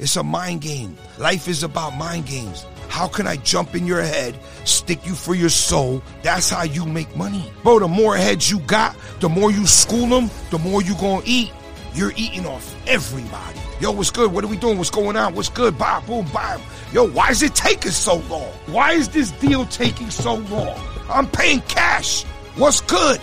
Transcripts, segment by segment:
It's a mind game. Life is about mind games. How can I jump in your head, stick you for your soul? That's how you make money. Bro, the more heads you got, the more you school them, the more you gonna eat. You're eating off everybody. Yo, what's good? What are we doing? What's going on? What's good? Bye, boom, bye. Yo, why is it taking so long? Why is this deal taking so long? I'm paying cash. What's good?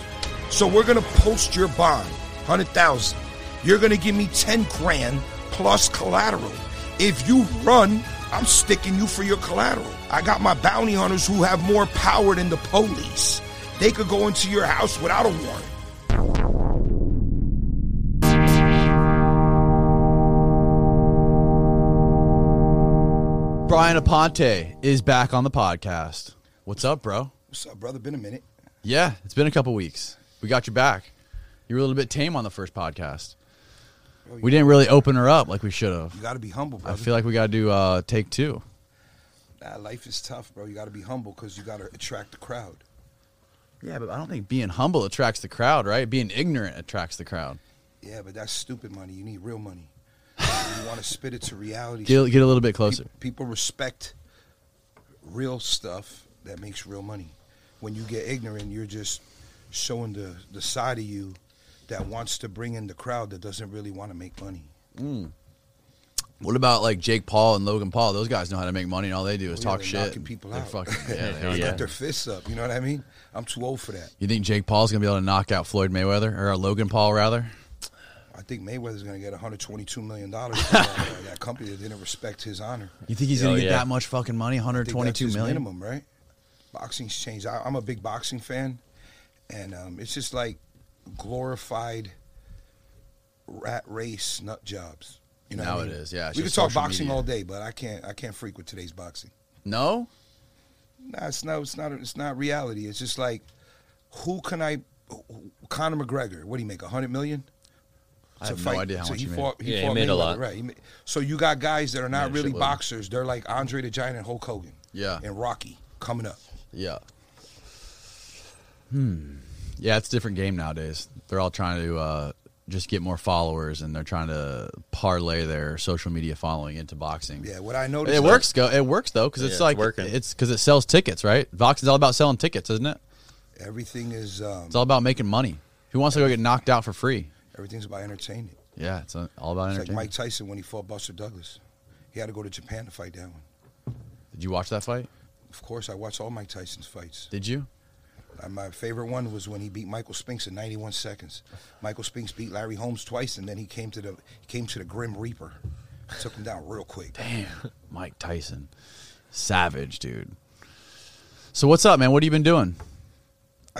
So we're gonna post your bond, hundred thousand. You're gonna give me ten grand plus collateral. If you run, I'm sticking you for your collateral. I got my bounty hunters who have more power than the police. They could go into your house without a warrant. Brian Aponte is back on the podcast. What's up, bro? What's up, brother? Been a minute. Yeah, it's been a couple weeks. We got you back. You were a little bit tame on the first podcast. We didn't really open her up like we should have. You got to be humble, I feel like we got to do uh, take two. Nah, life is tough, bro. You got to be humble because you got to attract the crowd. Yeah, but I don't think being humble attracts the crowd, right? Being ignorant attracts the crowd. Yeah, but that's stupid money. You need real money. you want to spit it to reality. Get, get a little bit closer. Pe- People respect real stuff that makes real money. When you get ignorant, you're just showing the, the side of you that wants to bring in the crowd that doesn't really want to make money. What about like Jake Paul and Logan Paul? Those guys know how to make money, and all they do is Oh, yeah, talk they're shit. knocking people They're out. fucking- yeah, they They. Yeah. got their fists up. You know what I mean? I'm too old for that. You think Jake Paul's gonna be able to knock out Floyd Mayweather or uh, Logan Paul rather? I think Mayweather's going to get 122 million dollars from uh, that company that didn't respect his honor. You think he's Oh, gonna get yeah. that much fucking money? I think that's 122 his minimum, right? Boxing's changed. I, I'm a big boxing fan, and um, it's just like glorified rat race nut jobs. You know, Now what I mean? is, yeah, we could talk boxing media. all day, but I can't. I can't freak with today's boxing. No, Nah, it's not. It's not. It's not reality. It's just like, who can I? Conor McGregor. What do you make? A hundred million? I to have no idea how so much he he made. fought. He Yeah, he fought made a lot. Right. He ma- so you got guys that are not really shitload. boxers. They're like Andre the Giant and Hulk Hogan. Yeah. And Rocky coming up. Yeah. Hmm. Yeah, it's a different game nowadays. They're all trying to uh, just get more followers, and they're trying to parlay their social media following into boxing. Yeah. What I noticed. It works. Go. It works though, because Yeah, it's it's like working. it's because it sells tickets, right? Boxing's all about selling tickets, isn't it? Everything is. Um, It's all about making money. Who wants to go get knocked out for free? everything's about entertainment. Yeah, it's uh, all about It's like. Mike Tyson when he fought Buster Douglas. He had to go to Japan to fight that one. Did you watch that fight? Of course, I watched all Mike Tyson's fights. Did you? Uh, my favorite one was when he beat Michael Spinks in 91 seconds. Michael Spinks beat Larry Holmes twice, and then he came to the he came to the Grim Reaper, took him down real quick. Damn, Mike Tyson, savage dude. So what's up, man? What have you been doing?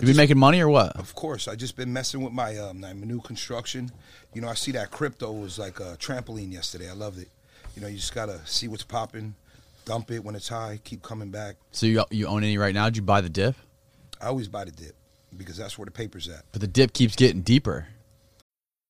You been making money or what? Of course, I just been messing with my um my new construction. You know, I see that crypto was like a trampoline yesterday. I loved it. You know, you just gotta see what's popping, dump it when it's high, keep coming back. So you you own any right now? Did you buy the dip? I always buy the dip because that's where the paper's at. But the dip keeps getting deeper.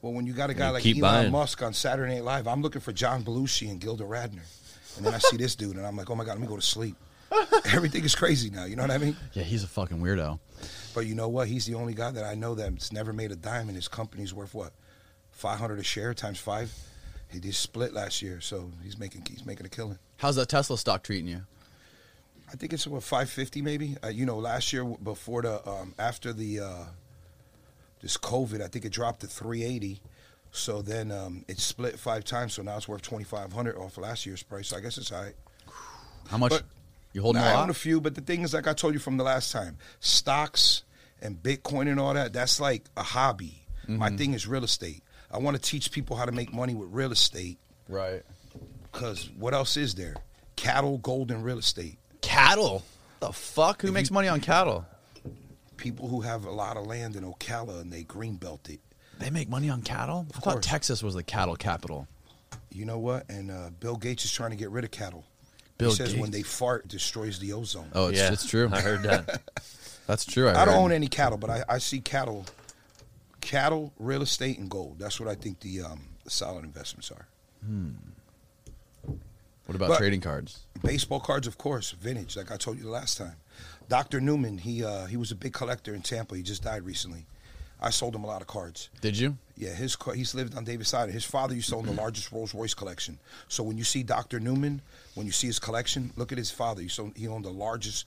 Well, when you got a guy like Elon buying. Musk on Saturday Night Live, I'm looking for John Belushi and Gilda Radner. And then I see this dude, and I'm like, oh my God, let me go to sleep. Everything is crazy now, you know what I mean? Yeah, he's a fucking weirdo. But you know what? He's the only guy that I know that's never made a dime, and his company's worth what? 500 a share times five? He did split last year, so he's making he's making a killing. How's that Tesla stock treating you? I think it's what 550 maybe. Uh, you know, last year before the um, after the uh, this COVID, I think it dropped to 380. So then um, it's split five times, so now it's worth twenty five hundred off last year's price. So I guess it's all right. How much? But- you holding Nah, a I own a few, but the thing is, like I told you from the last time, stocks and Bitcoin and all that, that's like a hobby. My thing is real estate. I want to teach people how to make money with real estate right. because what else is there? Cattle, gold, and real estate. Cattle. The fuck? Who makes money on cattle? People who have a lot of land in Ocala and they greenbelt it. They make money on cattle. I thought course. Texas was the cattle capital. You know what? And uh, Bill Gates is trying to get rid of cattle. Bill he says when they fart, it destroys the ozone. Oh, it's, yeah, it's true. I heard that. That's true. I, I don't own any cattle, but I, I see cattle, cattle, real estate, and gold. That's what I think the, um, the solid investments are. What about But- trading cards? Baseball cards, of course, vintage. Like I told you the last time. Dr. Newman, he uh, he was a big collector in Tampa. He just died recently. I sold him a lot of cards. Did you? Yeah, his car, he's lived on Davis Island. His father used to own the largest Rolls Royce collection. So when you see Dr. Newman, when you see his collection, look at his father. He, sold, he owned the largest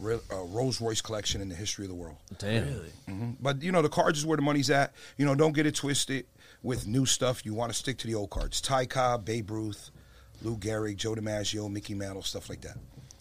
uh, Rolls Royce collection in the history of the world. Damn. hmm But you know, the cards is where the money's at. You know, don't get it twisted with new stuff. You want to stick to the old cards. Ty Cobb, Babe Ruth, Lou Gehrig, Joe DiMaggio, Mickey Mantle, stuff like that.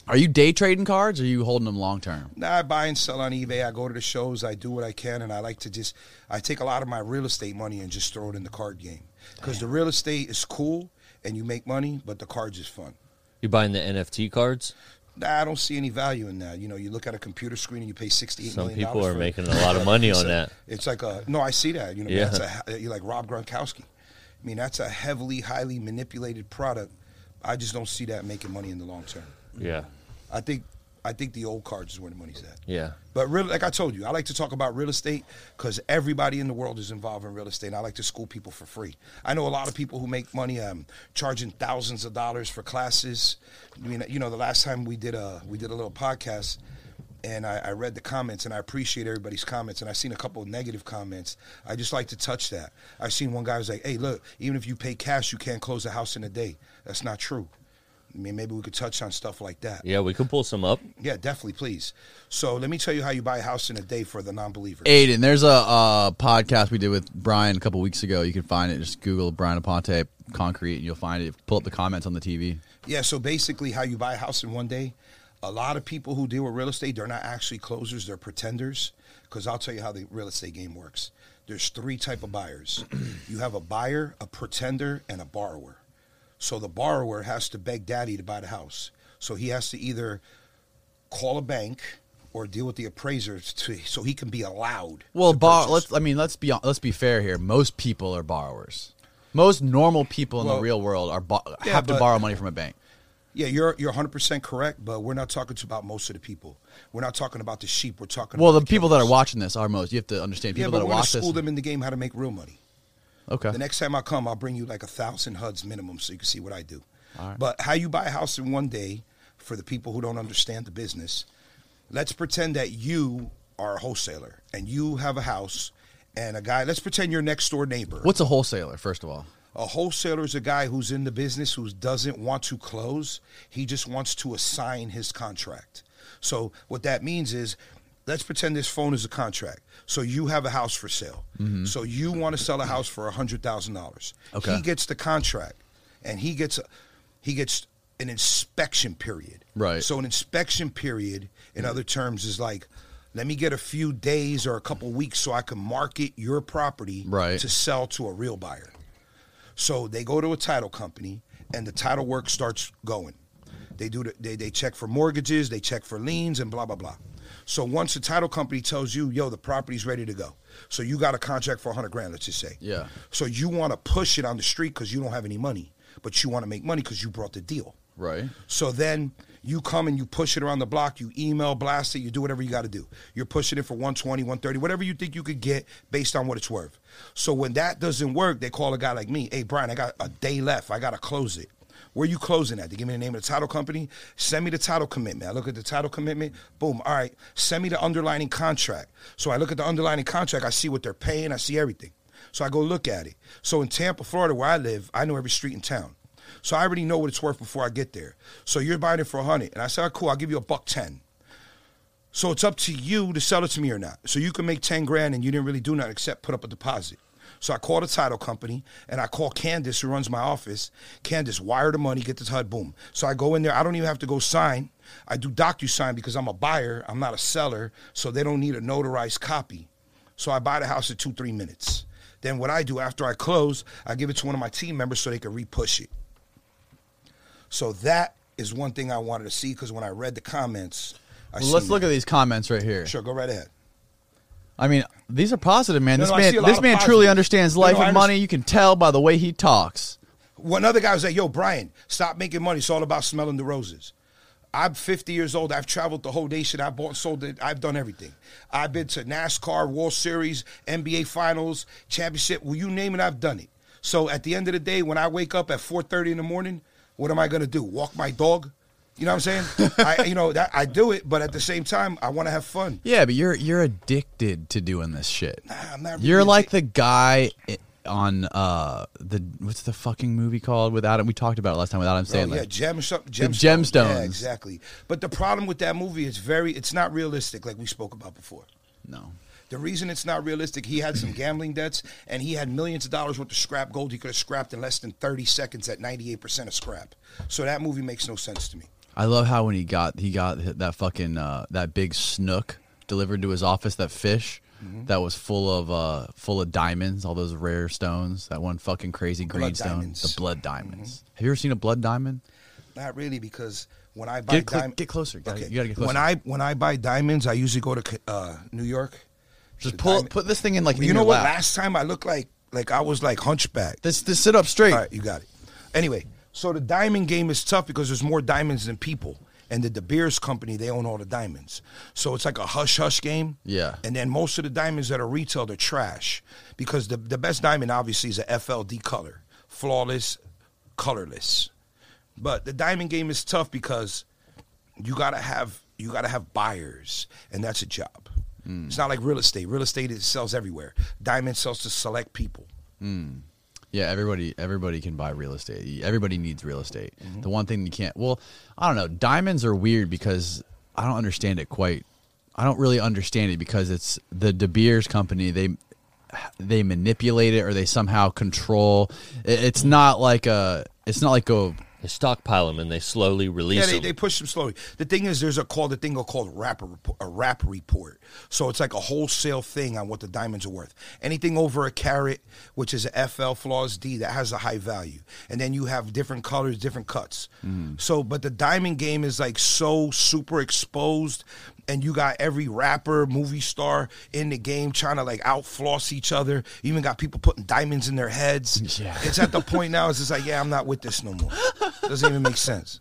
Are you day trading cards or are you holding them long term? Nah, I buy and sell on eBay. I go to the shows. I do what I can, and I like to just. I take a lot of my real estate money and just throw it in the card game because the real estate is cool and you make money, but the cards is fun. You buying the NFT cards? Nah, I don't see any value in that. You know, you look at a computer screen and you pay sixty-eight Some million people are for it. making a lot of money It's on a- that. It's like a no. I see that. You know, Yeah. that's a you like Rob Gronkowski. I mean, that's a heavily, highly manipulated product. I just don't see that making money in the long term. Yeah. I think I think the old cards is where the money's at. Yeah. But real, like I told you, I like to talk about real estate because everybody in the world is involved in real estate. And I like to school people for free. I know a lot of people who make money um, charging thousands of dollars for classes. I mean, you know, the last time we did a we did a little podcast, and I, I read the comments, and I appreciate everybody's comments. And I've seen a couple of negative comments. I just like to touch that. I've seen one guy was like, "Hey, look, even if you pay cash, you can't close a house in a day. That's not true." I mean, maybe we could touch on stuff like that. Yeah, we could pull some up. Yeah, definitely, please. So let me tell you how you buy a house in a day for the non-believers. Aiden, there's a, uh podcast we did with Brian a couple weeks ago. You can find it. Just Google Brian Aponte concrete, and you'll find it. Pull up the comments on the TV. Yeah, so basically, how you buy a house in one day. A lot of people who deal with real estate, they're not actually closers; they're pretenders. Because I'll tell you how the real estate game works. There's three type of buyers. you have a buyer, a pretender, and a borrower. So the borrower has to beg daddy to buy the house. So he has to either call a bank or deal with the appraisers to, so he can be allowed. Well, bar. Let's. I mean, let's be let's be fair here. Most people are borrowers. Most normal people in Well, the real world are bo- yeah, have to borrow money from a bank. Yeah, you're you're 100 percent correct, but we're not talking about most of the people. We're not talking about the sheep. We're talking. Well, about the people that are watching this are most. You have to understand Yeah, people but that we're gonna watch this. school them in the game how to make real money. Okay. The next time I come, I'll bring you like a thousand HUDs minimum, so you can see what I do. All right. But how you buy a house in one day, for the people who don't understand the business, let's pretend that you are a wholesaler and you have a house, and a guy. Let's pretend your next door neighbor. What's a wholesaler? First of all, A wholesaler is a guy who's in the business who doesn't want to close. He just wants to assign his contract. So what that means is, let's pretend this phone is a contract. So you have a house for sale. Mm-hmm. So you want to sell a house for hundred thousand dollars. Okay. He gets the contract, and he gets a, he gets an inspection period. Right. So an inspection period, in mm-hmm. other terms, is like. Let me get a few days or a couple weeks so I can market your property Right. to sell to a real buyer. So they go to a title company, and the title work starts going. They do the, they they check for mortgages, they check for liens, and blah blah blah. So once the title company tells you, "Yo, the property's ready to go," so you got a contract for 100 grand, let's just say. Yeah. So you want to push it on the street because you don't have any money, but you want to make money because you brought the deal. right? So then you come and you push it around the block, you email, blast it, you do whatever you got to do. You're pushing it for 120, 130, whatever you think you could get based on what it's worth. So when that doesn't work, they call a guy like me, hey, Brian, I got a day left. I got to close it. Where you closing at? They give me the name of the title company. Send me the title commitment. I look at the title commitment. Boom. All right. Send me the underlining contract. So I look at the underlining contract. I see what they're paying. I see everything. So I go look at it. So in Tampa, Florida, where I live, I know every street in town. So I already know what it's worth before I get there. So you're buying it for a hundred, and I said, oh, "Cool, I'll give you a buck ten. So it's up to you to sell it to me or not. So you can make ten grand, and you didn't really do nothing except put up a deposit. So I call the title company and I call Candace, who runs my office. Candace, wire the money, get this HUD, boom. So I go in there. I don't even have to go sign. I do DocuSign because I'm a buyer. I'm not a seller, so they don't need a notarized copy. So I buy the house in two, three minutes. Then what I do after I close, I give it to one of my team members so they can repush it. So that is one thing I wanted to see because when I read the comments, I Well, let's look that. at these comments right here. Sure, go right ahead. I mean, these are positive, man. No, this no, man, see a lot this man truly understands life no, and money. You can tell by the way he talks. One other guy was like, "Yo, Brian, stop making money. It's all about smelling the roses." I'm 50 years old. I've traveled the whole nation. I bought and sold it. I've done everything. I've been to NASCAR, World Series, NBA Finals, Championship. Will you name it, I've done it. So at the end of the day, when I wake up at 4:30 in the morning, what am I going to do? Walk my dog? You know what I'm saying? I, you know, that, I do it, but at the same time, I want to have fun. Yeah, but you're you're addicted to doing this shit. I'm not You're like the guy on uh the what's the fucking movie called without him? We talked about it last time with Adam Oh, Sandler. yeah, gem, some- gemstones. gemstones. Yeah, exactly. But the problem with that movie is very, it's not realistic, like we spoke about before. No. The reason it's not realistic, he had some gambling debts and he had millions of dollars worth of scrap gold he could have scrapped in less than 30 seconds at 98% of scrap. So that movie makes no sense to me. I love how when he got he got that fucking uh, that big snook delivered to his office, that fish Mm-hmm. that was full of uh full of diamonds, all those rare stones, that one fucking crazy green Blood stone, diamonds. Mm-hmm. the blood diamonds. Have you ever seen a blood diamond? Not really, because when I buy Get cl- diamonds, get closer. Gotta- you gotta get closer. When I when I buy diamonds, I usually go to uh, New York. Just pull diamond- put this thing in like in you know your what? lap. Last time I looked like like I was like hunchback. This this sit up straight. All right, you got it. Anyway, so the diamond game is tough because there's more diamonds than people. And the De Beers company, they own all the diamonds. So it's like a hush hush game. Yeah. And then most of the diamonds that are retail, they're trash. Because the, the best diamond, obviously, is a FLD color flawless, colorless. But the diamond game is tough because you gotta have you gotta have buyers, and that's a job. Hmm. It's not like real estate. Real estate it sells everywhere. Diamond sells to select people. Hmm. Yeah, everybody everybody can buy real estate. Everybody needs real estate. Mm-hmm. The one thing you can't well, I don't know. Diamonds are weird because I don't understand it quite. I don't really understand it because it's the De Beers company. They they manipulate it or they somehow control. It's not like a. It's not like a. They stockpile them and they slowly release Yeah, they, them. they push them slowly. The thing is, there's a called a thing called Rapaport, a Rapaport. So it's like a wholesale thing on what the diamonds are worth. Anything over a carat, which is a FL flaws D, that has a high value. And then you have different colors, different cuts. Mm. So, but the diamond game is like so super exposed, and you got every rapper, movie star in the game trying to like out floss each other. You even got people putting diamonds in their heads. Yeah. It's at the point now. It's just like, yeah, I'm not with this no more. Doesn't even make sense.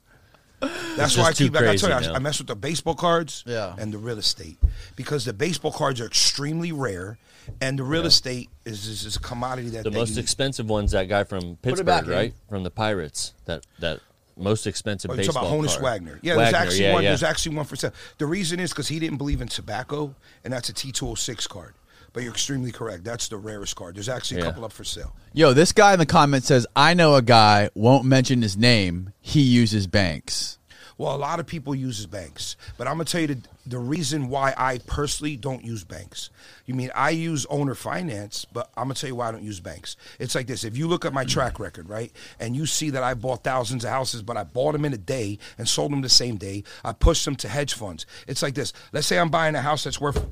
That's It's why I keep. Like I told you, I, now. I mess with the baseball cards Yeah. and the real estate because the baseball cards are extremely rare, and the real estate is, is is a commodity that the that most you need. expensive one's that guy from Pittsburgh, back in. right? From the Pirates. That that most expensive Oh, you baseball talking about Honus. Wagner? Yeah, there's actually yeah, one. yeah. There's actually one for sale. The reason is because he didn't believe in tobacco, and that's a T206 card. But you're extremely correct. That's the rarest card. There's actually a Yeah. couple up for sale. Yo, this guy in the comments says, "I know a guy. Won't mention his name. He uses banks." Well, a lot of people uses banks, but I'm gonna tell you the, the reason why I personally don't use banks. You mean I use owner finance, but I'm gonna tell you why I don't use banks. It's like this: if you look at my track mm. record, right, and you see that I bought thousands of houses, but I bought them in a day and sold them the same day. I pushed them to hedge funds. It's like this: let's say I'm buying a house that's worth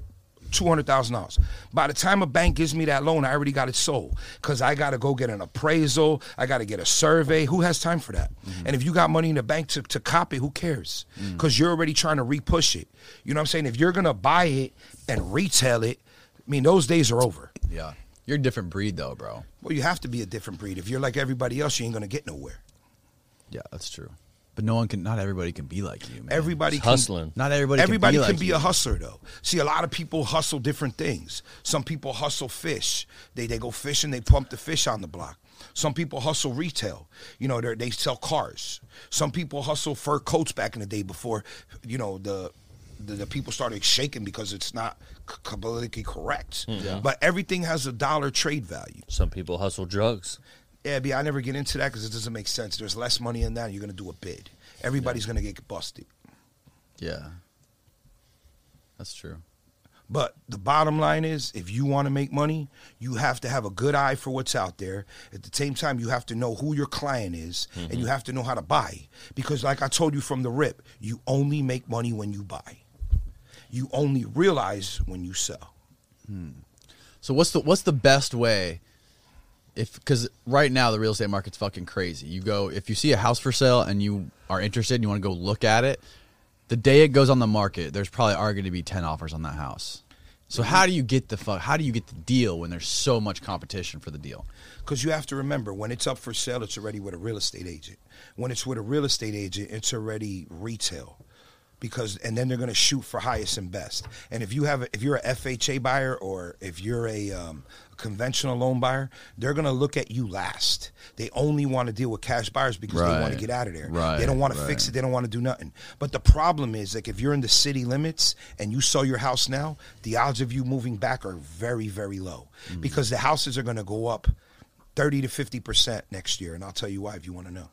two hundred thousand dollars. By the time a bank gives me that loan, I already got it sold because I got to go get an appraisal. I got to get a survey. Who has time for that? Mm-hmm. And if you got money in the bank to, to copy, who cares? Mm. Because you're already trying to repush it. You know what I'm saying? If you're gonna buy it and retail it, I mean those days are over. Yeah, you're a different breed, though, bro. Well, you have to be a different breed. If you're like everybody else, you ain't gonna get nowhere. Yeah, that's true. But no one can. Not everybody can be like you, man. Everybody It's can, hustling. Not everybody. Everybody can be, can like be you. a hustler though. See, a lot of people hustle different things. Some people hustle fish. They they go fishing. They pump the fish on the block. Some people hustle retail. You know, they they sell cars. Some people hustle fur coats back in the day before, you know, the the, the people started shaking because it's not c- politically correct. Hmm. But everything has a dollar trade value. Some people hustle drugs. Yeah, but I never get into that because it doesn't make sense. There's less money in that. You're gonna do a bid. Everybody's gonna get busted. Yeah, that's true. But the bottom line is, if you want to make money, you have to have a good eye for what's out there. At the same time, you have to know who your client is, and you mm-hmm. have to know how to buy. Because, like I told you from the rip, you only make money when you buy. You only realize when you sell. Hmm. So what's the what's the best way? If because right now the real estate market's fucking crazy. You go if you see a house for sale and you are interested and you want to go look at it, the day it goes on the market, there's probably are going to be ten offers on that house. So how do you get the fuck? How do you get the deal when there's so much competition for the deal? Because you have to remember, when it's up for sale, it's already with a real estate agent. When it's with a real estate agent, it's already retail. Because and then they're going to shoot for highest and best. And if you have, a, if you're a FHA buyer or if you're a, um, a conventional loan buyer, they're going to look at you last. They only want to deal with cash buyers because they want to get out of there. Right, They don't want to right. fix it. They don't want to do nothing. But the problem is, like, if you're in the city limits and you sell your house now, the odds of you moving back are very, very low Mm. because the houses are going to go up 30 to 50% next year. And I'll tell you why if you want to know.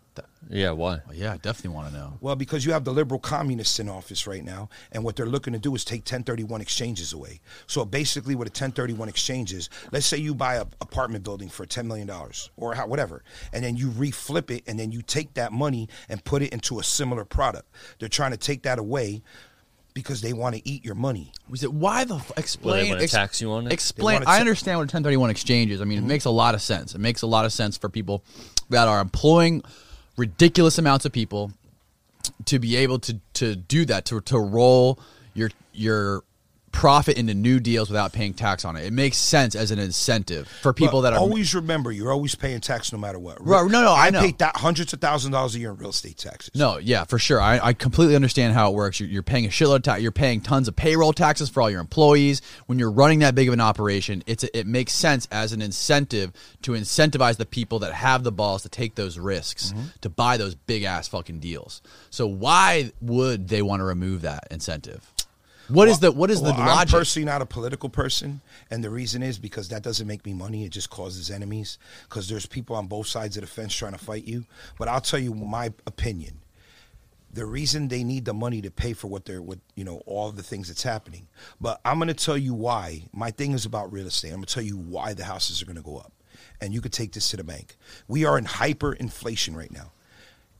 Yeah, why? Well, yeah, I definitely want to know. Well, because you have the liberal communists in office right now, and what they're looking to do is take 1031 exchanges away. So basically, what a 1031 exchange is, let's say you buy an apartment building for $10 million or how, whatever, and then you reflip it, and then you take that money and put it into a similar product. They're trying to take that away because they want to eat your money. Was it why the f- explain? wanna tax you on it? Explain. wanna I ta- understand what a 1031 exchange is. I mean, Mm-hmm. it makes a lot of sense. It makes a lot of sense for people that are employing ridiculous amounts of people to be able to to do that to to roll your your profit into new deals without paying tax on it. It makes sense as an incentive for people But that are always remember you're always paying tax no matter what. Right, no, no, I know. pay that hundreds of thousands of dollars a year in real estate taxes. No, yeah, for sure. I, I completely understand how it works. You're, you're paying a shitload of tax. You're paying tons of payroll taxes for all your employees. When you're running that big of an operation, it's a, it makes sense as an incentive to incentivize the people that have the balls to take those risks Mm-hmm. to buy those big ass fucking deals. So why would they want to remove that incentive? What is the what is Well, the I'm logic? personally not a political person, and the reason is because that doesn't make me money. It just causes enemies. Because there's people on both sides of the fence trying to fight you. But I'll tell you my opinion. The reason they need the money to pay for what they're, what you know, all the things that's happening. But I'm going to tell you why. My thing is about real estate. I'm going to tell you why the houses are going to go up, and you could take this to the bank. We are in hyperinflation right now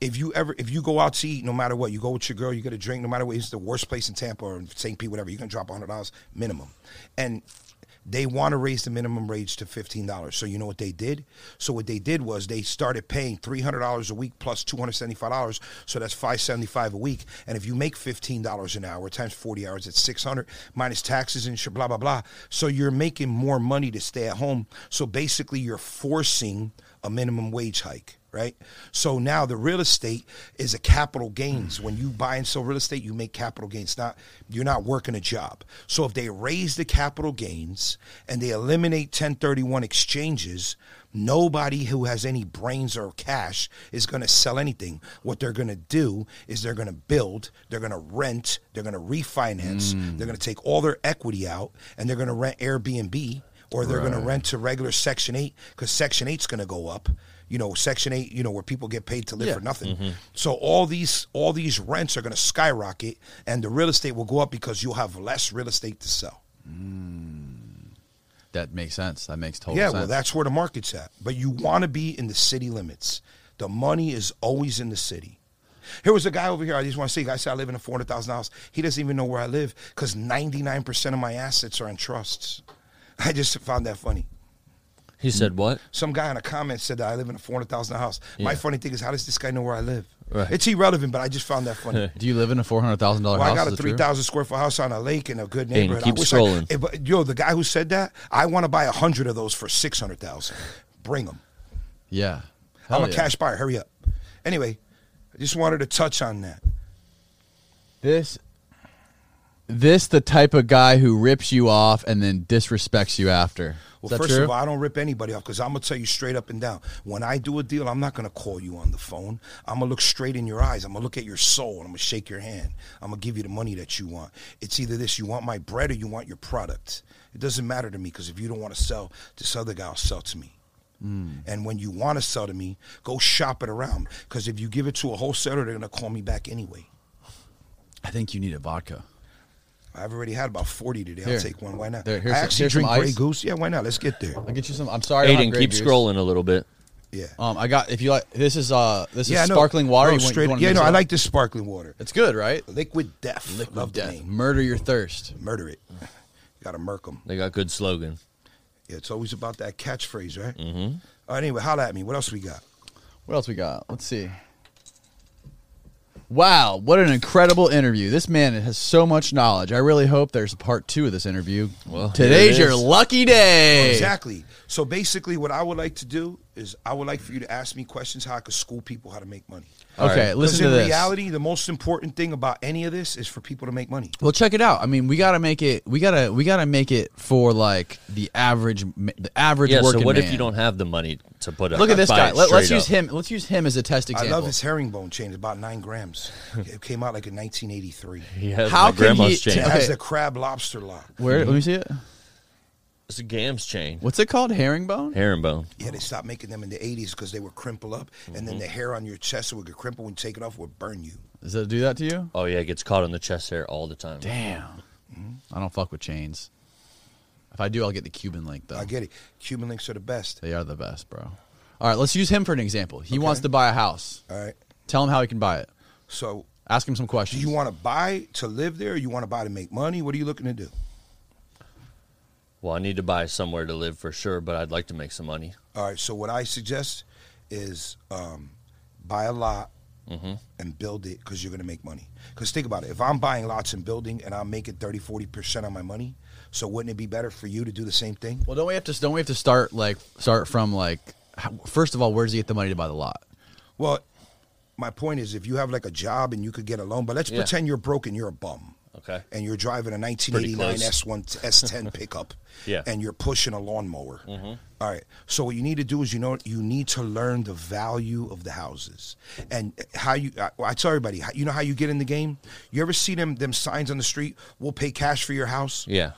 if you ever if you go out to eat, no matter what, you go with your girl, you get a drink, no matter what, it's the worst place in Tampa or St. Pete, whatever, you're gonna drop hundred dollars minimum. And they want to raise the minimum wage to fifteen dollars. So you know what they did? So what they did was they started paying three hundred dollars a week plus plus two hundred seventy five dollars. So that's five seventy five a week. And if you make fifteen dollars an hour times forty hours, it's six hundred minus taxes and blah blah blah. So you're making more money to stay at home. So basically, you're forcing a minimum wage hike right? So now the real estate is a capital gains. When you buy and sell real estate, you make capital gains. Not you're not working a job. So if they raise the capital gains and they eliminate 1031 exchanges, nobody who has any brains or cash is going to sell anything. What they're going to do is they're going to build, they're going to rent, they're going to refinance, mm. they're going to take all their equity out and they're going to rent Airbnb or they're going to rent to regular Section 8 because Section 8's going to go up. You know, Section 8, you know, where people get paid to live Yeah. for nothing. Mm-hmm. So all these all these rents are going to skyrocket and the real estate will go up because you'll have less real estate to sell. Mm. that makes sense. That makes total sense. yeah, sense. well, that's where the market's at. But you want to be in the city limits. The money is always in the city. Here was a guy over here. I just want to say, guy said I live in a four hundred thousand house. He doesn't even know where I live because ninety nine percent of my assets are in trusts. I just found that funny. He said mm. what? Some guy in a comment said that I live in a four hundred thousand house. My funny thing is, how does this guy know where I live? Right. It's irrelevant, but I just found that funny. Do you live in a four hundred thousand dollar Well, house? I got a three thousand square foot house on a lake in a good neighborhood. keep I wish scrolling. Eh, I, if, yo, the guy who said that, I want to buy a hundred of those for six hundred thousand. Bring them. Yeah, I'm Hell a yeah. cash buyer. Hurry up. Anyway, I just wanted to touch on that. This this the type of guy who rips you off and then disrespects you after. Well, first true? of all, I don't rip anybody off because I'm gonna tell you straight up and down. When I do a deal, I'm not gonna call you on the phone. I'm gonna look straight in your eyes. I'm gonna look at your soul and I'm gonna shake your hand. I'm gonna give you the money that you want. It's either this: you want my bread or you want your product. It doesn't matter to me because if you don't want to sell, this other guy will sell to me. Hmm. And when you want to sell to me, go shop it around because if you give it to a wholesaler, they're gonna call me back anyway. I think you need a vodka. I've already had about forty today. Here. I'll take one. Why not? There, here's I actually here's some drink Grey ice. Goose. Yeah, why not? Let's get there. I'll get you some. I'm sorry. I don't Aiden, Grey keep Goose. scrolling a little bit. Yeah. Um, I got if you like. This is uh, this yeah, is no, sparkling water. No, You want- straight, you wanna yeah, no, it I like this sparkling water. It's good, right? Liquid Death. Liquid Love death. Murder your thirst. Murder it. Got to murk them. They got good slogan. Yeah, it's always about that catchphrase, right? Mm-hmm. All right, anyway, holla at me. What else we got? What else we got? Let's see. Wow, what an incredible interview. This man has so much knowledge. I really hope there's a part two of this interview. Well, today's your lucky day. Exactly. So basically, what I would like to do is I would like for you to ask me questions how I could school people how to make money. Okay, right. listen Because to in this. reality, the most important thing about any of this is for people to make money. Well, check it out. I mean, we gotta make it. We gotta. We gotta make it for like the average. ma- The average Yeah. So what man. if you don't have the money to put? A, Look at this guy. it Let, us straight use him. Let's use him as a test example. I love his herringbone chain. It's about nine grams. it came out like in 1983. He has How my can grandma's he- chain. It Okay. has the crab lobster lock. Where? Let me see it. It's a Gams chain. What's it called? Herringbone. Herringbone. Yeah, they stopped making them in the 80s because they would crimple up, and Mm-hmm. then the hair on your chest would get crimpled. When you take it off, would burn you. Does it do that to you? Oh yeah, it gets caught in the chest hair all the time. Damn. I don't fuck with chains. If I do, I'll get the Cuban link though. I get it. Cuban links are the best. They are the best, bro. All right, let's use him for an example. He wants to buy a house. All right. Tell him how he can buy it. So, Ask him some questions. do you want to buy to live there? Or you want to buy to make money? What are you looking to do? Well, I need to buy somewhere to live for sure, but I'd like to make some money. All right. So, what I suggest is um, buy a lot Mm-hmm. and build it because you're going to make money. Because think about it. If I'm buying lots and building and I'm making 30, 40% on my money, so wouldn't it be better for you to do the same thing? Well, don't we have to? Don't we have to start like start from like? how- First of all, where does he get the money to buy the lot? Well, my point is if you have like a job and you could get a loan, but let's Yeah. pretend you're broke and you're a bum. Okay. And you're driving a 1989 close. S1 S10 pickup. Yeah. And you're pushing a lawnmower. Mm-hmm. All right. So what you need to do is you know you need to learn the value of the houses and how you. I, I tell everybody, you know how you get in the game. You ever see them them signs on the street? We'll pay cash for your house. Yeah.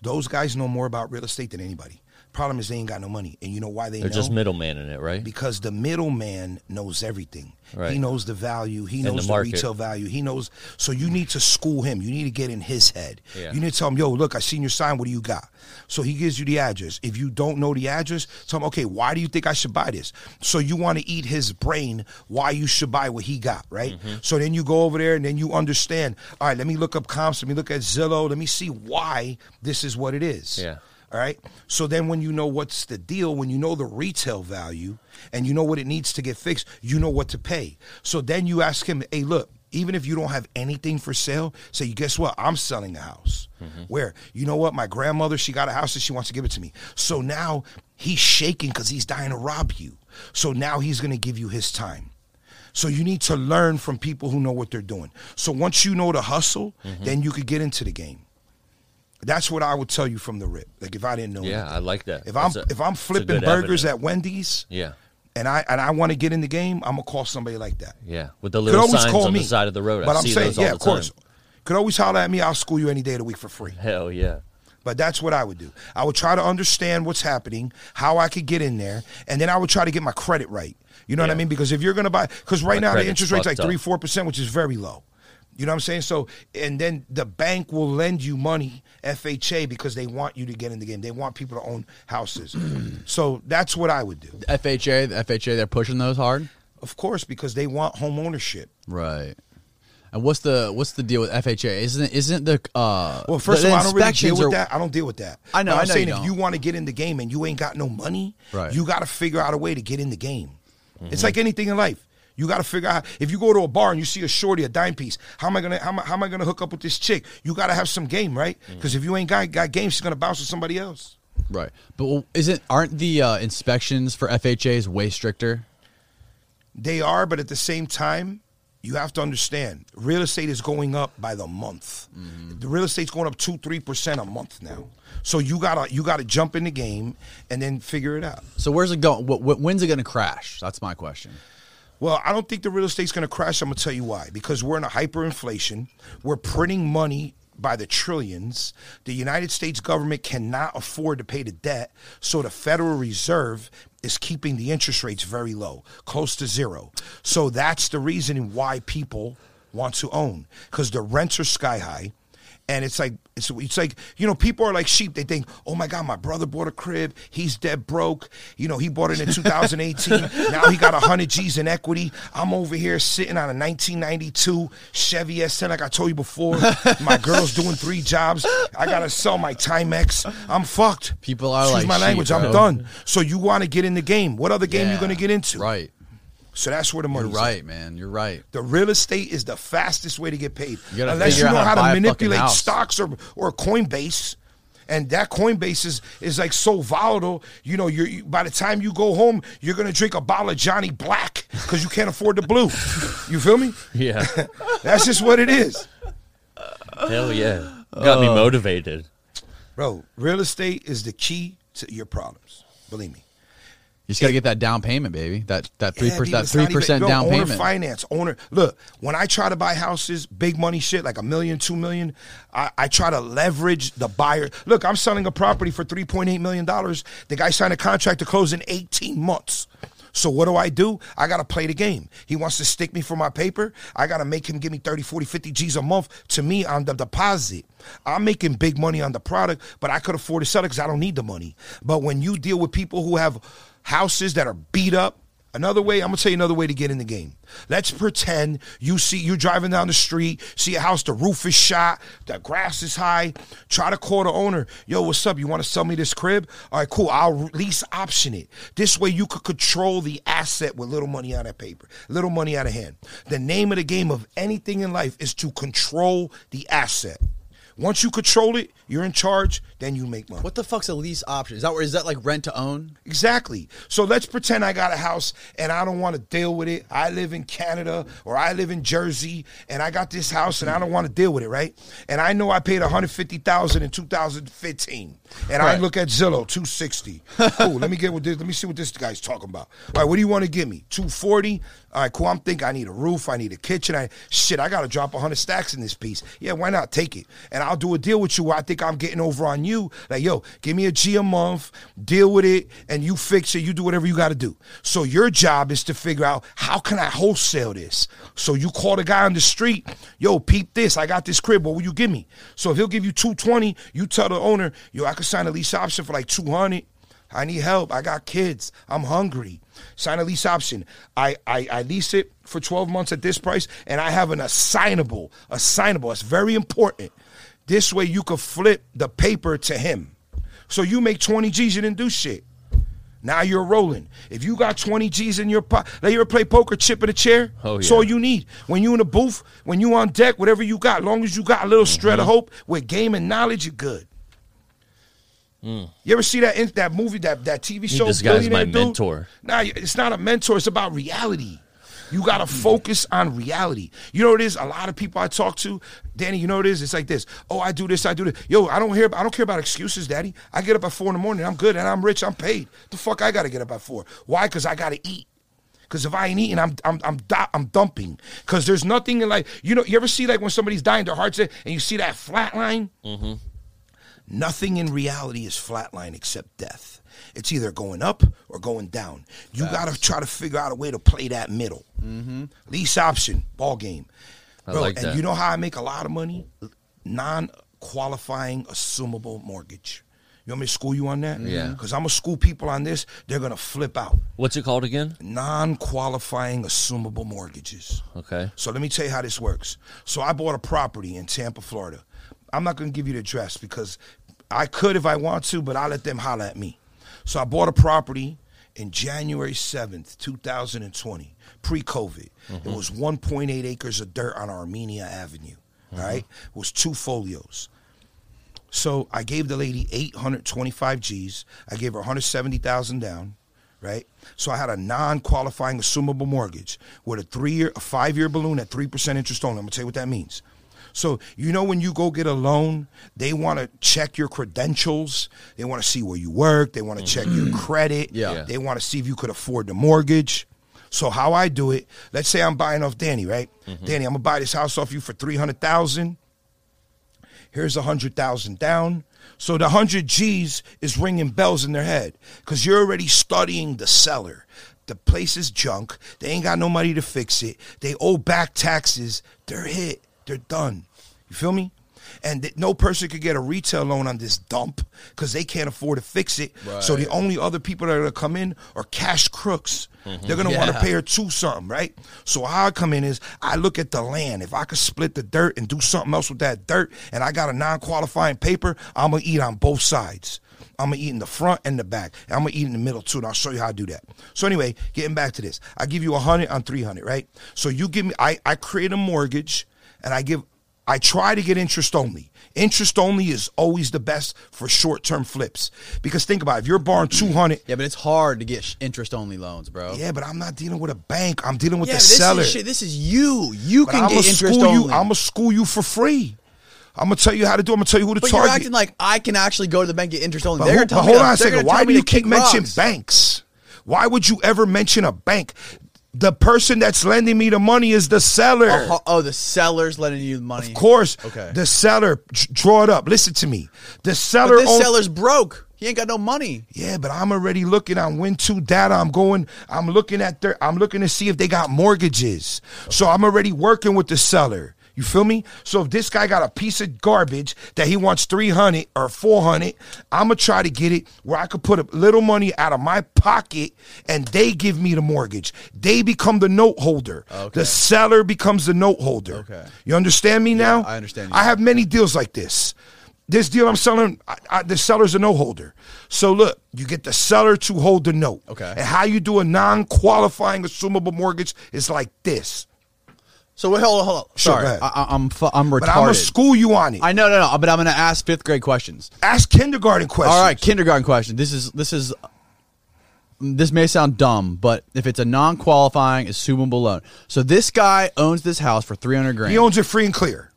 Those guys know more about real estate than anybody. Problem is they ain't got no money, and you know why they They're know? just middleman in it, right? because the middleman knows everything. Right. He knows the value. He knows the the, retail value. He knows. So you need to school him. You need to get in his head. Yeah. You need to tell him, "Yo, look, I seen your sign. What do you got?" So he gives you the address. If you don't know the address, tell him, "Okay, why do you think I should buy this?" So you want to eat his brain why you should buy what he got, right? Mm-hmm. So then you go over there and then you understand. All right, let me look up comps. Let me look at Zillow. Let me see why this is what it is. Yeah. All right. So then when you know what's the deal, when you know the retail value and you know what it needs to get fixed, you know what to pay. So then you ask him, hey, look, even if you don't have anything for sale, say, guess what? I'm selling a house. Mm-hmm. Where, you know what? My grandmother, she got a house and she wants to give it to me. So now he's shaking because he's dying to rob you. So now he's going to give you his time. So you need to learn from people who know what they're doing. So once you know the hustle, mm-hmm. then you could get into the game. That's what I would tell you from the rip. Like if I didn't know. Yeah, anything. I like that. If I'm a- if I'm flipping burgers avenue. at Wendy's, Yeah. and I and I want to get in the game, I'm gonna call somebody like that. Yeah. With the little signs on me the side of the road. But I am see saying, those all yeah, the of course. time. Could always holler at me. I'll school you any day of the week for free. Hell yeah. But that's what I would do. I would try to understand what's happening, how I could get in there, and then I would try to get my credit right. You know what I mean? Because if you're going to buy, because right My now the interest rate's like three, four percent, which is very low. You know what I'm saying? So, and then the bank will lend you money, FHA, because they want you to get in the game. They want people to own houses. so that's what I would do. FHA, the FHA, they're pushing those hard. Of course, because they want home ownership. Right. And what's the what's the deal with FHA? Isn't isn't the uh Well, first the- of all, I don't really deal with are- that. I don't deal with that. I know, But I I'm know saying you if you want to get in the game and you ain't got no money, Right. you got to figure out a way to get in the game. Mm-hmm. It's like anything in life. You got to figure out if you go to a bar and you see a shorty, a dime piece. How am I gonna how am I, how am I gonna hook up with this chick? You got to have some game, right? Mm-hmm. Because if you ain't got got game, she's gonna bounce with somebody else. Right. But isn't aren't the uh, inspections for FHAs way stricter? They are, but at the same time, you have to understand real estate is going up by the month. Mm-hmm. The real estate's going up two, three percent a month now. So you gotta you gotta jump in the game and then figure it out. So where's it going? Wh- wh- when's it going to crash? That's my question. Well, I don't think the real estate's going to crash. I'm going to tell you why. Because we're in a hyperinflation. We're printing money by the trillions. The United States government cannot afford to pay the debt. So the Federal Reserve is keeping the interest rates very low, close to zero. So that's the reason why people want to own because the rents are sky high. And it's like it's it's like you know people are like sheep. They think, oh my god, my brother bought a crib. He's dead broke. You know he bought it in 2018. now he got hundred G's in equity. I'm over here sitting on a 1992 Chevy S10. Like I told you before, my girl's doing three jobs. I gotta sell my Timex. I'm fucked. People are Excuse like my sheep, language. I'm done. So you want to get in the game? What other game you gonna get into? Right. So that's where the money. You're right, at. man. You're right. The real estate is the fastest way to get paid. You Unless you know how how to to manipulate stocks or or Coinbase. And that Coinbase is, is like so volatile. You know, you're you, by the time you go home, you're gonna drink a bottle of Johnny Black because you can't afford the blue. You feel me? Yeah. That's just what it is, Hell yeah. Got me uh, motivated. bro. Real estate is the key to your problems. Believe me. You just got to get that down payment, baby. That that three Yeah, percent that three percent down owner payment. Finance owner. Look, when I try to buy houses, big money shit like a million, two million, I, I try to leverage the buyer. Look, I'm selling a property for three point eight million dollars. The guy signed a contract to close in eighteen months. So what do I do? I got to play the game. He wants to stick me for my paper. I got to make him give me 30, 40, 50 G's a month to me on the deposit. I'm making big money on the product, but I could afford to sell it because I don't need the money. But when you deal with people who have houses that are beat up, Another way, I'm gonna tell you another way to get in the game. Let's pretend you see you're driving down the street, see a house, the roof is shot, the grass is high. Try to call the owner. Yo, what's up? You want to sell me this crib? All right, cool. I'll lease option it. This way you could control the asset with little money on that paper, little money out of hand. The name of the game of anything in life is to control the asset. Once you control it, you're in charge, then you make money. What the fuck's a lease option? Is that where is that like rent to own? Exactly. So let's pretend I got a house and I don't want to deal with it. I live in Canada or I live in Jersey and I got this house and I don't want to deal with it, right? And I know I paid 150,000 in 2015. And I look at Zillow 260. cool. Let me get with this. Let me see what this guy's talking about. All right, what do you want to give me? 240? All right, cool. I'm thinking I need a roof, I need a kitchen. I shit, I got to drop 100 stacks in this piece. Yeah, why not take it? And I'll do a deal with you where I think I'm getting over on you. Like, yo, give me a G a month, deal with it, and you fix it. You do whatever you got to do. So your job is to figure out how can I wholesale this. So you call the guy on the street, yo, peep this. I got this crib. What will you give me? So if he'll give you 220, you tell the owner, yo, I could sign a lease option for like 200. I need help. I got kids. I'm hungry. Sign a lease option. I, I, I lease it for 12 months at this price, and I have an assignable. Assignable. It's very important. This way you could flip the paper to him. So you make 20 G's, you didn't do shit. Now you're rolling. If you got 20 G's in your pocket, like you ever play poker, chip in a chair? Oh, That's all you need. When you in the booth, when you on deck, whatever you got, long as you got a little shred Mm-hmm. of hope with game and knowledge, you're good. You ever see that in, that movie that that TV show? this guy's my Dude? mentor. Nah, it's not a mentor. It's about reality. You got to hmm. focus on reality. You know what it is? A lot of people I talk to, Danny. You know what it is? It's like this. Oh, I do this. I do this. Yo, I don't hear. I don't care about excuses, Daddy. I get up at four in the morning. I'm good and I'm rich. I'm paid. The fuck I got to get up at four? Why? Because I got to eat. Because if I ain't eating, I'm I'm I'm I'm dumping. Because there's nothing in like you know. You ever see like when somebody's dying, their heart's there, and you see that flat line? Mm-hmm. Nothing in reality is flatline except death. It's either going up or going down. You got to try to figure out a way to play that middle. Mm-hmm. Lease option, ball game. I Bro, like and that. you know how I make a lot of money? Non qualifying assumable mortgage. You want me to school you on that? Yeah. Mm-hmm. Because I'm going to school people on this. They're going to flip out. What's it called again? Non qualifying assumable mortgages. Okay. So let me tell you how this works. So I bought a property in Tampa, Florida. I'm not going to give you the address because I could if I want to, but I'll let them holler at me. So I bought a property in January 7th, 2020, pre COVID. It mm-hmm. was 1.8 acres of dirt on Armenia Avenue. All right. It was two folios. So I gave the lady 825 G's. I gave her 170,000 down, right? So I had a non-qualifying assumable mortgage with a three-year, a five-year balloon at three percent interest only. I'm gonna tell you what that means. So you know when you go get a loan, they want to check your credentials. They want to see where you work. They want to check your mm-hmm. credit. Yeah. Yeah. They want to see if you could afford the mortgage. So how I do it? Let's say I'm buying off Danny, right? Mm-hmm. Danny, I'm gonna buy this house off you for three hundred thousand. Here's a hundred thousand down. So the hundred G's is ringing bells in their head because you're already studying the seller. The place is junk. They ain't got no money to fix it. They owe back taxes. They're hit. They're done. You feel me? And that no person could get a retail loan on this dump because they can't afford to fix it. So the only other people that are gonna come in are cash crooks. Mm-hmm. They're gonna want to pay her two something, right? So how I come in is I look at the land. If I could split the dirt and do something else with that dirt, and I got a non-qualifying paper, I'm gonna eat on both sides. I'm gonna eat in the front and the back. And I'm gonna eat in the middle too, and I'll show you how to do that. So anyway, getting back to this, I give you a hundred on three hundred, right? So you give me, I I create a mortgage, and I give, I try to get interest only. Interest only is always the best for short-term flips because think about it, if you're borrowing two hundred. Yeah, but it's hard to get interest only loans, bro. Yeah, but I'm not dealing with a bank. I'm dealing with Yeah, the this seller. is shit. This is you. You But can I'm get interest only. you. I'm gonna school you for free. I'm gonna tell you how to do. It. I'm gonna tell you who to but target. you're acting like I can actually go to the bank and get interest only. But, They're who- gonna tell but hold on a second. Why do you keep mentioning banks? Why would you ever mention a bank? The person that's lending me the money is the seller. Oh, oh, the seller's lending you the money. Of course, Okay. the seller. Draw it up. Listen to me. The seller. But this own- seller's broke. He ain't got no money. Yeah, but I'm already looking on Win2 data. I'm going, I'm looking at their, I'm looking to see if they got mortgages. So I'm already working with the seller. You feel me? So if this guy got a piece of garbage that he wants 300 or 400, I'm going to try to get it where I could put a little money out of my pocket and they give me the mortgage. They become the note holder. Okay. The seller becomes the note holder. Okay. You understand me now? I understand you. I have many deals like this. This deal I'm selling, I, I, the seller's a note holder. So look, you get the seller to hold the note. Okay. And how you do a non-qualifying assumable mortgage is like this. So wait, hold on, hold on. Sure, Sorry, go ahead. I, I- I'm fu- I'm retarded. But I'm gonna school you on it. I know, no, no, but I'm gonna ask fifth grade questions. Ask kindergarten questions. All right, kindergarten question. This is this is this may sound dumb, but if it's a non-qualifying assumable loan, so this guy owns this house for three hundred grand. He owns it free and clear.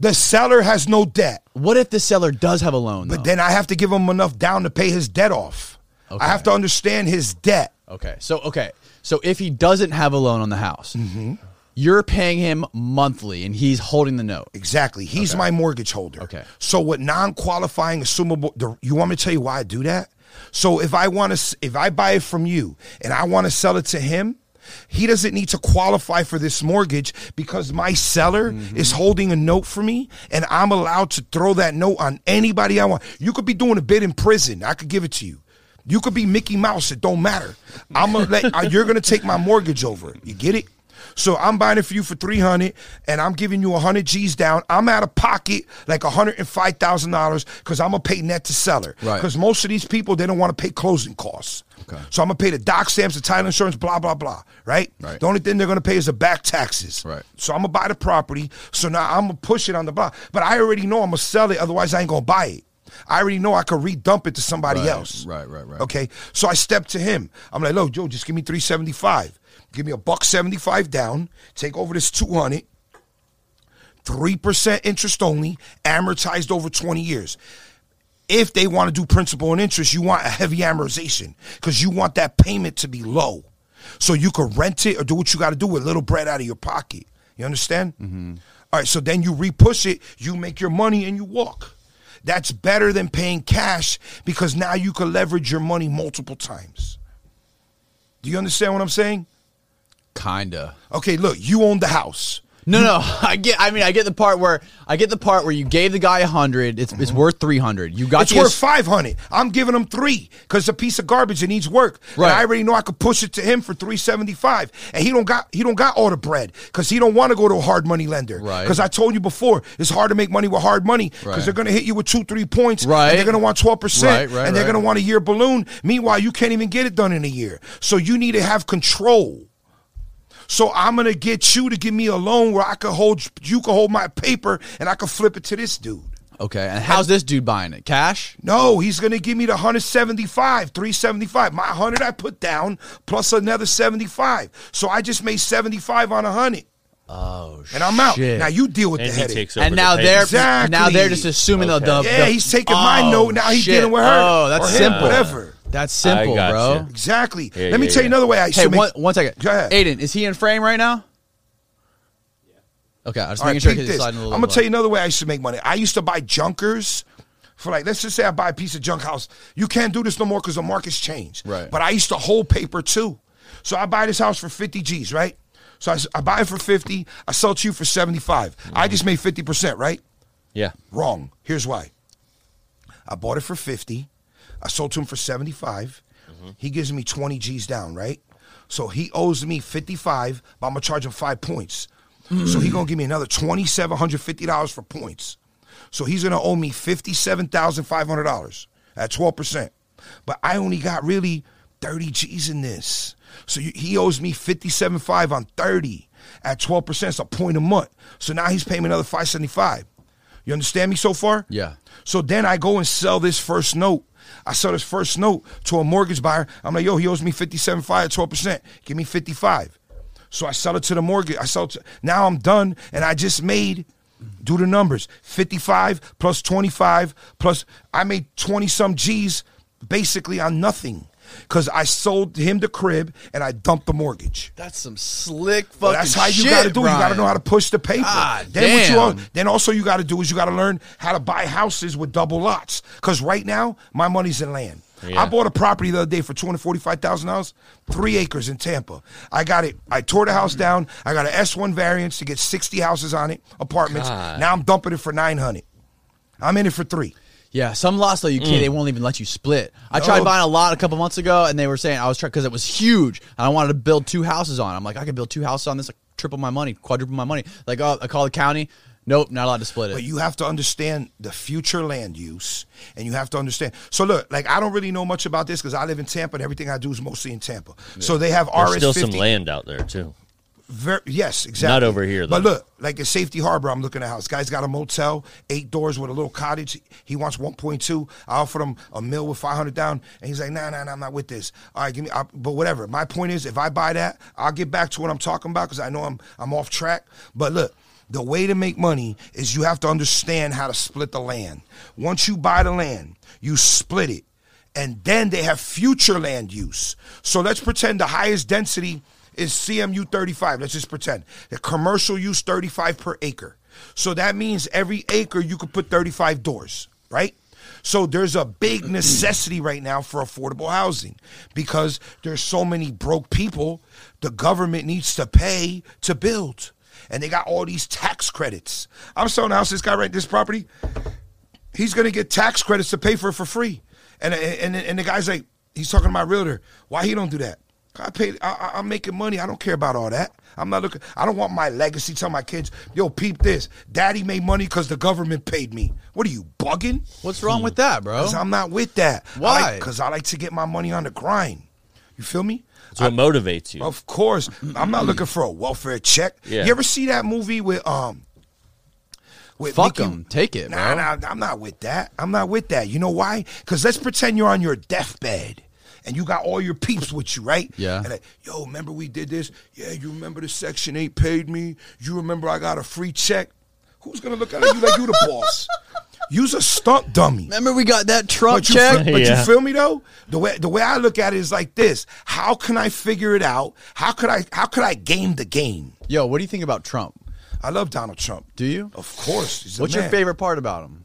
The seller has no debt. what if the seller does have a loan? But though? then I have to give him enough down to pay his debt off. Okay. I have to understand his debt. okay, so okay, so if he doesn't have a loan on the house, Mm-hmm. You're paying him monthly, and he's holding the note. Exactly. He's my mortgage holder. Okay. So with non-qualifying assumable, you want me to tell you why I do that? So if I want to, if I buy it from you and I want to sell it to him, he doesn't need to qualify for this mortgage because my seller is holding a note for me and I'm allowed to throw that note on anybody I want. You could be doing a bid in prison. I could give it to you. You could be Mickey Mouse. It don't matter. I'm gonna let uh, you're gonna take my mortgage over. You get it? So I'm buying it for you for three hundred, and I'm giving you hundred G's down. I'm out of pocket like hundred and five thousand dollars because I'm gonna pay net to seller. Right. Because most of these people they don't want to pay closing costs. Okay. So I'm gonna pay the doc stamps, the title insurance, blah blah blah. Right. Right. The only thing they're gonna pay is the back taxes. Right. So I'm gonna buy the property. So now I'm gonna push it on the block, but I already know I'm gonna sell it. Otherwise, I ain't gonna buy it. I already know I could redump it to somebody Right, else. right, right, right. Okay. So I step to him. I'm like, look, Joe, just give me 375. Give me a buck 75 down. Take over this 200. 3% interest only, amortized over 20 years. If they want to do principal and interest, you want a heavy amortization because you want that payment to be low. So you could rent it or do what you got to do with a little bread out of your pocket. You understand? Mm-hmm. All right, so then you repush it, you make your money, and you walk. That's better than paying cash because now you can leverage your money multiple times. Do you understand what I'm saying? Kinda. Okay, look, you own the house. No, no, I get. I mean, I get the part where I get the part where you gave the guy a hundred. It's it's mm-hmm. worth three hundred. You got It's worth 500. I'm giving him three because it's a piece of garbage. It needs work. And Right. I already know I could push it to him for 375. And he don't got he don't got all the bread because he don't want to go to a hard money lender. Right. Because I told you before, it's hard to make money with hard money because Right. they're going to hit you with two, three points. Right. And they're going to want 12%. Right, right, and they're right. going to want a year balloon. Meanwhile, you can't even get it done in a year. So you need to have control. So I'm gonna get you to give me a loan where I can hold you can hold my paper and I can flip it to this dude. Okay, and how's this dude buying it? Cash? No, he's gonna give me the 175, 375. My 100 I put down plus another 75. So I just made 75 on a 100. Oh, shit. And I'm out. shit. Now you deal with And the he headache. takes over and the now payment. they're Exactly. now they're just assuming the, Okay. the yeah, he's taking my Oh, note. Now he's shit. dealing with her. Oh, that's or him, simple. Whatever. That's simple, I bro. you. Exactly. Yeah, Let me yeah, tell you another way I used Hey, to make. one, one second. Go ahead. Aiden, is he in frame right now? Yeah. Okay, I was All right, making sure peep he's this. sliding a I'm gonna tell you another way I used to make money. I used to buy junkers for like, let's just say I buy a piece of junk house. You can't do this no more because the market's changed. Right. But I used to hold paper too. So I buy this house for 50 G's, right? So I, I buy it for 50. I sell it to you for 75. I mm-hmm. just made 50%, right? Yeah. Wrong. Here's why. I bought it for 50. I sold to him for 75. Mm-hmm. He gives me 20 G's down, right? So he owes me 55, but I'm going to charge him five points. So he going to give me another $2,750 for points. So he's going to owe me $57,500 at 12%. But I only got really 30 G's in this. So you, he owes me 57.5 on 30 at 12%. It's a point a month. So now he's paying me another 575. You understand me so far? Yeah. So then I go and sell this first note. I sell this first note to a mortgage buyer. I'm like, yo, he owes me 57.5 at 12%. Give me 55. So I sell it to the mortgage. I sell it to, now I'm done and I just made do the numbers. 55 plus 25 plus I made 20 some G's basically on nothing. Cause I sold him the crib and I dumped the mortgage. That's some slick fucking Well, that's how you got to do. it. You got to know how to push the paper. God then what you damn. then also you got to do is you got to learn how to buy houses with double lots. Because right now my money's in land. Yeah. I bought a property the other day for two hundred forty five thousand dollars, three acres in Tampa. I got it. I tore the house down. I got an S one variance to get sixty houses on it, apartments. God. Now I'm dumping it for nine hundred. I'm in it for three. Yeah, some lots though you can't. Mm. They won't even let you split. I tried buying a lot a couple months ago, and they were saying I was trying because it was huge, and I wanted to build two houses on. it. I'm like, I could build two houses on this, like, triple my money, quadruple my money. Like, oh, I call the county. Nope, not allowed to split it. But you have to understand the future land use, and you have to understand. So look, like I don't really know much about this because I live in Tampa, and everything I do is mostly in Tampa. So they have There's RS still some land out there too. Ver- yes, exactly. Not over here, But look, like in Safety Harbor, I'm looking at a house. Guy's got a motel, eight doors with a little cottage. He wants 1.2. I offered him a mill with 500 down, and he's like, Nah, nah, nah, I'm not with this. All right, give me. I, but whatever. My point is, if I buy that, I'll get back to what I'm talking about because I know I'm I'm off track. But look. The way to make money is you have to understand how to split the land. Once you buy the land, you split it and then they have future land use. So let's pretend the highest density is CMU 35. Let's just pretend the commercial use 35 per acre. So that means every acre you could put 35 doors, right? So there's a big necessity right now for affordable housing because there's so many broke people. The government needs to pay to build, and they got all these tax credits. I'm selling a house. This guy right this property he's gonna get tax credits to pay for it for free. And and and the guy's like, he's talking to my realtor. Why he don't do that? I pay. I, I- I'm making money. I don't care about all that. I'm not looking. I don't want my legacy. Tell my kids, yo, peep this. Daddy made money because the government paid me. What are you bugging? What's wrong with that, bro? Because I'm not with that. Why? Because I like to get my money on the grind. You feel me? That's what motivates you. Of course, I'm not looking for a welfare check. Yeah. You ever see that movie with um? With Fuck Mickey- 'em. Take it, Nah, bro. nah, I'm not with that. I'm not with that. You know why? Because let's pretend you're on your deathbed and you got all your peeps with you, right? Yeah. And like, yo, remember we did this? Yeah, you remember the Section Eight paid me? You remember I got a free check? Who's gonna look at you like you the boss? Use a stunt dummy. Remember we got that Trump But you, check? feel, but Yeah. you feel me though? The way the way I look at it is like this: How can I figure it out? How could I how could I game the game? Yo, what do you think about Trump? I love Donald Trump. Do you? Of course. he's a What's your favorite part about him?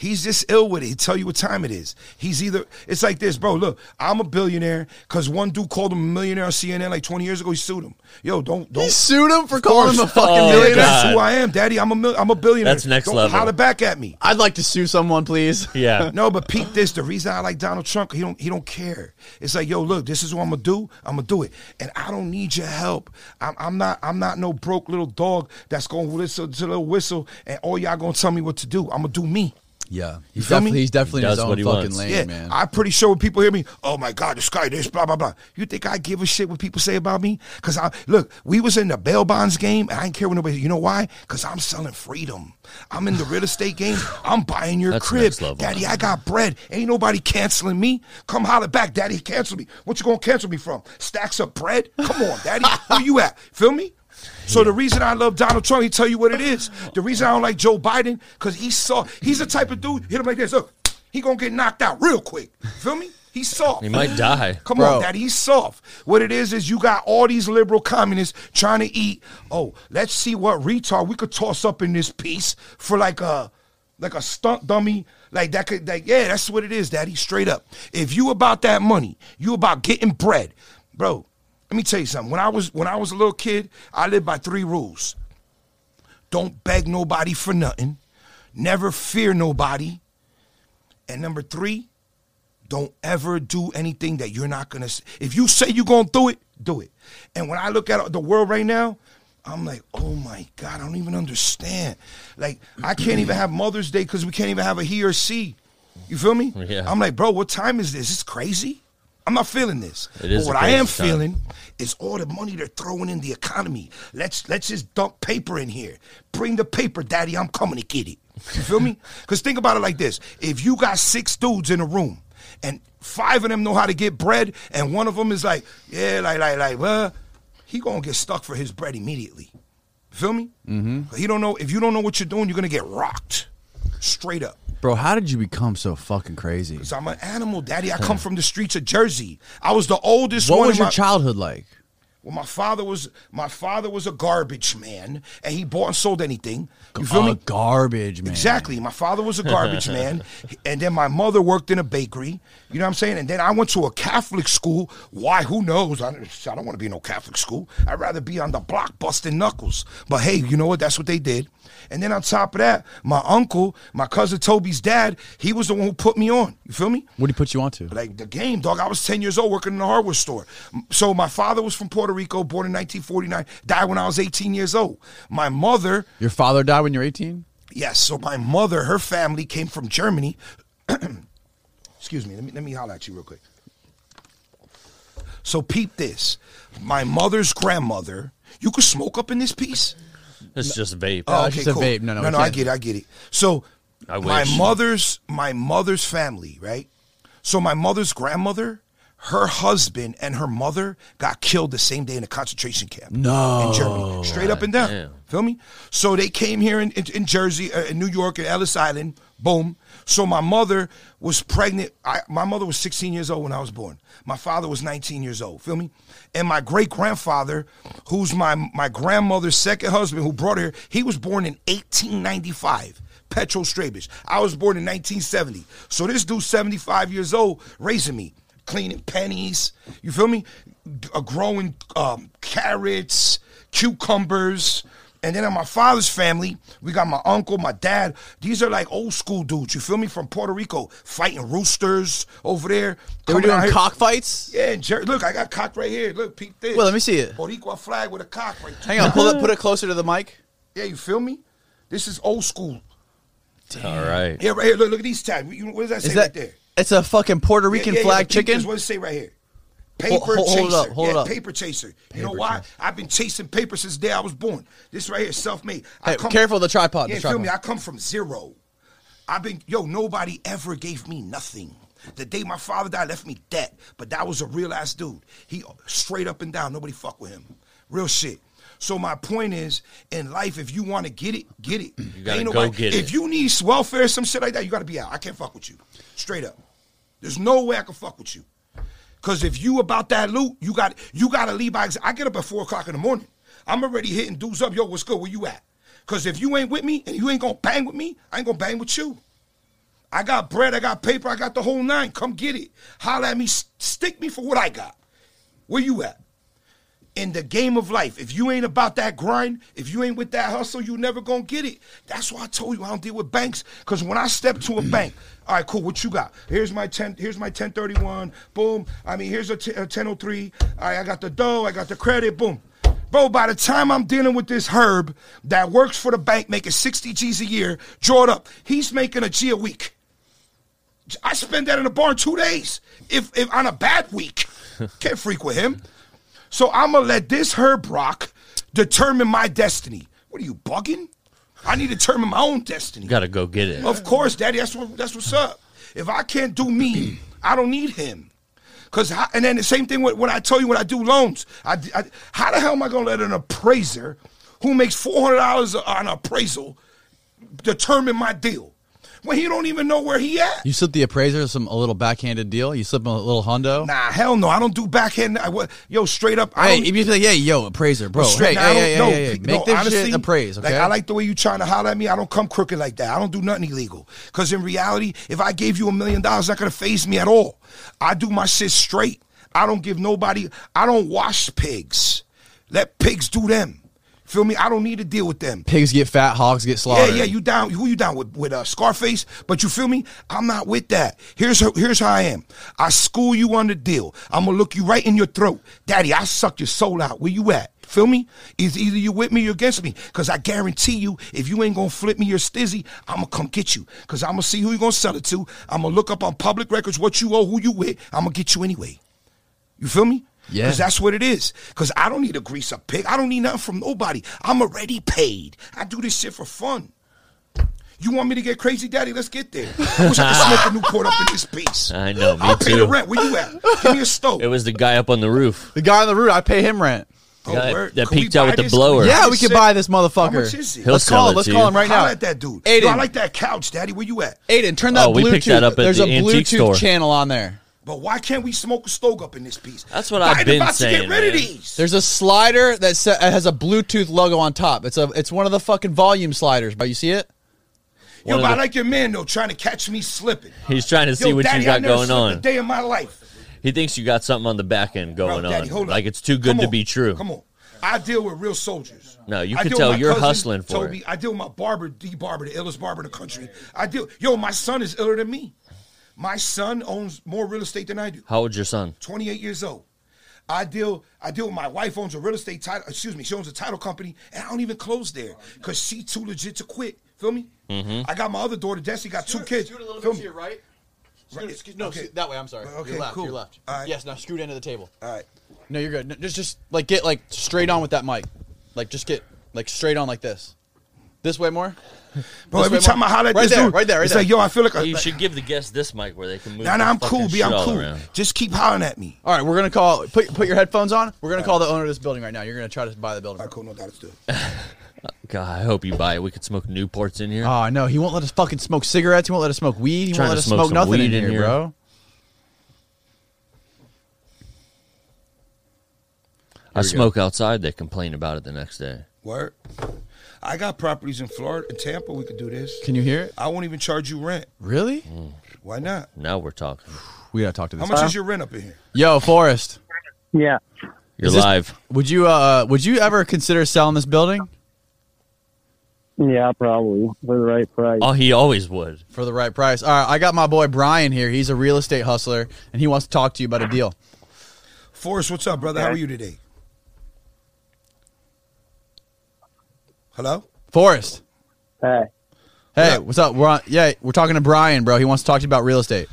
He's just ill with it. He'll tell you what time it is. He's either, it's like this, bro. Look, I'm a billionaire because one dude called him a millionaire on CNN like 20 years ago. He sued him. Yo, don't, don't. He sued him for Of calling him a fucking Oh, Yeah, millionaire. that's who I am, daddy. I'm a, mil- I'm a billionaire. That's next don't level. Holler back at me. I'd like to sue someone, please. yeah. No, but peep this. The reason I like Donald Trump, he don't he don't care. It's like, yo, look, this is what I'm gonna do. I'm gonna do it, and I don't need your help. I'm, I'm not I'm not no broke little dog that's gonna whistle to the whistle, and all y'all gonna tell me what to do. I'm gonna do me. Yeah, he's feel me? definitely he's definitely He in his does own what he fucking wants. lane, yeah, man. I'm pretty sure when people hear me, oh my God, this guy, this blah blah blah. You think I give a shit what people say about me? Cause I look, we was in the bail bonds game, and I didn't care what nobody. You know why? Cause I'm selling freedom. I'm in the real estate game. I'm buying your That's crib, level. daddy. I got bread. Ain't nobody canceling me. Come holler back, daddy. Cancel me. What you gonna cancel me from? Stacks of bread? Come on, daddy. Where you at? Feel me? So the reason I love Donald Trump, he tell you what it is. The reason I don't like Joe Biden, because he saw he's the type of dude, hit him like this. Look, he gonna get knocked out real quick. Feel me? He's soft. He might die. Come Bro. on, daddy, he's soft. What it is is you got all these liberal communists trying to eat. Oh, let's see what retard we could toss up in this piece for like a like a stunt dummy. Like that could like, yeah, that's what it is, daddy. Straight up. If you about that money, you about getting bread. Bro, let me tell you something. When I was when I was a little kid, I lived by three rules. Don't beg nobody for nothing. never fear nobody. And number three, don't ever do anything that you're not gonna. If you say you're gonna do it, do it. And when I look at the world right now, I'm like, oh my god, I don't even understand. Like, I can't even have Mother's Day because we can't even have a he or she. You feel me? Yeah. I'm like, bro, what time is this? It's crazy. I'm not feeling this. It is But what I am time. feeling is all the money they're throwing in the economy. Let's let's just dump paper in here. Bring the paper, daddy. I'm coming to get it. You feel me? Because think about it like this: if you got six dudes in a room, and five of them know how to get bread, and one of them is like, yeah, like like like, well, he gonna get stuck for his bread immediately. You feel me? Mm-hmm. He don't know if you don't know what you're doing, you're gonna get rocked, straight up. Bro, how did you become so fucking crazy? Cause I'm an animal, daddy. I come from the streets of Jersey. I was the oldest What one. was in your my- childhood like? Well, my father was my father was a garbage man, and he bought and sold anything. You feel me? garbage, man. Exactly. My father was a garbage man, and then my mother worked in a bakery. You know what I'm saying? And then I went to a Catholic school. Why? Who knows? I, I don't want to be in no Catholic school. I'd rather be on the block busting knuckles. But hey, you know what? That's what they did. And then on top of that, my uncle, my cousin Toby's dad, he was the one who put me on. You feel me? What did he put you onto? like the game, dog. I was 10 years old working in a hardware store. So my father was from Puerto Rico, born in 1949, died when I was 18 years old. My mother, Your father died when you were 18? yes, so my mother, her family came from Germany. Excuse me, let me let me holler at you real quick. So peep this. My mother's grandmother, you could smoke up in this piece? It's just vape. Oh, it's just a vape. No, no, no, no. I get it. I get it. So, I my mother's my mother's family, right? So my mother's grandmother, her husband and her mother got killed the same day in a concentration camp. No. in Germany, straight up and down. Damn. Feel me? So they came here in, in, in Jersey, uh, in New York, at Ellis Island. Boom. So my mother was pregnant. I, my mother was 16 years old when I was born. My father was 19 years old. Feel me? And my great grandfather, who's my my grandmother's second husband, who brought her he was born in 1895. Petro Strabish. I was born in 1970. So this dude's 75 years old, raising me, cleaning pennies. You feel me? Growing um, carrots, cucumbers. And then in my father's family, we got my uncle, my dad. These are like old school dudes. You feel me? From Puerto Rico, fighting roosters over there. They were doing here- cockfights? Yeah, and Jer- look, I got cock right here. Look, peep this. Well, let me see it. Boricua flag with a cock right there. Hang on, pull it, put it closer to the mic. Yeah, you feel me? This is old school. All right. Yeah, right here. Look, look at these tabs. You- What does that say Is right there? It's a fucking Puerto Rican yeah, yeah, flag but chicken? What does it say right here? Paper Hold- chaser. up, hold yeah, up. paper chaser. you know why? chaser. I've been chasing paper since the day I was born. This right here, self-made. I Hey, careful of the tripod, Yeah, the feel me? I come from zero. I've been yo. Nobody ever gave me nothing. The day my father died, left me debt. But that was a real ass dude. He straight up and down. Nobody fuck with him. Real shit. So my point is, in life, if you want to get it, get it. You gotta go get If it. you need welfare, some shit like that, you got to be out. I can't fuck with you. Straight up. There's no way I can fuck with you. Cause if you about that loot, you got you gotta leave by. I get up at four o'clock in the morning. I'm already hitting dudes up. Yo, what's good? Where you at? Cause if you ain't with me and you ain't gonna bang with me, I ain't gonna bang with you. I got bread, I got paper, I got the whole nine. Come get it. Holla at me, stick me for what I got. Where you at? In the game of life, if you ain't about that grind, if you ain't with that hustle, you never gonna get it. That's why I told you I don't deal with banks. Cause when I step to a bank, all right, cool. What you got? Here's my ten. Here's my ten thirty one. Boom. I mean, here's a ten oh three. All right, I got the dough. I got the credit. Boom. Bro, by the time I'm dealing with this herb that works for the bank, making 60 G's a year, draw it up. He's making a G a week. I spend that in the bar in two days. If if on a bad week, can't freak with him. So I'm gonna let this herb rock determine my destiny. What are you bugging? I need to determine my own destiny. Got to go get it. Of course, Daddy. That's what that's what's up. If I can't do me, I don't need him. Cause how, and then the same thing with, what I tell you when I do loans. I, I- how the hell am I gonna let an appraiser who makes four hundred dollars on appraisal determine my deal when he don't even know where he at? You slipped the appraiser some a little backhanded deal. You slipped him a little hundo. Nah, hell no. I don't do backhand. I, what, yo, straight up. I hey, don't, if you say, "Yeah, yo, appraiser, bro," straight- hey, nah, I hey, don't- hey, no, hey, hey, no, make this honestly, shit appraise, okay? Like I like the way you trying to holler at me. I don't come crooked like that. I don't do nothing illegal. Because in reality, if I gave you a million dollars, not gonna phase me at all. I do my shit straight. I don't give nobody. I don't wash pigs. Let pigs do them. Feel me? I don't need to deal with them. Pigs get fat, hogs get slaughtered. Yeah, yeah, you down? Who you down with? With uh, Scarface? But you feel me? I'm not with that. Here's how, here's how I am. I school you on the deal. I'm gonna look you right in your throat, Daddy. I suck your soul out. Where you at? Feel me? Is either you with me or against me? Cause I guarantee you, if you ain't gonna flip me your stizzy, I'm gonna come get you. Cause I'm gonna see who you gonna sell it to. I'm gonna look up on public records what you owe, who you with. I'm gonna get you anyway. You feel me? Yeah. Because that's what it is. Because I don't need to grease a pig. I don't need nothing from nobody. I'm already paid. I do this shit for fun. You want me to get crazy, Daddy? Let's get there. I wish I could smoke a Newport up in this piece. I know, me I'll pay the rent. Where you at? Give me a stove. It was the guy up on the roof. The guy on the roof, I pay him rent. Oh, guy word. that Can we peeked out buy with the this? blower. Yeah, we this could buy this motherfucker. How much is it? He'll Let's sell call it him. Let's to call him right Holla now. at that dude. Aiden. Yo, I like that couch, Daddy. Where you at? Aiden, turn that Oh, we Bluetooth. picked that up at There's the a antique Bluetooth store. channel on there. But why can't we smoke a stove up in this piece? That's what I've been about to saying, get rid of these. There's a slider that has a Bluetooth logo on top. It's a it's one of the fucking volume sliders, bro. You see it? Yo, one but of I like your man though, trying to catch me slipping. He's trying to see Yo, what Daddy, you I got never going on. A day of my life. He thinks you got something on the back end Bro, going Daddy, on. Like it's too good to be true. Come on. I deal with real soldiers. No, you I could deal tell with my you're cousin, hustling for Toby. it. I deal with my barber, D Barber, the illest barber in the country. I deal. Yo, my son is iller than me. My son owns more real estate than I do. How old's your son? 28 years old. I deal. I deal with my wife owns a real estate title. Excuse me, she owns a title company, and I don't even close there because she too legit to quit. Feel me? Mm-hmm. I got my other daughter, Destiny, got two kids. scoot a little Feel me? right. Right. Scoot- no, okay. scoot that way. I'm sorry. Okay, you're left. cool. You're left. All right. Yes. Now scoot into the table. All right. No, you're good. No, just just like get like straight on with that mic. Like just get like straight on like this. This way more. Bro, This every way time more. I holler at Right this there, dude, right there, right it's there. like, yo, I feel like a, You like, should give the guests this mic where they can move. Nah, nah, the I'm cool, fucking B. I'm all cool. around. Just keep hollering at me. All right, we're gonna call. Put put your headphones on. We're gonna call the owner of this building right now. You're gonna try to buy the building. All right, cool. No doubt, let's do it. God, I hope you buy it. We could smoke Newports in here. Oh no, he won't let us fucking smoke cigarettes. He won't let us smoke weed. He Trying won't let us smoke smoke some nothing weed in in here, here. bro. I we go. smoke outside. They complain about it the next day. Word. I got properties in Florida, in Tampa. We could do this. Can you hear it? I won't even charge you rent. Really? Why not? Now we're talking. We gotta talk to this. How much guy. is your rent up in here? Yo, Forrest. Yeah. You're Is this- live. Would you uh would you ever consider selling this building Yeah, probably for the right price. Oh, he always would. for the right price? All right, I got my boy Brian here. He's a real estate hustler and he wants to talk to you about a deal. Forrest, what's up, brother? How are you today? Hello? Forrest. Hey, Hey, what's up? We're on yeah, we're talking to Brian, bro. He wants to talk to you about real estate.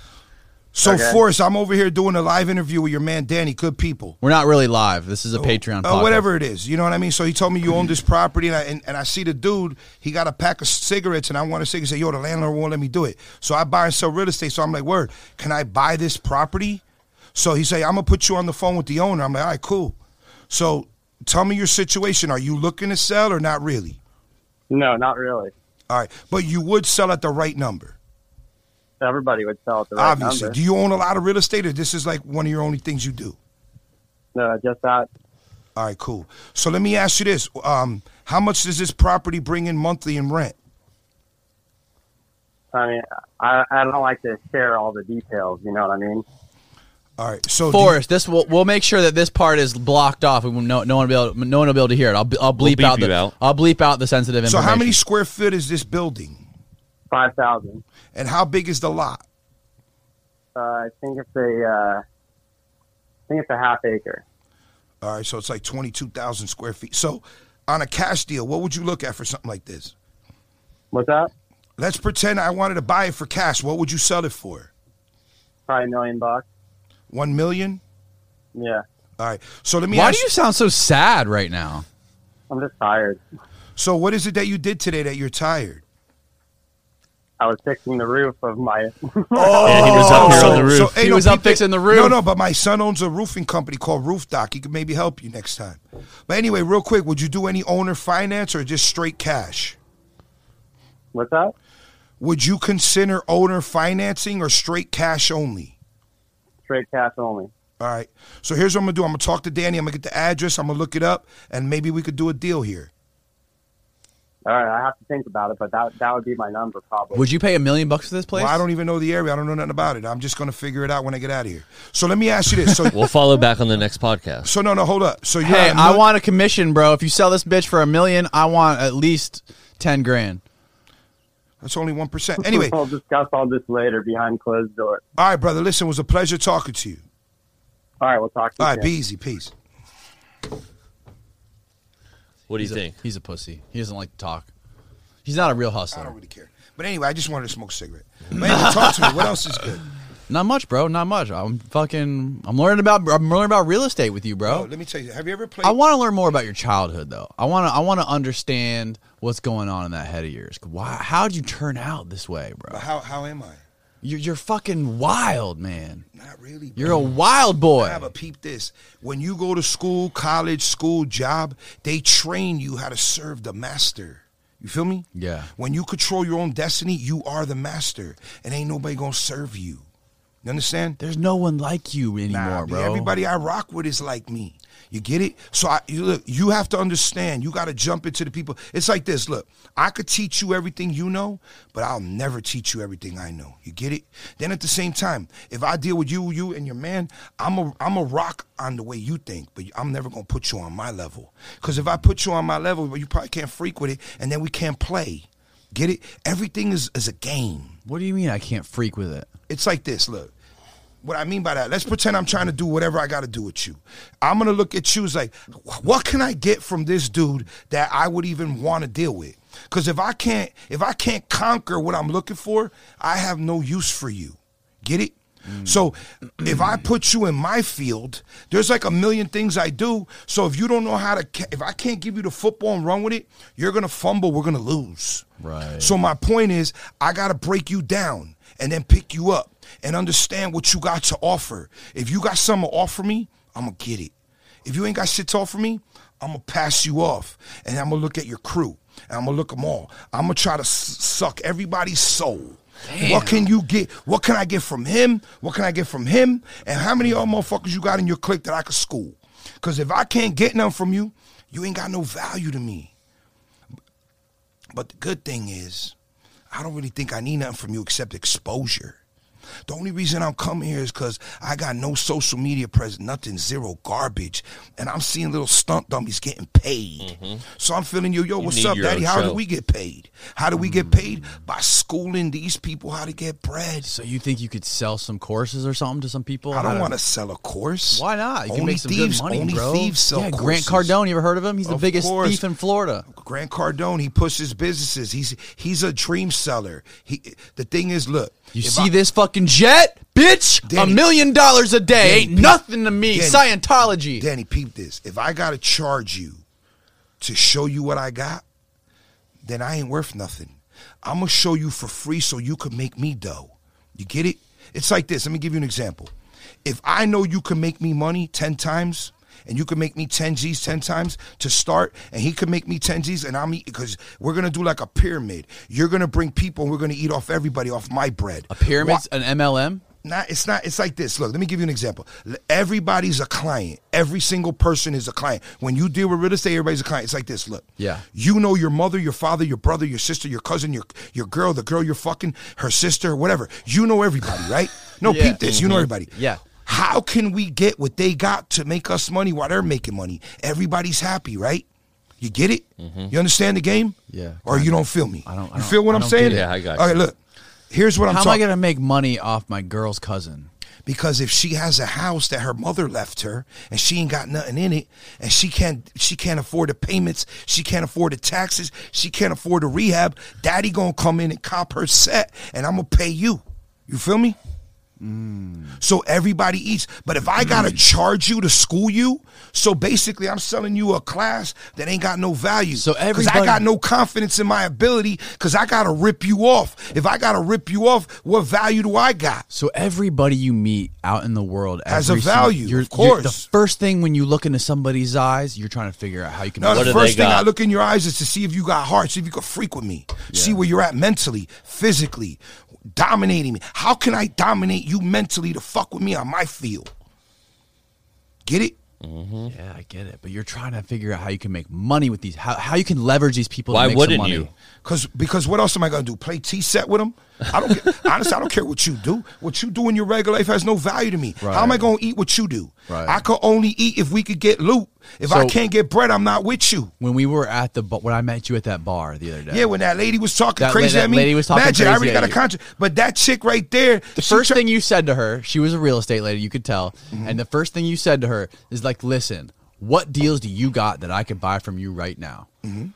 So, Okay. Forrest, I'm over here doing a live interview with your man Danny. Good people. We're not really live. This is a Patreon Uh, podcast. whatever it is, you know what I mean. So he told me you own this property, and I, and, and I see the dude. He got a pack of cigarettes, and I want to cigarette. Say, yo, the landlord won't let me do it. So I buy and sell real estate. So I'm like, word, can I buy this property? So he say, I'm gonna put you on the phone with the owner. I'm like, all right, cool. So tell me your situation. Are you looking to sell or not really? no, not really. All right, but you would sell at the right number. Everybody would sell at the right Obviously. number. Do you own a lot of real estate, or this is like one of your only things you do? no, just that. All right, cool. So let me ask you this: um, How much does this property bring in monthly in rent? I mean, I I don't like to share all the details. You know what I mean? All right, so do you- Forrest, this will we'll make sure that this part is blocked off. We will no, no one will be able, no one will be able to hear it. I'll I'll bleep, bleep out the out. I'll bleep out the sensitive information. So how many square foot is this building? Five thousand. And how big is the lot? Uh, I think it's a. Uh, I think it's a half acre. All right, so it's like 22,000 square feet. So on a cash deal, what would you look at for something like this? What's that? Let's pretend I wanted to buy it for cash. What would you sell it for? Probably a million bucks. 1 million? Yeah, All right. So let me Why ask do you sound so sad right now? I'm just tired. So what is it that you did today that you're tired? I was fixing the roof of my. Oh, Yeah, he was up here so, on the roof. So, hey, He no, was up fixing the roof. No, no, but my son owns a roofing company called Roof Doc. He could maybe help you next time. But anyway, real quick, would you do any owner finance or just straight cash? What's that? Would you consider owner financing or straight cash only? Straight cash only. All right. So here's what I'm gonna do. I'm gonna talk to Danny. I'm gonna get the address. I'm gonna look it up, and maybe we could do a deal here. All right, I have to think about it, but that that would be my number probably. Would you pay a million bucks for this place? Well, I don't even know the area. I don't know nothing about it. I'm just going to figure it out when I get out of here. So let me ask you this. So, We'll follow back on the next podcast. so no, no, hold up. So you're Hey, at a I mil- want a commission, bro. If you sell this bitch for a million, I want at least ten grand. That's only one percent. Anyway, we'll discuss all this later behind closed doors. All right, brother. Listen, it was a pleasure talking to you. All right, we'll talk to you. All right, soon. be easy, peace. What do you He's a- think? he's a pussy. He doesn't like to talk. He's not a real hustler. I don't really care. But anyway, I just wanted to smoke a cigarette. Man, talk to me. What else is good? Not much, bro. Not much. I'm fucking. I'm learning about. I'm learning about real estate with you, bro. Let me tell you. Have you ever played? I want to learn more about your childhood, though. I want to. I want to understand what's going on in that head of yours. Why? How'd you turn out this way, bro? how how am I? You're, you're fucking wild, man. Not really. You're a wild boy. I have a peep this. When you go to school, college, school, job, they train you how to serve the master. You feel me? Yeah. When you control your own destiny, you are the master, and ain't nobody gonna serve you. You understand? There's no one like you anymore, Nah, bro. Everybody I rock with is like me. You get it? So I you look, you have to understand. You got to jump into the people. It's like this. Look, I could teach you everything you know, but I'll never teach you everything I know. You get it? Then at the same time, if I deal with you, you and your man, I'm a I'm a rock on the way you think, but I'm never gonna put you on my level. Because if I put you on my level, you probably can't freak with it, and then we can't play. Get it? Everything is is a game. What do you mean I can't freak with it? It's like this. Look, what I mean by that, let's pretend I'm trying to do whatever I got to do with you. I'm gonna look at you as like, what can I get from this dude that I would even want to deal with? Because if I can't, if I can't conquer what I'm looking for, I have no use for you. Get it? Mm. So if I put you in my field, there's like a million things I do. So if you don't know how to, if I can't give you the football and run with it, you're gonna fumble. We're gonna lose. Right. So my point is, I gotta break you down and then pick you up and understand what you got to offer. If you got something to offer me, I'm gonna get it. If you ain't got shit to offer me, I'm gonna pass you off and I'm gonna look at your crew and I'm gonna look them all. I'm gonna try to s- suck everybody's soul. What can you get? What can I get from him? What can I get from him? And how many other motherfuckers you got in your clique that I could school? Because if I can't get none from you, you ain't got no value to me. But the good thing is, I don't really think I need nothing from you except exposure. The only reason I'm coming here is because I got no social media presence, nothing, zero garbage. And I'm seeing little stunt dummies getting paid. Mm-hmm. So I'm feeling you, yo, You what's up, daddy? How show. do we get paid? How do we get mm-hmm. paid? By schooling these people how to get bread. So you think you could sell some courses or something to some people? I don't want to sell a course. Why not? You can only make some thieves, good money, only bro. thieves sell yeah, Grant courses. Cardone. You ever heard of him? He's the Of biggest course. thief in Florida. Grant Cardone, he pushes businesses. He's he's a dream seller. He the thing is, look, You if see I- this fucking jet, bitch? Danny- a million dollars a day Danny, ain't peep- nothing to me. Danny- Scientology. Danny, peep this. If I gotta charge you to show you what I got, then I ain't worth nothing. I'm gonna show you for free so you can make me dough. You get it? It's like this. Let me give you an example. If I know you can make me money 10 times, and you can make me 10 G's 10 times to start, and he can make me 10 G's, and I'm because we're gonna do like a pyramid. You're gonna bring people, and we're gonna eat off everybody off my bread. A pyramid, Why- an MLM. not it's not it's like this look let me give you an example everybody's a client every single person is a client when you deal with real estate everybody's a client it's like this look Yeah. you know your mother your father your brother your sister your cousin your your girl the girl you're fucking her sister whatever you know everybody right no Yeah. peep this you know mm-hmm. everybody Yeah. How can we get what they got to make us money while they're making money? Everybody's happy right? You get it? Mm-hmm. You understand the game? Yeah. or you don't feel me? I don't- I you don't- feel what i'm saying. Yeah, I got all you. right look here's what i'm How am talking I gonna make money off my girl's cousin? because if she has a house that her mother left her and she ain't got nothing in it and she can't she can't afford the payments she can't afford the taxes she can't afford the rehab daddy gonna come in and cop her set and i'm gonna pay you. You feel me so everybody eats. But if i gotta mm. charge you to school you so basically i'm selling you a class that ain't got no value. So because i got no confidence in my ability because i gotta rip you off. If i gotta rip you off what value do i got? So everybody you meet out in the world Has a value, you're- of you're- the first thing when you look into somebody's eyes, you're trying to figure out how you can. No, the first they thing I look in your eyes is to see if you got heart, see if you can freak with me, see where you're at mentally, physically, dominating me. How can I dominate you mentally to fuck with me on my field? Get it? Mm-hmm. Yeah, I get it. But you're trying to figure out how you can make money with these, how, how you can leverage these people. Why to make wouldn't money. you? Cause because what else am I gonna do? Play T set with them? I don't get, honestly. I don't care what you do. What you do in your regular life has no value to me. How am I gonna eat what you do? Right. I could only eat if we could get loot. If I can't get bread, I'm not with you. When we were at the, when I met you at that bar the other day. Yeah, when that lady was talking That crazy that at me, lady was talking Magic, I already got a contract. But that chick right there, The first thing you said to her, she was a real estate lady, you could tell. Mm-hmm. And the first thing you said to her is like, "Listen, what deals do you got that I could buy from you right now?" Mm-hmm.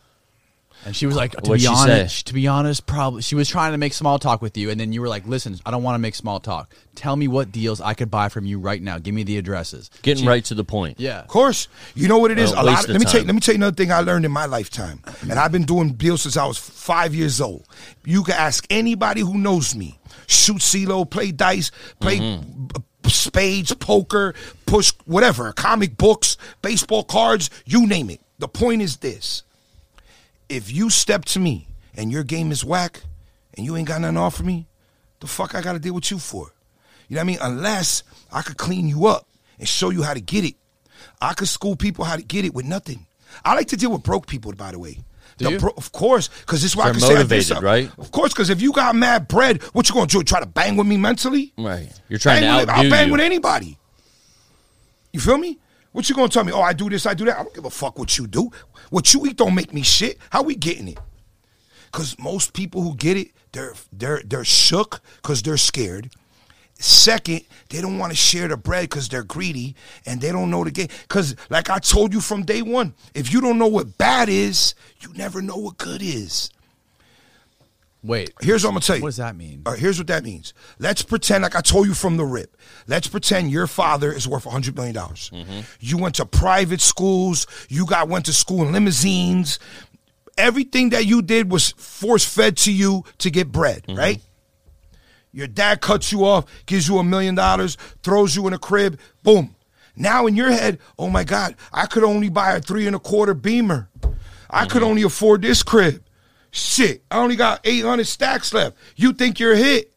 And she was like, "To What'd be honest, say? to be honest, probably." She was trying to make small talk with you, and then you were like, "Listen, I don't want to make small talk. Tell me what deals I could buy from you right now. Give me the addresses." Getting She- right to the point. Yeah. Of course, you know what it is. Well, a lot. Of, of let me tell you. Let me tell you another thing I learned in my lifetime, and I've been doing deals since I was five years old. You can ask anybody who knows me. Shoot CeeLo, play dice, play Mm-hmm. b- spades, poker, push whatever, comic books, baseball cards, you name it. The point is this: if you step to me and your game is whack, and you ain't got nothing to offer me, the fuck I got to deal with you for? You know what I mean? Unless I could clean you up and show you how to get it. I could school people how to get it with nothing. I like to deal with broke people, by the way. Do The you? bro- of course, because this is why I can say I motivated, right? Of course, because if you got mad bread, what you gonna do? Try to bang with me mentally? Right. You're trying bang to outdo I'll bang you. with anybody. You feel me? What you gonna tell me? Oh, I do this, I do that. I don't give a fuck what you do. What you eat don't make me shit. How we getting it? Cause most people who get it, they're they're they're shook because they're scared. Second, they don't want to share the bread because they're greedy and they don't know the game. Because, like I told you from day one, if you don't know what bad is, you never know what good is. Wait. Here's what I'm gonna tell you. What does that mean? All right, here's what that means. Let's pretend, like I told you from the rip. Let's pretend your father is worth $100 million. Mm-hmm. You went to private schools. You got went to school in limousines. Everything that you did was force fed to you to get bread, mm-hmm. right? Your dad cuts you off, gives you a million dollars, throws you in a crib, boom. Now in your head, oh my God, I could only buy a three and a quarter beamer. I could mm-hmm. only afford this crib. Shit, I only got 800 stacks left. You think you're hit,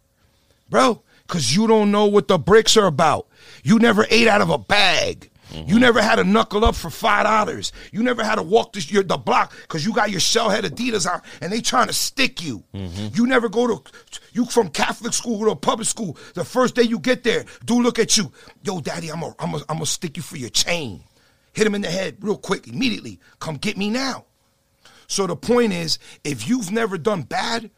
bro, because you don't know what the bricks are about. You never ate out of a bag. You never had to knuckle up for five dollars. You never had to walk this, your, the block because you got your shellhead Adidas on and they trying to stick you. Mm-hmm. You never go to you from Catholic school to a public school. The first day you get there, do look at you, yo, daddy, I'm gonna I'm gonna I'm gonna stick you for your chain. Hit him in the head real quick, immediately. Come get me now. So the point is, if you've never done bad,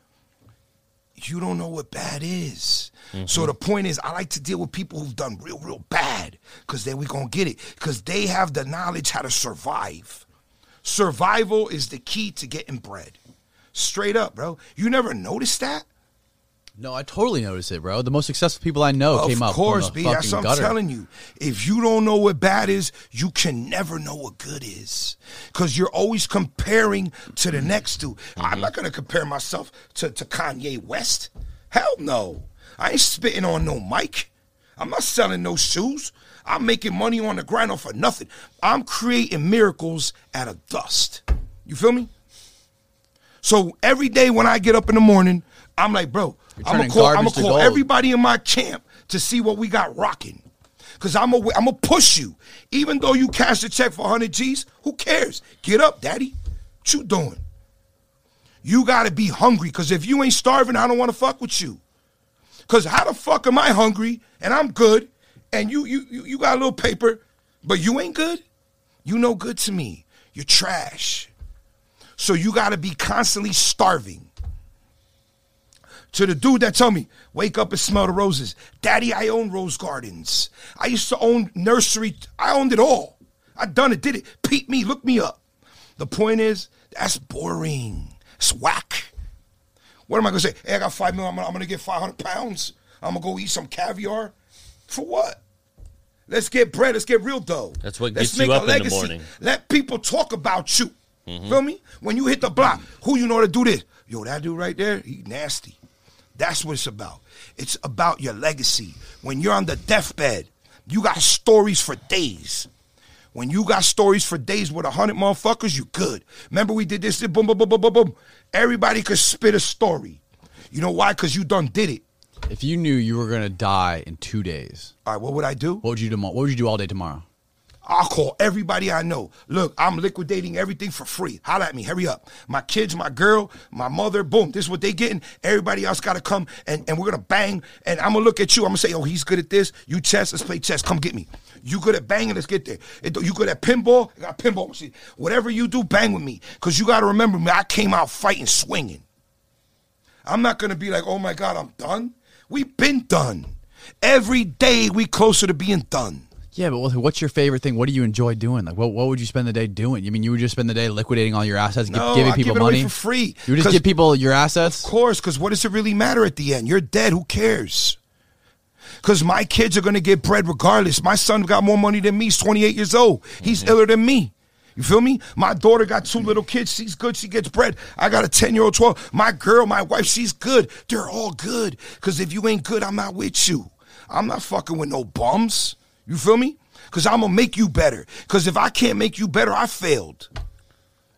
you don't know what bad is. So mm-hmm. the point is, I like to deal with people who've done real, real bad, because then we gonna get it, because they have the knowledge how to survive. Survival is the key to getting bread. Straight up, bro. You never noticed that? No, I totally noticed it, bro. The most successful people I know of came up course, from the B. That's what I'm gutter. telling you. If you don't know what bad is, you can never know what good is. Because you're always comparing to the next dude. I'm not going to compare myself to, to Kanye West. Hell no. I ain't spitting on no mic. I'm not selling no shoes. I'm making money on the grind off of nothing. I'm creating miracles out of dust. You feel me? So every day when I get up in the morning, I'm like, bro, I'm gonna call, I'm gonna call everybody in my camp to see what we got rocking. Cause I'm gonna I'm gonna push you. Even though you cash a check for 100 G's, who cares? Get up, daddy. What you doing? You gotta be hungry. Cause if you ain't starving, I don't wanna fuck with you. Cause how the fuck am I hungry and I'm good and you you you, you got a little paper, but you ain't good? You no good to me. You're trash. So you gotta be constantly starving. To the dude that told me, wake up and smell the roses. Daddy, I own rose gardens. I used to own nursery. I owned it all. I done it, did it. Peep me, look me up. The point is, that's boring. It's whack. What am I gonna say? Hey, I got five million. I'm gonna, I'm gonna get 500 pounds. I'm gonna go eat some caviar. For what? Let's get bread. Let's get real dough. That's what Let's gets you make a up in the morning. Let people talk about you. Mm-hmm. Feel me? When you hit the block, who you know to do this? Yo, that dude right there, he nasty. That's what it's about. It's about your legacy. When you're on the deathbed, you got stories for days. When you got stories for days with a hundred motherfuckers, you good. Remember we did this, boom, boom, boom, boom, boom, boom. Everybody could spit a story. You know why? Because you done did it. If you knew you were gonna die in two days, All right, what would I do? what would you do? What would you do all day tomorrow? I'll call everybody I know. Look, I'm liquidating everything for free. Holla at me. Hurry up. My kids, my girl, my mother, boom. This is what they getting. Everybody else got to come and, and we're going to bang. And I'm going to look at you. I'm going to say, oh, he's good at this. You chess. Let's play chess. Come get me. You good at banging. Let's get there. You good at pinball. I got pinball machine. Whatever you do, bang with me. Because you got to remember me. I came out fighting, swinging. I'm not going to be like, oh my God, I'm done. We've been done. Every day we closer to being done. Yeah, but what's your favorite thing? What do you enjoy doing? Like, what, what would you spend the day doing? You mean you would just spend the day liquidating all your assets, No, giving people give money for free. You would just give people your assets. Of course, because what does it really matter at the end? You're dead. Who cares? Because my kids are going to get bread regardless. My son got more money than me. He's 28 years old. He's mm-hmm. iller than me. You feel me? My daughter got two little kids. She's good. She gets bread. I got a 10 year old, 12. My girl, my wife, she's good. They're all good. Because if you ain't good, I'm not with you. I'm not fucking with no bums. You feel me? Because I'm going to make you better. Because if I can't make you better, I failed.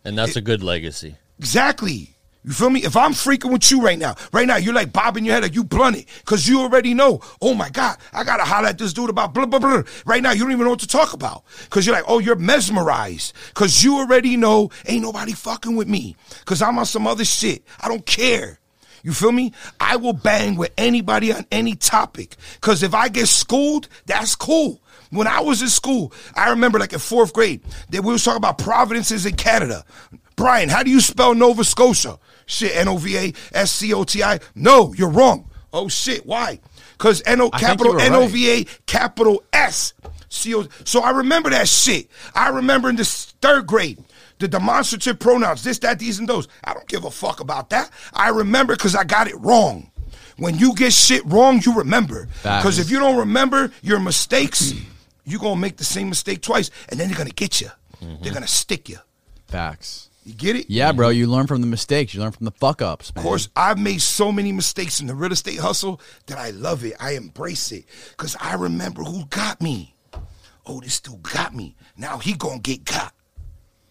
And that's a good legacy. Exactly. You feel me? If I'm freaking with you right now, right now, you're like bobbing your head like you blunt it because you already know, oh my God, I got to holler at this dude about blah, blah, blah. Right now, you don't even know what to talk about because you're like, oh, you're mesmerized because you already know ain't nobody fucking with me because I'm on some other shit. I don't care. You feel me? I will bang with anybody on any topic because if I get schooled, that's cool. When I was in school, I remember like in fourth grade that we was talking about provinces in Canada. Brian, how do you spell Nova Scotia? Shit, N O V A S C O T I. No, you're wrong. Oh shit, why? Because N O capital N O V A capital S C O. So I remember that shit. I remember in the third grade. The demonstrative pronouns, this, that, these, and those. I don't give a fuck about that. I remember because I got it wrong. When you get shit wrong, you remember. Because if you don't remember your mistakes, you're going to make the same mistake twice, and then they're going to get you. Mm-hmm. They're going to stick you. Facts. You get it? Yeah, bro. You learn from the mistakes. You learn from the fuck ups. Of course, I've made so many mistakes in the real estate hustle that I love it. I embrace it because I remember who got me. Oh, this dude got me. Now he gonna get got.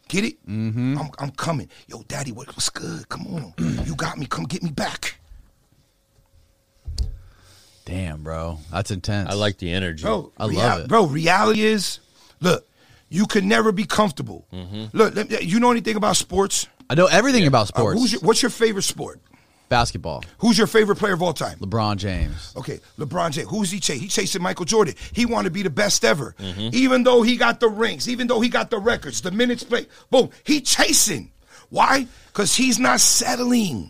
Get it? Mm-hmm. I'm, I'm coming. Yo, daddy, what, what's good? Come on. you got me. Come get me back. Damn, bro. That's intense. I like the energy. Bro, I love it. Bro, reality is, look, you can never be comfortable. Look, let me- you know anything about sports? I know everything about Uh, sports. who's your, what's your favorite sport? Basketball. Who's your favorite player of all time? LeBron James. Okay, LeBron James. Who's he chasing? He chasing Michael Jordan. He wanted to be the best ever. Mm-hmm. Even though he got the rings, even though he got the records, the minutes played, boom, he chasing. Why? Because he's not settling.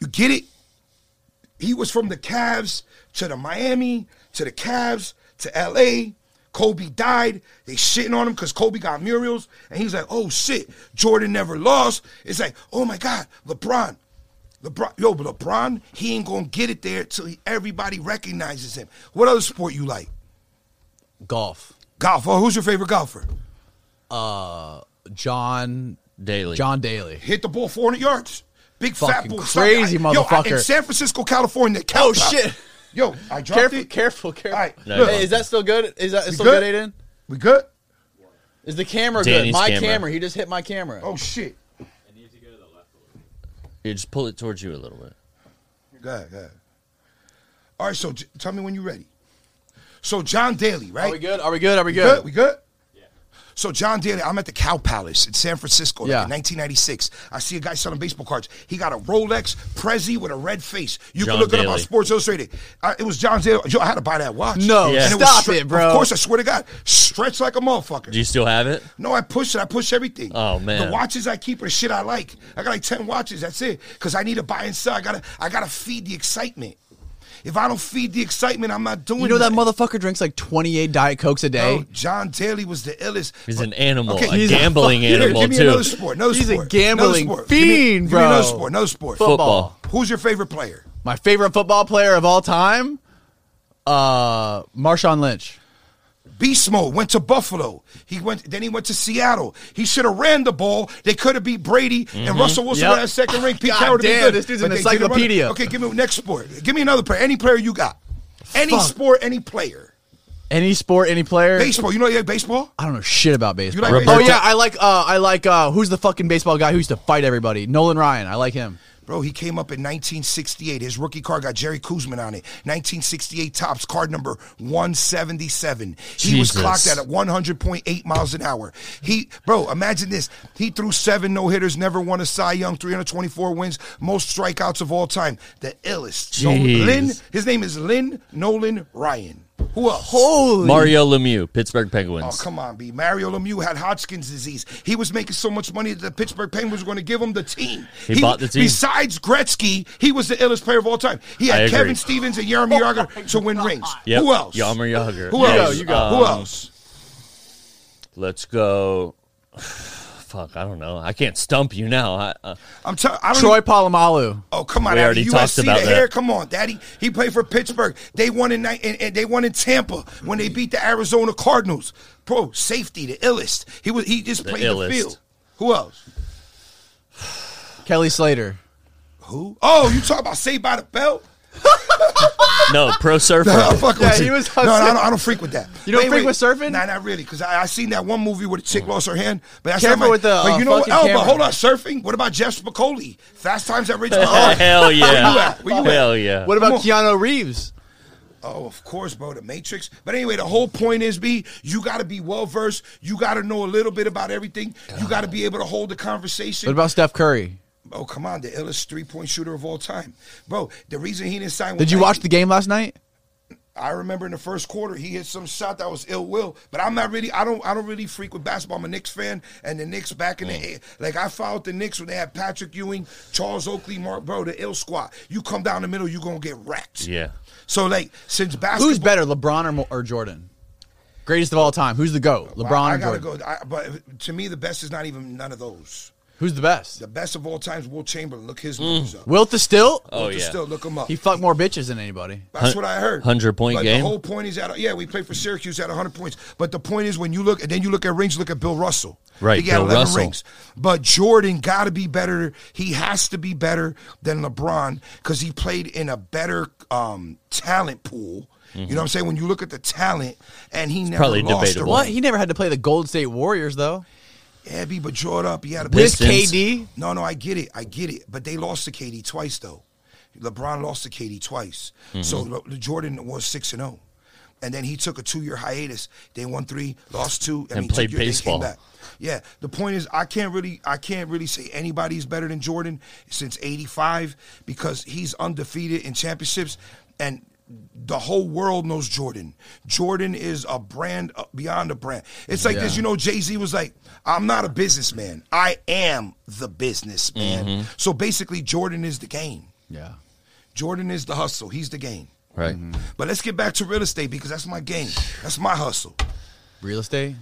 You get it? He was from the Cavs to the Miami to the Cavs to LA. Kobe died. They shitting on him because Kobe got murals. And he's like, oh shit, Jordan never lost. It's like, oh my God, LeBron. LeBron, yo, but LeBron, he ain't gonna get it there till he, everybody recognizes him. What other sport you like? Golf. Golf. Oh, who's your favorite golfer? Uh, John Daly. John Daly. Hit the ball 400 yards. Big fat Fucking bull. crazy Yo, I- in San Francisco, California. Oh, Cal- shit. Yo, I dropped Careful, it. careful, careful. All right, Nice. look, Hey, is that still good? Is that still good? good, Aiden? we good? Is the camera Danny's good? My camera. camera. He just hit my camera. Oh shit. You just pull it towards you a little bit. Go ahead, go ahead. All right, so j- tell me when you're ready. So John Daly, right? Are we good? Are we good? Are we We good? good? We good? So John Daly, I'm at the Cow Palace in San Francisco like Yeah. in 1996. I see a guy selling baseball cards. He got a Rolex Prezi with a red face. You John can look it up on Sports Illustrated. Uh, it was John Daly. Yo, I had to buy that watch. No, Yeah. And was stop stre- it, bro. Of course, I swear to God, stretched like a motherfucker. Do you still have it? No, I push it. I push everything. Oh, man. the watches I keep are shit I like. I got like ten watches. That's it. Because I need to buy and sell. I gotta, I gotta feed the excitement. If I don't feed the excitement, I'm not doing. You know that nothing. motherfucker drinks like 28 Diet Cokes a day? Bro, John Daly was the illest. He's But- an animal, a he's gambling Here, animal give me too. another sport. Another He's a sport. gambling another sport. Give me- fiend, give me another sport. No sport. Football. Who's your favorite player? My favorite football player of all time? Uh, Marshawn Lynch. Beast mode went to Buffalo. He went. Then he went to Seattle. He should have ran the ball. They could have beat Brady and Russell Wilson Yep. with that second ring. Pete God Carroll would've damn, good, this dude's but an they didn't run it. encyclopedia. Okay, give me next sport. Give me another player. Any player you got. Any Fuck. sport, any player. Any sport, any player? Baseball. You know you like baseball? I don't know shit about baseball. like oh yeah, I like uh I like uh who's the fucking baseball guy who used to fight everybody? Nolan Ryan. I like him. Bro, he came up in 1968. His rookie card got Jerry Koosman on it. 1968 Topps, card number 177. He was clocked at 100.8 miles an hour. He, bro, imagine this. He threw seven no hitters, never won a Cy Young, 324 wins, most strikeouts of all time. The illest. Jeez. Lynn, his name is Lynn Nolan Ryan. Who else? Mario Lemieux, Pittsburgh Penguins. Oh, come on, B. Mario Lemieux had Hodgkin's disease. He was making so much money that the Pittsburgh Penguins were going to give him the team. He bought the team. Besides Gretzky, he was the illest player of all time. He had. Kevin Stevens and Jaromir Jagr to win rings. Yep. Who else? Jaromir Jagr. Who else? You go, you go. Who Um, else? Let's go. Fuck, I don't know. I can't stump you now. I, uh, I'm telling. I don't Troy even- Polamalu. Oh come on, We Daddy. already USC, talked about the that. hair. Come on, Daddy. He played for Pittsburgh. They won in, ni- and, and they won in Tampa when they beat the Arizona Cardinals. Bro, safety, the illest. He was. He just The played illest. the field. Who else? Kelly Slater. Who? Oh, you talk about Saved by the Bell? no, pro surfer. No, I'm fucking Yeah, with he was no, no, I don't, I don't freak with that. You don't Wait, freak wait. with surfing? Nah, not really. Because I, I seen that one movie where the chick lost her hand. But that's Careful not my, with the, But uh, you know what? fucking Oh, camera. but hold on, surfing. What about Jeff Spicoli? Fast Times at Ridgemont. Hell Where you yeah. at? Where you at? Hell yeah. What about. Keanu Reeves? Oh, of course, bro. The Matrix. But anyway, the whole point is, B, you got to be well versed. You got to know a little bit about everything. You got to be able to hold the conversation. What about Steph Curry? Oh, come on, the illest three point shooter of all time, bro. The reason he didn't sign. with Did you watch the game last night? I remember in the first quarter he hit some shot that was ill will, but I'm not really. I don't. I don't really freak with basketball. I'm a Knicks fan, and the Knicks back in the mm. like I followed the Knicks when they had Patrick Ewing, Charles Oakley, Mark, bro, the ill squad. You come down the middle, you are gonna get wrecked. Yeah. So like since basketball, Who's better, LeBron or, or Jordan? Greatest of all time. Who's the GOAT? Well, LeBron I or gotta Jordan? go. I, but to me, the best is not even none of those. Who's the best? The best of all times, Wilt Chamberlain. Look his numbers up. Wilt the Stilt? Oh, Look, yeah. Still look him up. He fucked more bitches than anybody. That's what I heard. 100-point but game? The whole point is at yeah, we played for Syracuse at 100 points. But the point is when you look and then you look at rings, look at Bill Russell. Right, he got Bill 11 Russell. rings. But Jordan got to be better. He has to be better than LeBron because he played in a better um, talent pool. You know what I'm saying? When you look at the talent, and he never probably lost a debatable. What? He never had to play the Golden State Warriors though. Yeah, B, but draw it up. He had a This KD. No, no, I get it. I get it. But they lost to KD twice, though. LeBron lost to KD twice. Mm-hmm. So Le- Jordan was 6 and 0. And then he took a two year hiatus. They won three, lost two, and, And played year- came baseball. back. Yeah, the point is, I can't really, I can't really say anybody's better than Jordan since '85 because he's undefeated in championships, and the whole world knows Jordan. Jordan is a brand uh, beyond a brand. It's like this, you know. Jay Z was like, "I'm not a businessman. I am the businessman." Mm-hmm. So basically, Jordan is the game. Yeah. Jordan is the hustle. He's the game. Right. But let's get back to real estate because that's my game. That's my hustle. Real estate.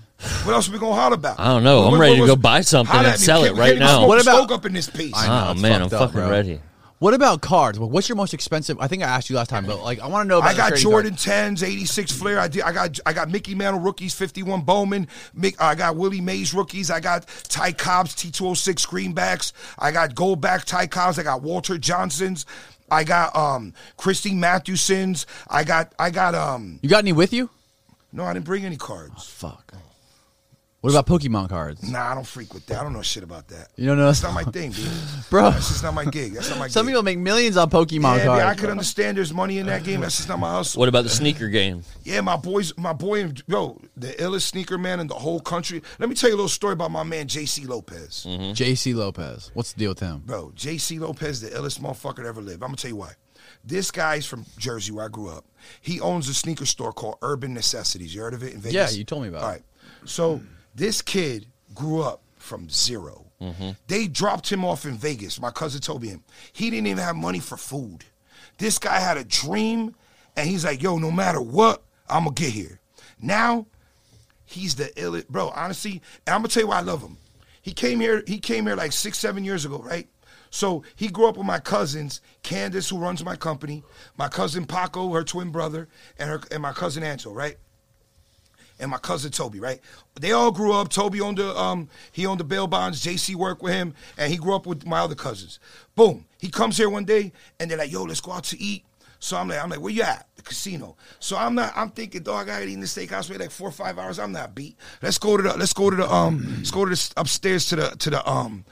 What else are we gonna holler about? I don't know. I'm ready to go buy something and at me. sell it right now. smoke What about- smoke up in this piece? I know, Oh it's man, I'm fucked up, fucking ready. What about cards? Well, what's your most expensive? I think I asked you last time, but like I want to know about. I got Jordan tens, eighty six Fleer. I did. I got. I got Mickey Mantle rookies, fifty one Bowman. Mick, I got Willie Mays rookies. I got Ty Cobb's T two hundred six greenbacks. I got Goldback Ty Cobb's. I got Walter Johnson's. I got um Christine Mathewson's. I got. I got um. You got any with you? No, I didn't bring any cards. Fuck. What about Pokemon cards? Nah, I don't freak with that. I don't know shit about that. You don't know, That's not my thing, dude. bro. That's just not my gig. That's not my Some gig. people make millions on Pokemon yeah, cards. yeah, I could bro. understand there's money in that game. That's just not my hustle. What about the sneaker game? Yeah, my boys, my boy, and yo, the illest sneaker man in the whole country. Let me tell you a little story about my man JC Lopez, mm-hmm. J.C. Lopez. What's the deal with him? bro. JC Lopez, the illest motherfucker to ever live. I'm gonna tell you why. This guy's from Jersey, where I grew up. He owns a sneaker store called Urban Necessities. You heard of it in Vegas? Yeah, you told me about All it. right. So this kid grew up from 0 mm-hmm. They dropped him off in Vegas. My cousin told me him. He didn't even have money for food. This guy had a dream, and he's like, "Yo, no matter what, I'm gonna get here." Now, he's the illest, bro. Honestly, and I'm gonna tell you why I love him. He came here. He came here like six, seven years ago, right? So he grew up with my cousins, Candace, who runs my company, my cousin Paco, her twin brother, and her and my cousin Angel, right? And my cousin Toby, right? They all grew up. Toby owned the um he owned the bail bonds. JC worked with him, and he grew up with my other cousins. Boom. He comes here one day, and they're like, "Yo, let's go out to eat." So I'm like, I'm like, where you at? The casino. So I'm not. I'm thinking, dog, I gotta eat in the steakhouse for like four or five hours. I'm not beat. Let's go to the. Let's go to the um. Let's go to the upstairs to the to the um.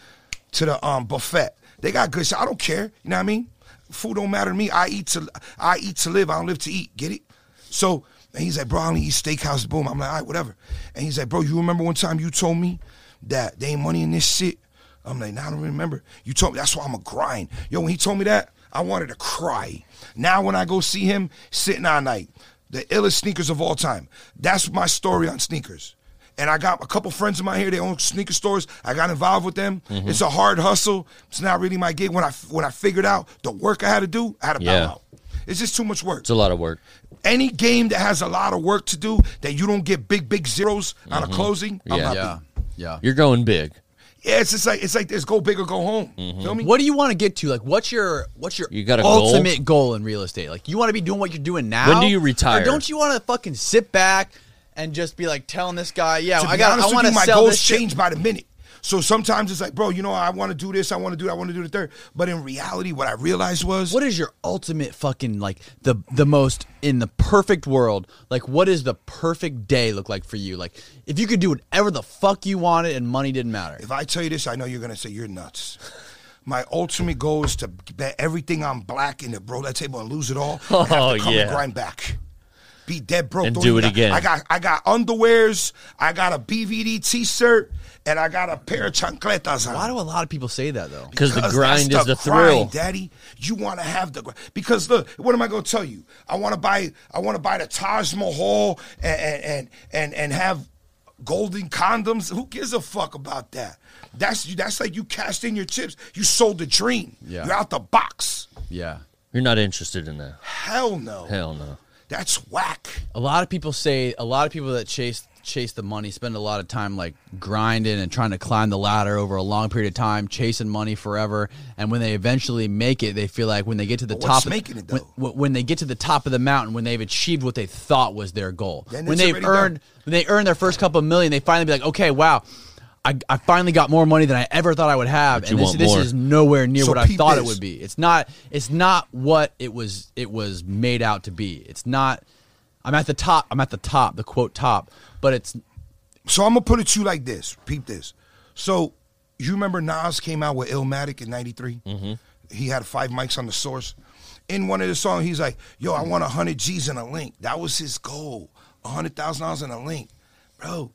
to the um buffet. They got good shit. I don't care. You know what I mean? Food don't matter to me. I eat to I eat to live. I don't live to eat. Get it? So and he's like, bro, I only eat steakhouse. Boom. I'm like, all right, whatever. And he's like, bro, you remember one time you told me that there ain't money in this shit? I'm like, nah, I don't remember. You told me that's why I'm a grind. Yo, when he told me that, I wanted to cry. Now when I go see him sitting all night, the illest sneakers of all time. That's my story on sneakers. And I got a couple friends of mine here. They own sneaker stores. I got involved with them. Mm-hmm. It's a hard hustle. It's not really my gig. When I when I figured out the work I had to do, I had to bow out. It's just too much work. It's a lot of work. Any game that has a lot of work to do that you don't get big big zeros on a mm-hmm. closing, I'm Yeah. Yeah, big. yeah. You're going big. Yeah, it's just like it's like this: go big or go home. Mm-hmm. Feel me? What do you want to get to? Like, what's your what's your You got a goal? ultimate goal? in real estate? Like, you want to be doing what you're doing now. When do you retire? Or don't you want to fucking sit back and just be like telling this guy, yeah, to I got, I want to my sell goals this shit. change by the minute. So sometimes it's like, bro, you know, I want to do this, I want to do that, I want to do the third. But in reality, what I realized was, What is your ultimate fucking like the the most in the perfect world? Like, what does the perfect day look like for you? Like, if you could do whatever the fuck you wanted and money didn't matter. if I tell you this, I know you're gonna say you're nuts. My ultimate goal is to bet everything on black in the bro that table and lose it all. and have to Oh, come yeah. and grind back. Be dead broke. And Don't do it got- again. I got I got underwears. I got a BVD T-shirt, and I got a pair of chancletas on. Why do a lot of people say that though? 'Cause the Because grind that's is the grind, thrill. Daddy. You want to have the gr- because look, what am I going to tell you? I want to buy I want to buy the Taj Mahal and and and and, and have golden condoms. Who gives a fuck about that? That's you. That's like you cashed in your chips. You sold the dream. Yeah. You're out the box. Yeah. You're not interested in that. Hell no. Hell no. That's whack. A lot of people say a lot of people that chase chase the money spend a lot of time like grinding and trying to climb the ladder over a long period of time, chasing money forever. And when they eventually make it, they feel like when they get to the But top, what's of- making it, when, though? when- when they get to the top of the mountain, when they've achieved what they thought was their goal, when they've earned done. when they earn their first couple of million, they finally be like, okay, wow. I, I finally got more money than I ever thought I would have, But and this, this is nowhere near So what I peep thought it would be. It's not. It's not what it was. It was made out to be. It's not. I'm at the top. I'm at the top. The quote top, but it's So I'm gonna put it to you like this. Peep this. So you remember Nas came out with Illmatic in '93? Mm-hmm. He had five mics on the source. In one of the songs, he's like, "Yo, I want hundred G's in a link." That was his goal. hundred thousand dollars in a link, bro.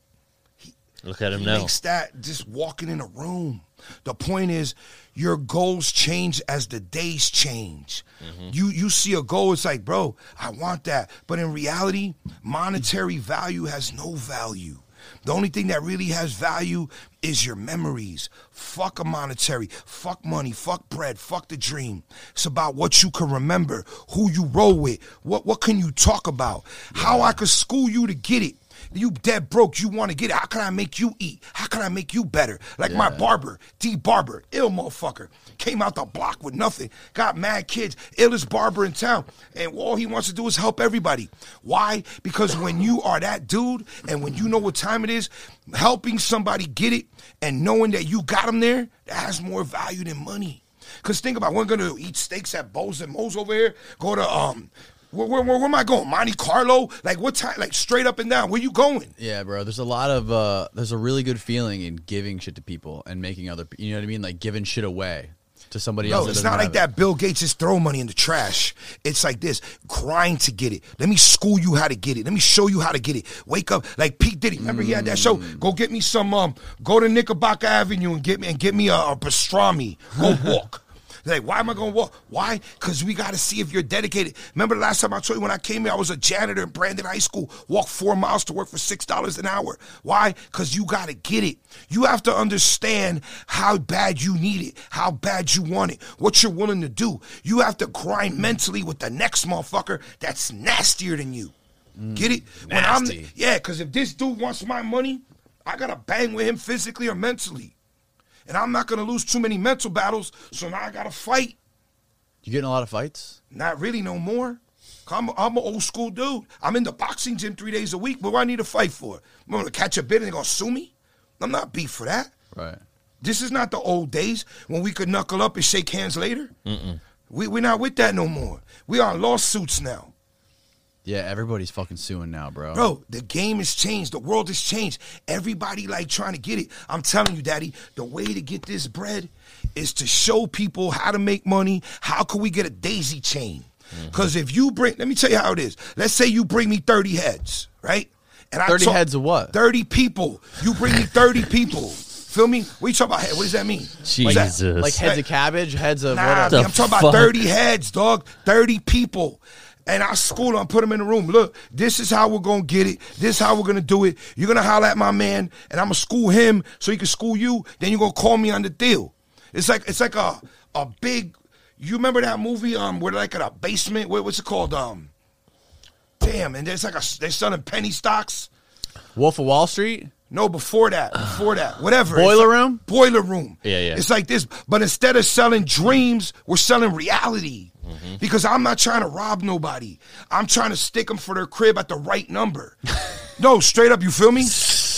Look at him He now. makes that just walking in a room. The point is, your goals change as the days change. You you see a goal, it's like, bro, I want that. But in reality, monetary value has no value. The only thing that really has value is your memories. Fuck a monetary, fuck money, fuck bread, fuck the dream. It's about what you can remember, who you roll with, what what can you talk about, how I could school you to get it. You dead broke. You want to get it. How can I make you eat? How can I make you better? Like my barber, D Barber, ill motherfucker. Came out the block with nothing. Got mad kids. Illest barber in town. And all he wants to do is help everybody. Why? Because when you are that dude and when you know what time it is, helping somebody get it and knowing that you got them there, that has more value than money. Cause think about, it, we're gonna eat steaks at Bo's and Mo's over here. Go to um, where, where, where, where am I going? Monte Carlo? Like what time? Like straight up and down. Where you going? yeah, bro. There's a lot of uh, there's a really good feeling in giving shit to people and making other. You know what I mean? Like giving shit away to somebody else. No, that it's doesn't like have that. Bill Gates just throw money in the trash. It's like this: grind to get it. Let me school you how to get it. Let me show you how to get it. Wake up like Pete Diddy. Remember he had that show. Mm. Go get me some. Um, go to Knickerbocker Avenue and get me and get me a, a pastrami. Go walk. Like, why am I going to walk? Why? Because we got to see if you're dedicated. Remember the last time I told you when I came here, I was a janitor in Brandon High School, walked four miles to work for $6 an hour. Why? Because you got to get it. You have to understand how bad you need it, how bad you want it, what you're willing to do. You have to grind mentally with the next motherfucker that's nastier than you. Mm, get it? When I'm nasty. yeah, because if this dude wants my money, I gotta bang with him physically or mentally. And I'm not gonna lose too many mental battles, so now I gotta fight. You getting a lot of fights? Not really no more. I'm, I'm an old school dude. I'm in the boxing gym three days a week. What do I need to fight for? I'm gonna catch a bit and they gonna sue me? I'm not beef for that. Right. This is not the old days when we could knuckle up and shake hands later. We, we're not with that no more. We are lawsuits now. Yeah, everybody's fucking suing now, bro. Bro, the game has changed. The world has changed. Everybody like trying to get it. I'm telling you, Daddy, the way to get this bread is to show people how to make money. How can we get a daisy chain? Mm-hmm. Because if you bring, let me tell you how it is. Let's say you bring me 30 heads, right? And 30 heads of what? 30 people. You bring me 30 people. Feel me? What you talking about? What does that mean? What is that? Jesus. Like heads of cabbage, heads of Nah, whatever. I'm talking about 30 heads, dog. 30 people. And I school them, put them in the room. Look, this is how we're gonna get it. This is how we're gonna do it. You're gonna holler at my man, and I'm gonna school him so he can school you. Then you're gonna call me on the deal. It's like it's like a a big. You remember that movie? Um, where like in a basement. What, what's it called? Um, damn. And there's like a they're selling penny stocks. Wolf of Wall Street. No, before that, before that, whatever. Boiler like- room? Boiler room. Yeah, yeah. It's like this, but instead of selling dreams, we're selling reality. Mm-hmm. Because I'm not trying to rob nobody. I'm trying to stick them for their crib at the right number. no, straight up, you feel me?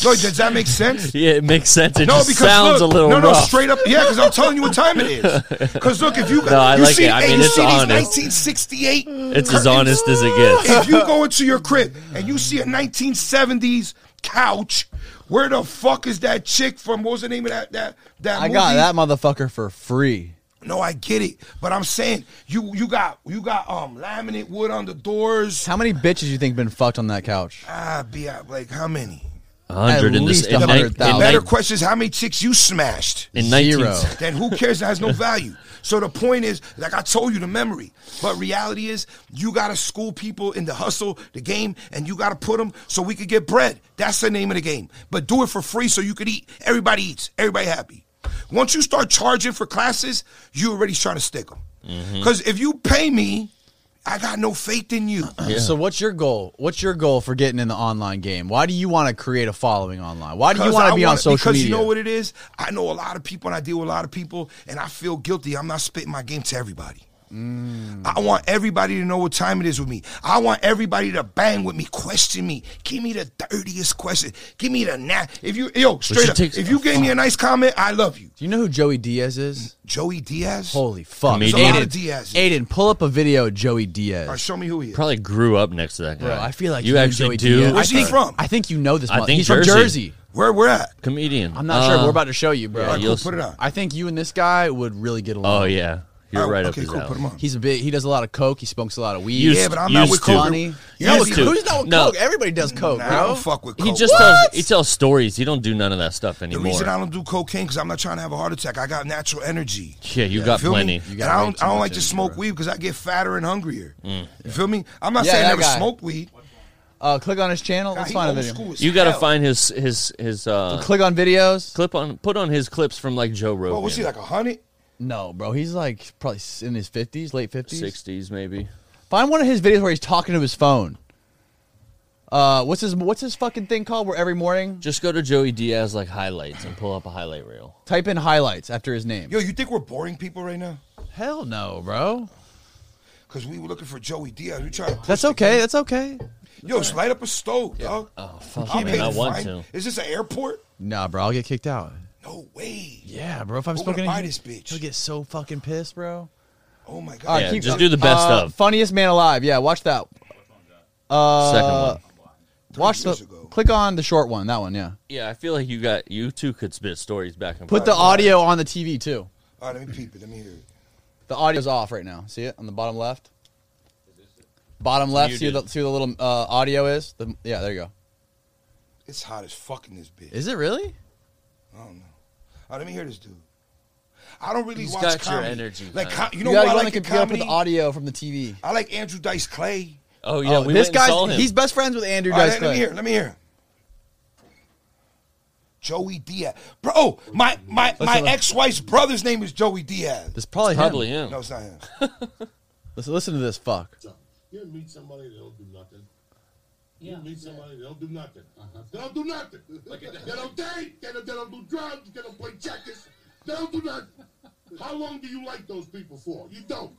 No, does that make sense? Yeah, it makes sense. It No, just because sounds look, a little no, no, rough. straight up, yeah, because I'm telling you what time it is. Because look, if you No, I you like see, it. I mean, it's honest. 1968. It's as honest as it gets. if you go into your crib and you see a 1970s couch, where the fuck is that chick from? What was the name of that that that I movie? got that motherfucker for free. No, I get it, but I'm saying you you got you got um laminate wood on the doors. How many bitches you think been fucked on that couch? Ah, be like how many? A hundred in least this. In, a nine- hundred thousand. in, Better nine- question is how many chicks you smashed. in Zero. 19 then who cares? It has no value. So the point is, like I told you, the memory. But reality is, you gotta school people in the hustle, the game, and you gotta put them so we could get bread. That's the name of the game. But do it for free so you could eat. Everybody eats. Everybody happy. Once you start charging for classes, you already trying to stick them. Because if you pay me, I got no faith in you. Uh-uh. So what's your goal? What's your goal for getting in the online game? Why do you want to create a following online? Why do you want to be on social because media? you know what it is? I know a lot of people and I deal with a lot of people and I feel guilty. I'm not spitting my game to everybody. Mm. I want everybody to know what time it is with me. I want everybody to bang with me, question me, give me the dirtiest question, give me the na If you yo straight up, take- if you gave me a nice comment, I love you. do you know who Joey Diaz is? Joey Diaz. Holy fuck! Comedian. There's a lot Aiden, of Diaz's. Aiden, pull up a video of Joey Diaz. All right, show me who he is. Probably grew up next to that guy. Bro, I feel like you know actually Joey do. Diaz. Where's I he think- from? I think you know this. I mo- think he's from Jersey. Jersey. Where we're at? Comedian. I'm not sure. Uh, We're about to show you, bro. yeah, All right, you'll cool, put it on. I think you and this guy would really get along. Oh yeah, you're Oh, right up okay, his cool. alley. Put him on. He's a big. He does a lot of coke. He smokes a lot of weed. Used- yeah, but I'm not with to. Coke. funny. You You're know not with- to. Who's not with No. coke? Everybody does coke, Nah, I don't fuck with Coke. He just What? tells he tells stories. He don't do none of that stuff anymore. The anymore. reason I don't do cocaine because I'm not trying to have a heart attack. I got natural energy. yeah, you got Feel plenty. Me? You and got I don't, I don't like to smoke weed because I get fatter and hungrier. Mm. You feel me? I'm not Yeah, saying I that never guy. smoked weed. Uh, click on his channel. God, Let's he find a video. You got to find his his his uh Click on videos. clip on put on his clips from like Joe Rogan. What was he like a hundred? No, bro. He's like probably in his fifties, late fifties. Sixties maybe. Find one of his videos where he's talking to his phone. Uh, what's his what's his fucking thing called? Where every morning Just go to Joey Diaz like highlights and pull up a highlight reel. type in highlights after his name. Yo, you think we're boring people right now? Hell no, bro. Because we were looking for Joey Diaz. We trying to. push That's the okay. That's okay. Yo, just light up a stove, dog. Oh fuck, I'll I want to. Is this an airport? Nah, bro. I'll get kicked out. No way. Yeah, bro. If I'm We're gonna buy he- this bitch. He'll get so fucking pissed, bro. Oh my god. All right, Yeah, keep- just do the best uh, of. Funniest man alive. Yeah, watch that. Uh, Second one. Watch the. years ago. Click on the short one. That one. Yeah. Yeah, I feel like you got you two could spit stories back and forth. Put forth. the audio on the TV too. All right, let me peep it. Let me hear it. The audio's off right now. See it on the bottom left. Bottom left. See Muted. the see where the little uh, audio is. The, yeah, there you go. It's hot as fuck in this bitch. Is it really? I don't know. All right, let me hear this dude. I don't really He's watch got your comedy. energy, Like, man. com- you You, know gotta what I on like the in computer. Put comedy? the audio from the TV. I like Andrew Dice Clay. Oh yeah, oh, we this went and guy's saw him. he's best friends with Andrew All right, Dice let, let me hear. it, Let me hear. Joey Diaz, bro. oh, My my my ex wife's brother's name is Joey Diaz. This is probably Probably him. him. No, it's not him. Listen, listen to this. Fuck. You ever meet somebody that don't do nothing? You meet somebody they don't do nothing. They don't do nothing. they don't date. They don't, they don't do drugs. They don't play checkers. They don't do nothing. How long do you like those people for? You don't.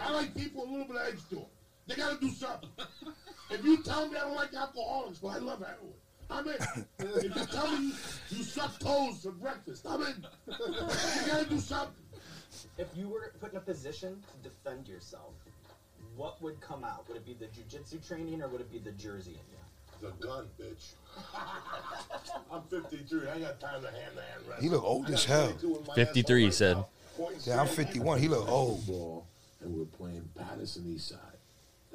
I like people a little bit of edge to 'em. They gotta do something. If you tell me I don't like alcoholics, but I love heroin. I'm in. If you tell me you, you suck toes for breakfast, I'm in. You gotta do something. If you were put in a position to defend yourself, what would come out? Would it be the jujitsu training or would it be the jersey in you? The gun, bitch. I'm 53. I ain't got time to hand to hand wrestle. He look old as hell. 22 in my 53, he said. right now. Pointing Yeah, I'm 51. He look old. Ball, and we we're playing Paterson East Side.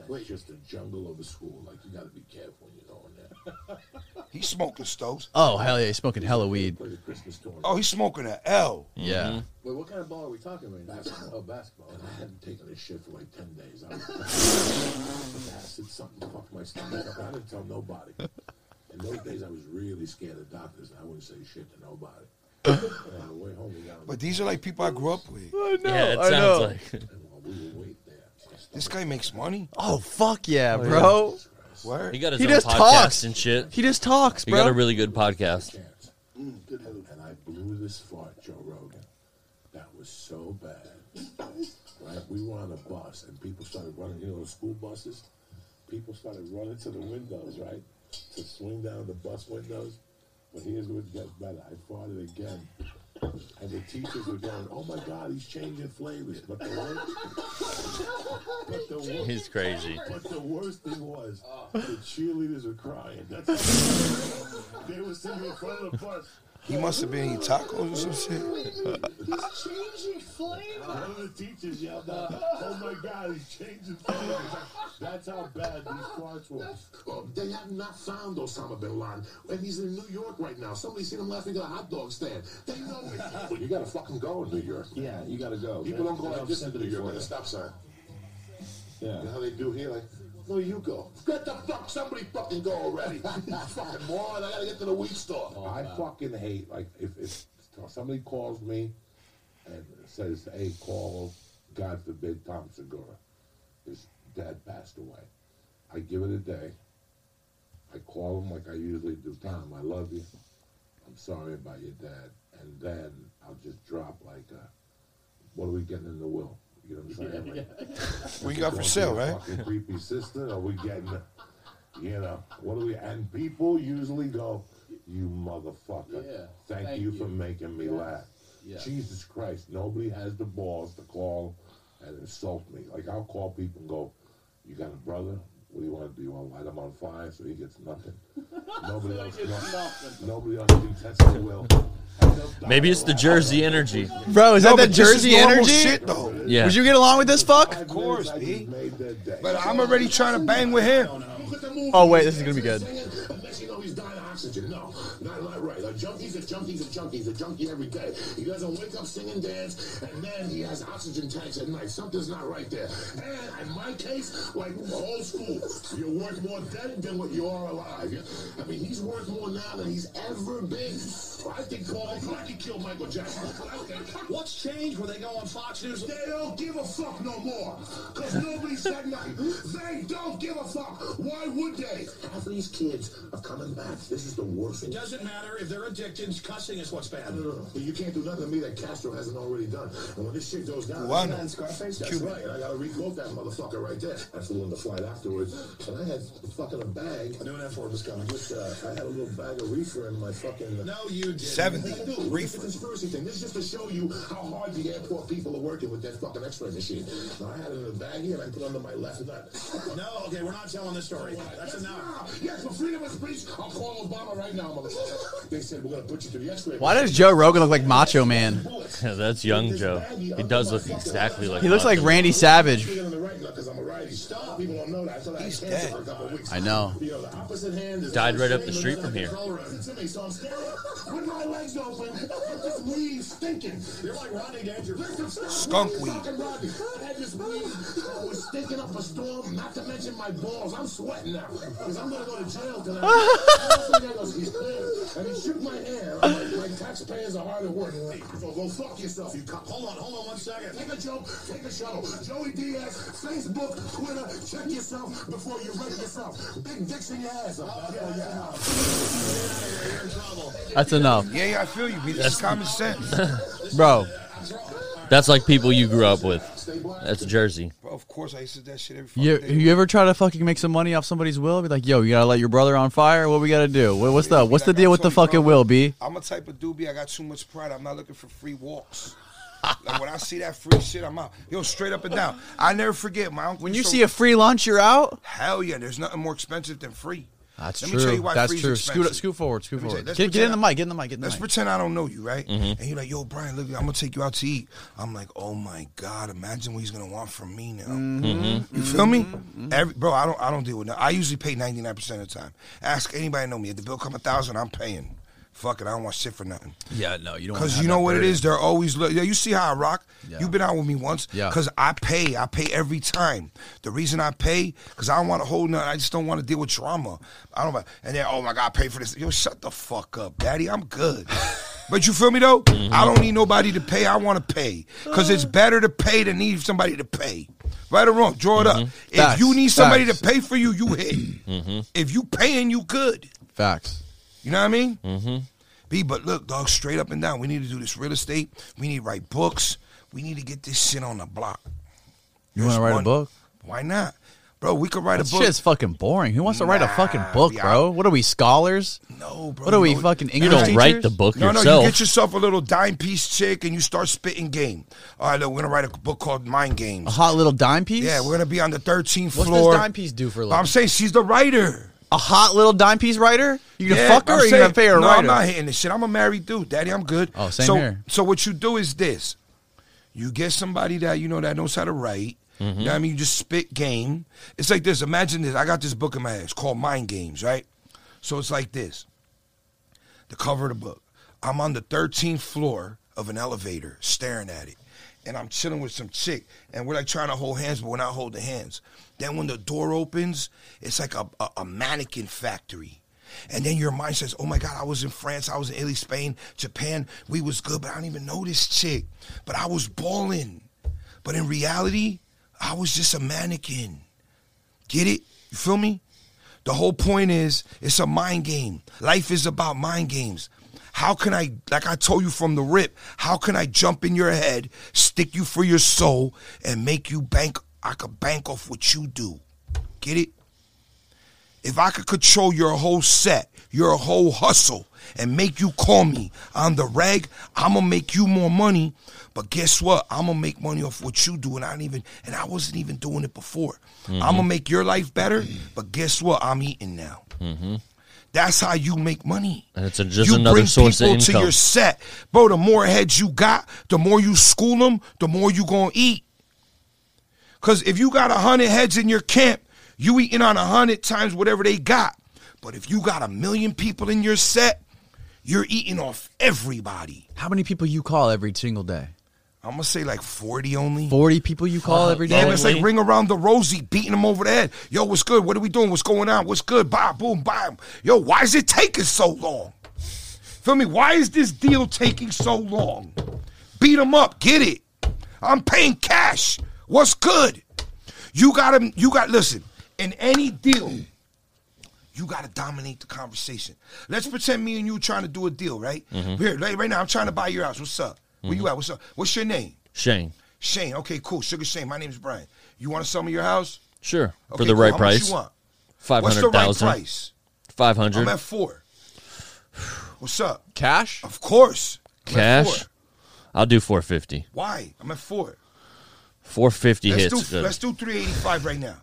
That's just a jungle of a school. Like you got to be careful when you go in there. He's smoking stoves. Oh hell yeah, he's smoking hella weed. Play the Christmas tournament. Oh, he's smoking an L. Yeah. Mm-hmm. Wait, what kind of ball are we talking right now? Basketball. Oh, basketball. And I hadn't taken this shit for like 10 days. I was acid, something fucked my stomach up. I didn't tell nobody. In those days, I was really scared of doctors, and I wouldn't say shit to nobody. and on the way home, we got on But these are like people I grew up with. yeah, it I sounds know. like. and while we were waiting there, my This guy makes money. Oh fuck yeah, oh, bro. Word. He got his He own just podcast talks. and shit. He just talks, He bro. got a really good podcast. chance. And, and I blew this fart, Joe Rogan. That was so bad. Right? We were on a bus, and people started running. You know, the school buses. People started running to the windows, right, to swing down the bus windows. But here's what gets better. I farted again. And the teachers were going, "Oh my God, he's changing flavors." But the worst, but the worst, He's crazy. but the worst thing was uh. the cheerleaders were crying. That's they were sitting in front of the bus. He must have been eating tacos or some shit. The teachers yelled out, "Oh my God, he's changing flavors!" That's how bad these farts were. They have not found Osama bin Laden, and he's in New York right now. Somebody seen him laughing at a hot dog stand. They know it. But you gotta fucking go in New York. Yeah, you gotta go. People don't go like this in New York with a stop sign. Yeah. You know how they do here? Like, no, you go. Get the fuck, somebody fucking go already. fucking moron, I gotta get to the weed store. I fucking hate, like, if, if somebody calls me and says, hey, call, God forbid, Tom Segura. His dad passed away. I give it a day. I call him like I usually do. Tom, I love you. I'm sorry about your dad. And then I'll just drop like, uh, what are we getting in the will? You know what I'm saying? Like, We got for sale, right? Fucking creepy sister, or we getting, you know, what do we? And people usually go, "You motherfucker! Yeah, thank, thank you, you." for making me laugh." Yeah. Jesus Christ! Nobody has the balls to call and insult me. Like I'll call people and go, "You got a brother? What do you want to do? You want to light him on fire so he gets nothing?" Nobody else. Gets no- Nobody else thinks that's the will. And they'll die Maybe it's the. Jersey energy. Bro, is that the but this is Jersey normal energy? shit though. Yeah. Would you get along with this fuck? Of course, I B. just made their. But I'm already trying to bang with him. Oh, wait, this is gonna be good. Oxygen. No, not, not right. A junkie's a junkie's a junkie's a junkie every day. He doesn't wake up, sing and dance, and then he has oxygen tanks at night. Something's not right there. And in my case, like old school, you're worth more dead than what you are alive. I mean, he's worth more now than he's ever been. I think Paul McCartney killed Michael Jackson. What's changed when they go on Fox News? They don't give a fuck no more. Because nobody said nothing. They don't give a fuck. Why would they? Half of these kids are coming back. This is the worst. It doesn't matter if they're addicted. Cussing is what's bad. No, no, no. You can't do nothing to me that Castro hasn't already done. And when this shit goes down, Cubano. that's Scarface. That's Cuban. right. I got to requote that motherfucker right there. I flew in the flight afterwards, and I had fucking a bag. I knew that for was coming. With, uh, I had a little bag of reefer in my fucking. No, you did. 70 Dude, reefer. It's a conspiracy thing. This is just to show you how hard the airport people are working with that fucking X-ray machine. Now, I had it in a baggie and I put it under my left nut. No, okay, we're not telling this story. That's enough. Yes, for freedom of speech, I'll call Obama right now, motherfucker. They said we're gonna put you to the X-ray. Why does Joe Rogan look like Macho Man? Yeah, that's young Joe. He does look exactly like. He looks like Randy Savage. Bigger than the right nut because I'm a righty. Stop. People don't know that. I thought I had He's dead. for a couple of weeks. I know. You know, the opposite hand is Died right up the street from here. controller. To me, so with my legs open, this weed stinking. You're like Rodney Dangerfield. Skunk weed. Fucking Rodney. I had this weed that was stinking up a storm, not to mention my balls. I'm sweating now because I'm going to go to jail tonight. He goes, "He's clear." and he shook my hand. I'm like, my taxpayers are hard at work. So go fuck yourself, you cunt. Hold on, hold on one second. Take a joke, take a show. Joey Diaz, Facebook, Twitter, check yourself before you wreck yourself. Big dicks in your ass. Oh, yeah, yeah. That's enough. Yeah, yeah, I feel you. B. This is common sense. Bro, That's like people you grew up with. That's Jersey. Bro, of course, I used to do that shit every fucking you, day. you ever try to fucking make some money off somebody's will? Be like, yo, you gotta let your brother on fire? What we gotta do? What- What's the what's the Like I deal with the told you, fucking bro, will, B? I'm a type of doobie. I got too much pride. I'm not looking for free walks. like when I see that free shit, I'm out. Yo, straight up and down. I never forget my uncle. When you used see a free lunch, you're out. hell yeah, there's nothing more expensive than free. That's Let true. me tell you why That's true. Scoot, scoot forward. Scoot you- forward. Get, get in the mic. Get in the mic. Get in the Let's mic. pretend I don't know you, right? And you're like, yo, Brian, look, I'm gonna take you out to eat. I'm like, oh my god, imagine what he's gonna want from me now. Mm-hmm. You feel me? Every, bro, I don't, I don't deal with that. I usually pay 99 percent of the time. Ask anybody know me. If the bill come a thousand, I'm paying. Fuck it, I don't want shit for nothing. Yeah, no, you don't. Because you know what it is? They're always look. Yeah, you see how I rock. Yeah. You've been out with me once. Yeah. Because I pay. I pay every time. The reason I pay because I don't want to hold nothing. I just don't want to deal with drama. I don't. And then oh my god, I pay for this. Yo, shut the fuck up, daddy. I'm good. but you feel me though? Mm-hmm. I don't need nobody to pay. I want to pay because it's better to pay than need somebody to pay. Right or wrong? Draw it up. Mm-hmm. If you need somebody Facts. to pay for you, you hit. Mm-hmm. If you paying, you good. Facts. You know what I mean? Mm-hmm. B, but look, dog, straight up and down. We need to do this real estate. We need to write books. We need to get this shit on the block. You want to write a book? Why not? Bro, we could write That a book. shit's fucking boring. Who wants to write a fucking book, bro? What are we scholars? no, bro. What are you we know- fucking You English don't write teachers? the book No, no, yourself. you get yourself a little dime piece chick and you start spitting game. All right, look, we're gonna write a book called Mind Games. A hot little dime piece? Yeah, we're gonna be on the 13th What's floor. this dime piece do for I'm living? saying she's the writer. A hot little dime piece writer? You gonna Yeah, fuck her I'm or you saying- gonna pay her no, writer? I'm not hitting this shit. I'm a married dude, daddy. I'm good. Oh, same so, here. So what you do is this: you get somebody that you know that knows how to write. Mm-hmm. You know what I mean? You just spit game. It's like this. Imagine this. I got this book in my. It's called Mind Games, right? So it's like this. The cover of the book. I'm on the 13th floor of an elevator, staring at it, and I'm chilling with some chick, and we're like trying to hold hands, but we're not holding hands. Then when the door opens, it's like a, a, a mannequin factory. And then your mind says, "Oh my God, I was in France, I was in Italy, Spain, Japan. We was good, but I don't even know this chick. But I was balling. But in reality, I was just a mannequin. Get it? You feel me? The whole point is it's a mind game. Life is about mind games. How can I, like I told you from the rip, how can I jump in your head, stick you for your soul, and make you bank? I could bank off what you do. Get it? If I could control your whole set, your whole hustle, and make you call me on the reg, I'm gonna make you more money. But guess what? I'm gonna make money off what you do, and I don't even, and I wasn't even doing it before. Mm-hmm. I'm gonna make your life better. But guess what? I'm eating now. Mm-hmm. That's how you make money. And it's a- just you another bring source of people to your set, bro. The more heads you got, the more you school them, the more you gonna eat. Cause if you got a hundred heads in your camp, you eating on a hundred times whatever they got. But if you got a million people in your set, you're eating off everybody. How many people you call every single day? I'm gonna say like 40 only. 40 people you call uh-huh. every day? Yeah, it's like ring around the rosy, beating them over the head. Yo, what's good? What are we doing? What's going on? What's good? Bye, boom, bye. Yo, why is it taking so long? Feel me? Why is this deal taking so long? Beat them up. Get it. I'm paying cash. What's good? You gotta, you got, listen, in any deal, you gotta dominate the conversation. Let's pretend me and you trying to do a deal, right? Mm-hmm. Here, right, right now, I'm trying to buy your house. What's up? Where you mm-hmm. at? What's up? What's your name? Shane. Shane. Okay, cool. Sugar Shane. My name's Brian. You want to sell me your house? Sure. Okay, For the cool. right How price. You want? Five What's the right thousand. price? Five I'm at four. What's up? Cash? Of course. I'm Cash. I'll do four fifty. Why? I'm at four. Four fifty Let's hits. do let's do 385 right now.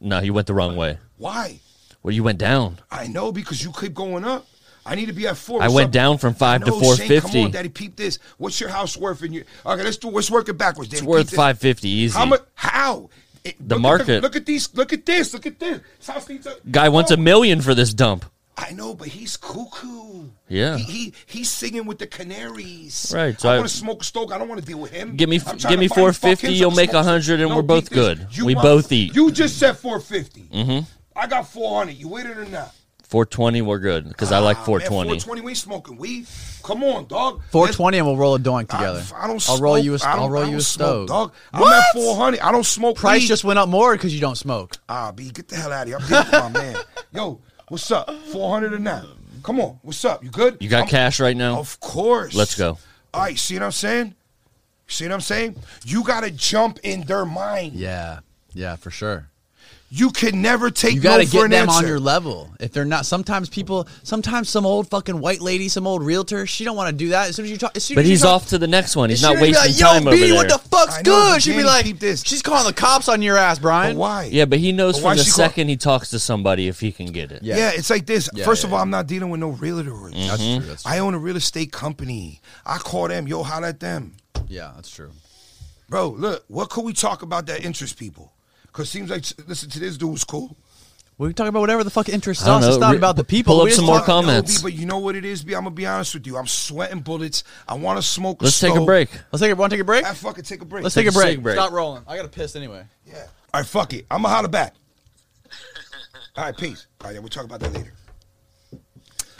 No, you went the wrong way. Why? Well, you went down. I know because you keep going up. I need to be at four. I What's went up? down from five I to four fifty. Come on, Daddy, peep this. What's your house worth? In your okay, let's do. Let's work it backwards. It's worth five fifty easy. How much? How? It- The look at market. look at these. Look at this. Look at this. House uh, Guy wants a oh. million for this dump. I know, but he's cuckoo. Yeah. he, he he's singing with the canaries. Right, so I I- want to smoke a stoke. I don't want to deal with him. Give me- give me 450, you'll make smoke some- 100 and we're both good. You We want- both eat. You just said four Mm-hmm. I got four hundred. You with it or not? Four twenty, we're good because I like Ah, four man, twenty. 420. We ain't smoking weed. Come on, dog. 420 and we'll roll a doink together. I don't. I'll roll you a, I I'll don't- roll I you don't a smoke, stove. dog. I'm at four hundred. I don't smoke. Price weed. just went up more because you don't smoke. Ah, B, get the hell out of here. I'm dealing with my man. Yo, what's up? 400 or not? Come on, what's up? You good? You got I'm- cash right now? Of course. Let's go. All right, see what I'm saying? See what I'm saying? You got to jump in their mind. Yeah. Yeah, for sure. You can never take You got to no for get an them on your level. If they're not, sometimes people, sometimes some old fucking white lady, some old realtor, she don't want to do that. As soon as you talk, as soon But as he's talk, off to the next one. He's not wasting like, Yo, time over B, there. what the fuck's know, good? but She'd be like, keep this. she's calling the cops on your ass, Brian. But why? yeah, but he knows But from the she call- second he talks to somebody if he can get it. Yeah. Yeah, it's like this. Yeah, First yeah, of all, yeah. I'm not dealing with no realtors. Mm-hmm. That's true. That's true. I own a real estate company. I call them, yo, holla at them. yeah, that's true. Bro, look, what could we talk about that interests people? Because seems like, listen to this dude's cool. We can talk about whatever the fuck interests I don't us. It's not Re- about the people. pull up We just some more talk- comments. No, B, but you know what it is, B? I'm going to be honest with you. I'm sweating bullets. I want to smoke a Let's take a break. Let's take a. Want to take a break? I fucking take a break. Let's Take take a a break. sick break. Stop rolling. I got to piss anyway. Yeah. All right, fuck it. I'm going to holler back. All right, peace. All right, yeah, we'll talk about that later.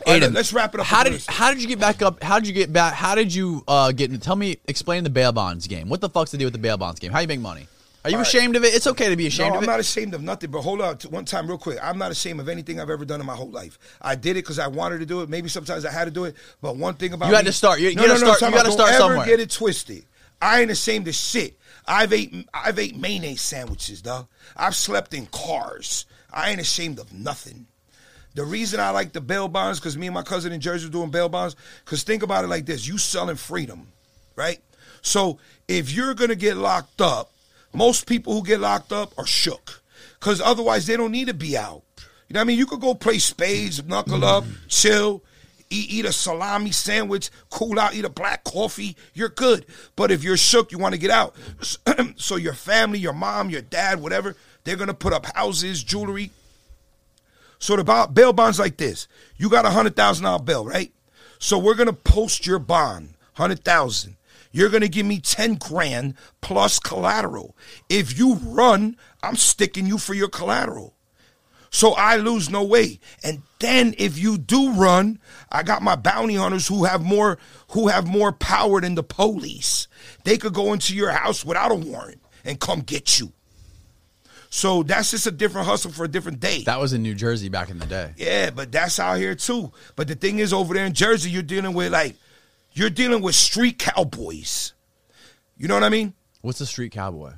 All right, Aiden, let's wrap it up. How did this. how did you get back up? How did you get back? How did you uh, get? in- Tell me, explain the bail bonds game. What the fuck's the deal with the bail bonds game? How you make money? Are you All right. ashamed of it? It's okay to be ashamed no, of I'm it. not ashamed of nothing. But hold on, one time, real quick. I'm not ashamed of anything I've ever done in my whole life. I did it because I wanted to do it. Maybe sometimes I had to do it. But one thing about You had me- to start. You- you no, gotta no, no, start- you gotta start Don't ever somewhere. get it twisted. I ain't ashamed of shit. I've ate I've ate mayonnaise sandwiches, dog. I've slept in cars. I ain't ashamed of nothing. The reason I like the bail bonds, because me and my cousin in Jersey were doing bail bonds, because think about it like this you selling freedom, right? So if you're gonna get locked up, most people who get locked up are shook because otherwise they don't need to be out. You know what I mean? You could go play spades, knuckle up, chill, eat, eat a salami sandwich, cool out, eat a black coffee. You're good. But if you're shook, you want to get out. so your family, your mom, your dad, whatever, they're going to put up houses, jewelry. So the bail bond's like this. You got a $100,000 bail, right? So we're going to post your bond, 100000 you're going to give me 10 grand plus collateral. If you run, I'm sticking you for your collateral. So I lose no way. And then if you do run, I got my bounty hunters who have more who have more power than the police. They could go into your house without a warrant and come get you. So that's just a different hustle for a different day. That was in New Jersey back in the day. Yeah, but that's out here too. But the thing is, over there in Jersey, you're dealing with like you're dealing with street cowboys. You know what I mean? What's a street cowboy?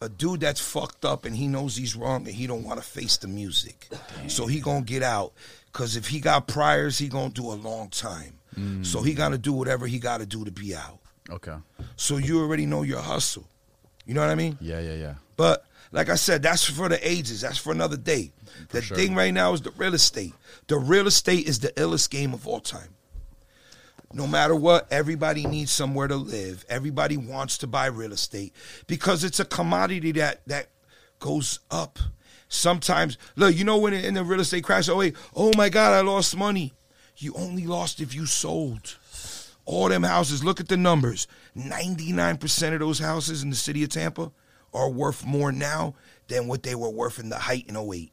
A dude that's fucked up and he knows he's wrong and he don't want to face the music, so he gonna get out. Cause if he got priors, he gonna do a long time. Mm. So he gotta do whatever he gotta do to be out. Okay. So you already know your hustle. You know what I mean? Yeah, yeah, yeah. But like I said, that's for the ages. That's for another day. The sure. thing right now is the real estate. The real estate is the illest game of all time. No matter what, everybody needs somewhere to live. Everybody wants to buy real estate because it's a commodity that that goes up. Sometimes, look, you know when in the real estate crash, oh wait, oh my God, I lost money. You only lost if you sold. All them houses, look at the numbers. 99% of those houses in the city of Tampa are worth more now than what they were worth in the height in 08.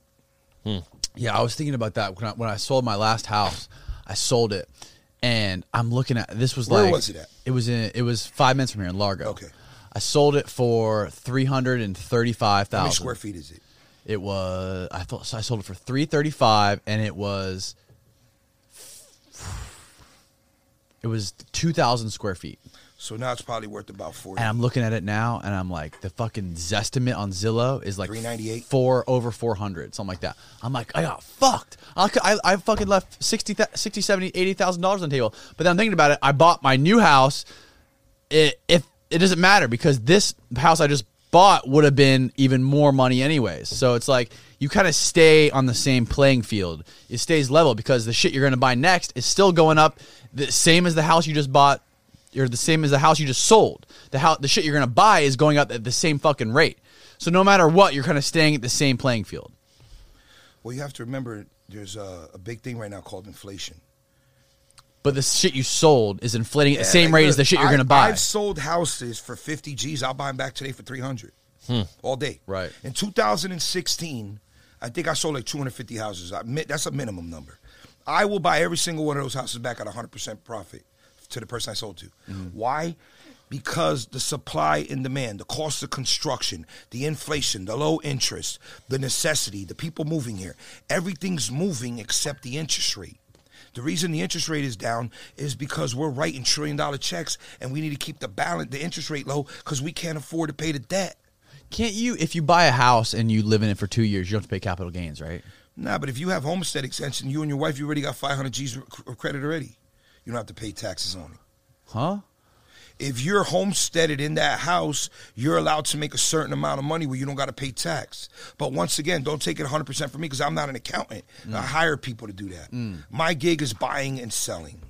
Hmm. Yeah, I was thinking about that when I, when I sold my last house. I sold it, and I'm looking at this was Where like was it at? It was in it was five minutes from here in Largo. Okay. I sold it for three hundred and thirty five How many thousand. square feet is it? It was I thought so I sold it for three thirty five, and it was it was two thousand square feet. So now it's probably worth about 40. And I'm looking at it now, and I'm like, the fucking Zestimate on Zillow is like 398? four over 400, something like that. I'm like, I got fucked. I, I, I fucking left 60, 60 70, 80,000 dollars on the table. But then I'm thinking about it. I bought my new house. It, if it doesn't matter because this house I just bought would have been even more money anyways. So it's like you kind of stay on the same playing field. It stays level because the shit you're going to buy next is still going up the same as the house you just bought you're the same as the house you just sold. The house, the shit you're gonna buy is going up at the same fucking rate. So no matter what, you're kind of staying at the same playing field. well, you have to remember there's a, a big thing right now called inflation. But the shit you sold is inflating at the Yeah, same like, rate look, as the shit you're I- gonna buy. I've sold houses for 50 G's. I'll buy them back today for 300 hmm. all day. Right. In 2016, I think I sold like 250 houses. I that's a minimum number. I will buy every single one of those houses back at 100% profit to the person I sold to. Mm-hmm. Why? Because the supply and demand, the cost of construction, the inflation, the low interest, the necessity, the people moving here, everything's moving except the interest rate. The reason the interest rate is down is because we're writing trillion dollar checks and we need to keep the balance, the interest rate low because we can't afford to pay the debt. Can't you if you buy a house and you live in it for two years, you don't have to pay capital gains, right? Nah, but if you have homestead exemption, you and your wife, you already got 500 G's of credit already. You don't have to pay taxes on it. Huh? If you're homesteaded in that house, you're allowed to make a certain amount of money where you don't got to pay tax. But once again, don't take it 100% from me because I'm not an accountant. Mm. I hire people to do that. Mm. My gig is buying and selling.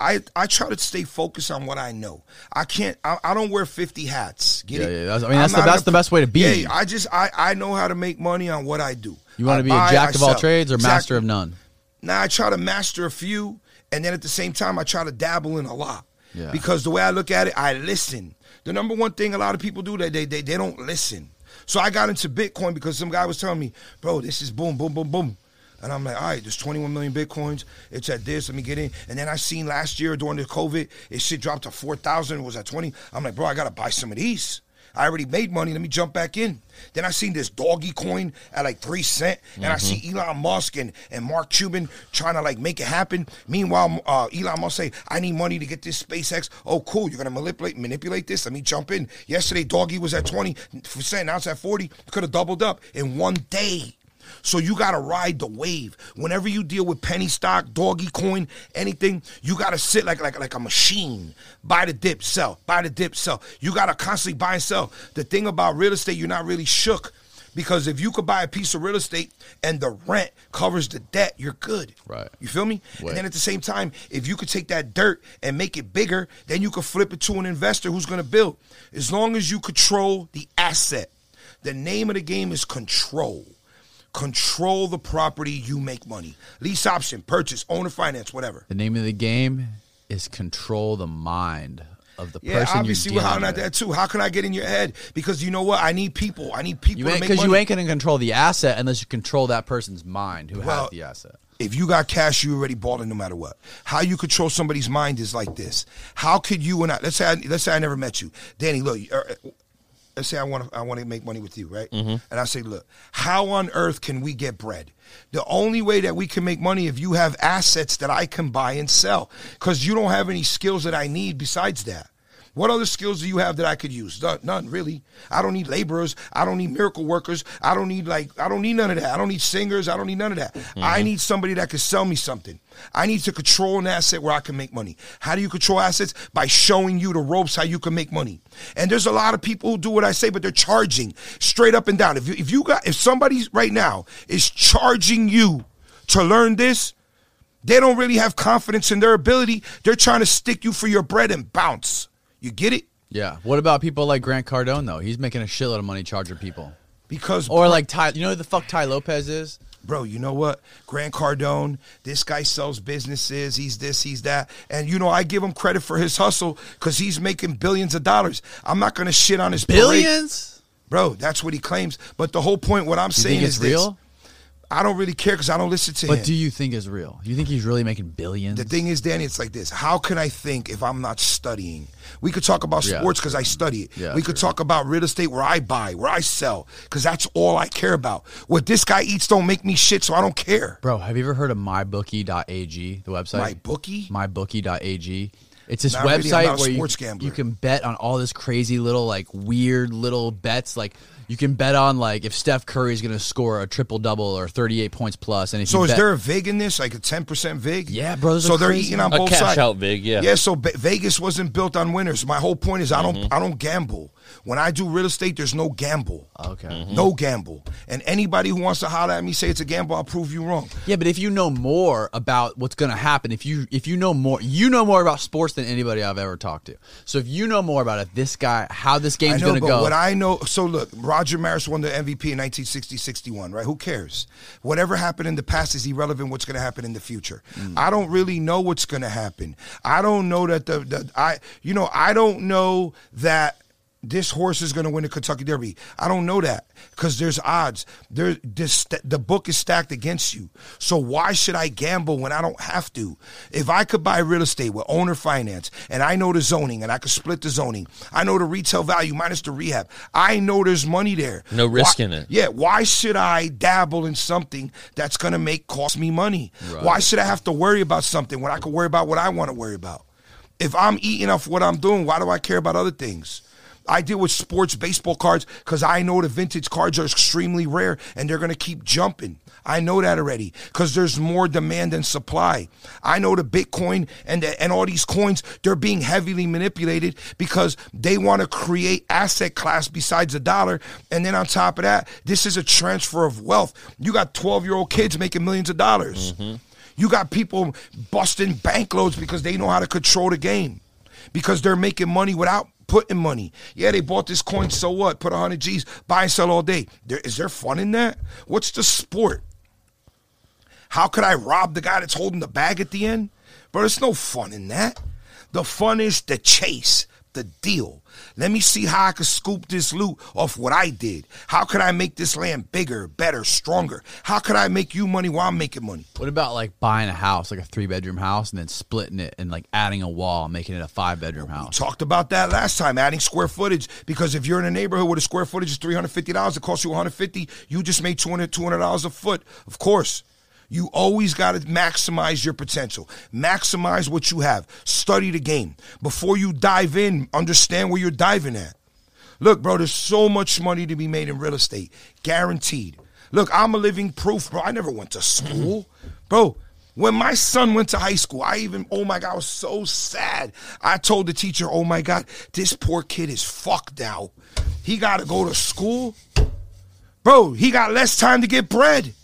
I, I try to stay focused on what I know. I can't. I, I don't wear fifty hats. Get Yeah, it? yeah, I mean, that's I'm the- that's the best way to be. Yeah, I just I, I know how to make money on what I do. You want to be buy, a jack of all trades or master of none? Now I try to master a few, and then at the same time I try to dabble in a lot. Yeah. Because the way I look at it, I listen. The number one thing a lot of people do that they, they they don't listen. So I got into Bitcoin because some guy was telling me, bro, this is boom, boom, boom, boom. And I'm like, all right, there's 21 million Bitcoins. It's at this. Let me get in. And then I seen last year during the COVID, it shit dropped to 4,000. It was at 20. I'm like, bro, I got to buy some of these. I already made money. Let me jump back in. Then I seen this doggy coin at like three cent, and I see Elon Musk and, and Mark Cuban trying to like make it happen. Meanwhile, uh, Elon Musk say, "I need money to get this SpaceX." Oh, cool! You're gonna manipulate manipulate this. Let me jump in. Yesterday, doggy was at twenty percent. Now it's at forty. Could have doubled up in one day. So you gotta ride the wave. Whenever you deal with penny stock, doggy coin, anything, you gotta sit like like like a machine. Buy the dip, sell. Buy the dip, sell. You gotta constantly buy and sell. The thing about real estate, you're not really shook. Because if you could buy a piece of real estate and the rent covers the debt, you're good. Right. You feel me? Right. And then at the same time, if you could take that dirt and make it bigger, then you could flip it to an investor who's gonna build. As long as you control the asset. The name of the game is control. Control the property, you make money. Lease option, purchase, owner finance, whatever. The name of the game is control the mind of the Yeah, person obviously you're we're dealing hollering at with. that too. How can I get in your head? Because you know what? I need people. I need people You to ain't make because you ain't gonna control the asset unless you control that person's mind who Well, has the asset. if you got cash, you already bought it no matter what. How you control somebody's mind is like this. How could you and I? Let's say I, let's say I never met you, Danny. Look, uh, let's say I want to I want to make money with you, right? Mm-hmm. And I say, look, how on earth can we get bread? The only way that we can make money if you have assets that I can buy and sell, because you don't have any skills that I need besides that. What other skills do you have that I could use? None, none, really. I don't need laborers. I don't need miracle workers. I don't need like I don't need none of that. I don't need singers. I don't need none of that. Mm-hmm. I need somebody that can sell me something. I need to control an asset where I can make money. How do you control assets? By showing you the ropes how you can make money. And there's a lot of people who do what I say, but they're charging straight up and down. If you if you got if somebody right now is charging you to learn this, they don't really have confidence in their ability. They're trying to stick you for your bread and bounce. You get it? Yeah. What about people like Grant Cardone though? He's making a shitload of money charging people. Because Or like Ty, you know who the fuck Tai Lopez is? bro, you know what? Grant Cardone, this guy sells businesses. He's this, he's that. And, you know, I give him credit for his hustle because he's making billions of dollars. I'm not going to shit on his parade. Billions? Bro, that's what he claims. But the whole point, what I'm You saying is real? this. I don't really care because I don't listen to him. But do you think is real? You think he's really making billions? The thing is, Danny, it's like this. How can I think if I'm not studying? We could talk about sports because I study it. Yeah, we could true. talk about real estate where I buy, where I sell, because that's all I care about. What this guy eats don't make me shit, so I don't care. Bro, have you ever heard of mybookie.ag, the website? My bookie? mybookie.ag. It's this Not website a where you, you can bet on all this crazy little like weird little bets. Like you can bet on like if Steph Curry is going to score a triple double or 38 points plus. And if So you is bet, there a vig in this, like a ten percent vig? Yeah, bro, So they're crazy. eating on A both cash sides. out vig, yeah. Yeah. So Be- Vegas wasn't built on winners. My whole point is I don't Mm-hmm. I don't gamble. When I do real estate, there's no gamble. Okay. Mm-hmm. No gamble. And anybody who wants to holler at me say it's a gamble, I'll prove you wrong. Yeah, but if you know more about what's going to happen, if you if you know more, you know more about sports than anybody I've ever talked to. So if you know more about it, this guy, how this game's going to go. what I know. So look, Roger Maris won the MVP in 1960-61, right? Who cares? Whatever happened in the past is irrelevant. What's going to happen in the future? Mm. I don't really know what's going to happen. I don't know that the, the I you know I don't know that. This horse is going to win the Kentucky Derby. I don't know that because there's odds. There, this, the book is stacked against you. So why should I gamble when I don't have to? If I could buy real estate with owner finance and I know the zoning and I could split the zoning, I know the retail value minus the rehab. I know there's money there. No risk Why- in it. Yeah. Why should I dabble in something that's going to make cost me money? Why should I have to worry about something when I can worry about what I want to worry about? If I'm eating off what I'm doing, why do I care about other things? I deal with sports baseball cards because I know the vintage cards are extremely rare and they're going to keep jumping. I know that already because there's more demand than supply. I know the Bitcoin and the, and all these coins they're being heavily manipulated because they want to create asset class besides the dollar. And then on top of that, this is a transfer of wealth. You got 12 year old kids making millions of dollars. Mm-hmm. You got people busting bankloads because they know how to control the game because they're making money without putting money. Yeah, they bought this coin, so what? Put 100 G's, buy and sell all day. There, is there fun in that? What's the sport? How could I rob the guy that's holding the bag at the end? Bro, there's no fun in that. The fun is the chase, the deal. Let me see how I can scoop this loot off what I did. How could I make this land bigger, better, stronger? How could I make you money while I'm making money? What about like buying a house, like a three bedroom house, and then splitting it and like adding a wall, making it a five bedroom house? Talked about that last time, adding square footage. Because if you're in a neighborhood where the square footage is $350, it costs you 150, you just made $200, $200 a foot. Of course. You always got to maximize your potential. Maximize what you have. Study the game. Before you dive in, understand where you're diving at. Look, bro, there's so much money to be made in real estate. Guaranteed. Look, I'm a living proof, bro. I never went to school. Mm-hmm. bro, when my son went to high school, I even, oh my God, I was so sad. I told the teacher, oh my God, this poor kid is fucked out. He got to go to school. Bro, he got less time to get bread.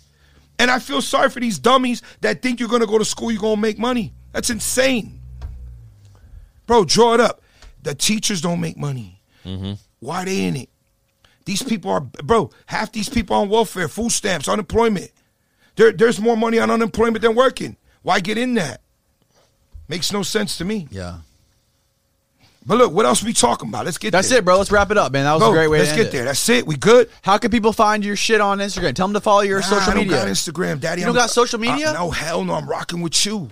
And I feel sorry for these dummies that think you're gonna go to school, you're gonna make money. That's insane. Bro, draw it up. The teachers don't make money. Mm-hmm. Why they in it? These people are, bro, half these people on welfare, food stamps, unemployment. There, there's more money on unemployment than working. Why get in that? Makes no sense to me. Yeah. But look, what else we talking about? Let's get That's there. it, bro. Let's wrap it up, man. That was Bro, a great way let's to get there. it. That's it. We good? How can people find your shit on Instagram? Tell them to follow your Nah, social I don't media. got Instagram, Daddy. You don't I'm- got social media? Uh, no, hell no. I'm rocking with you.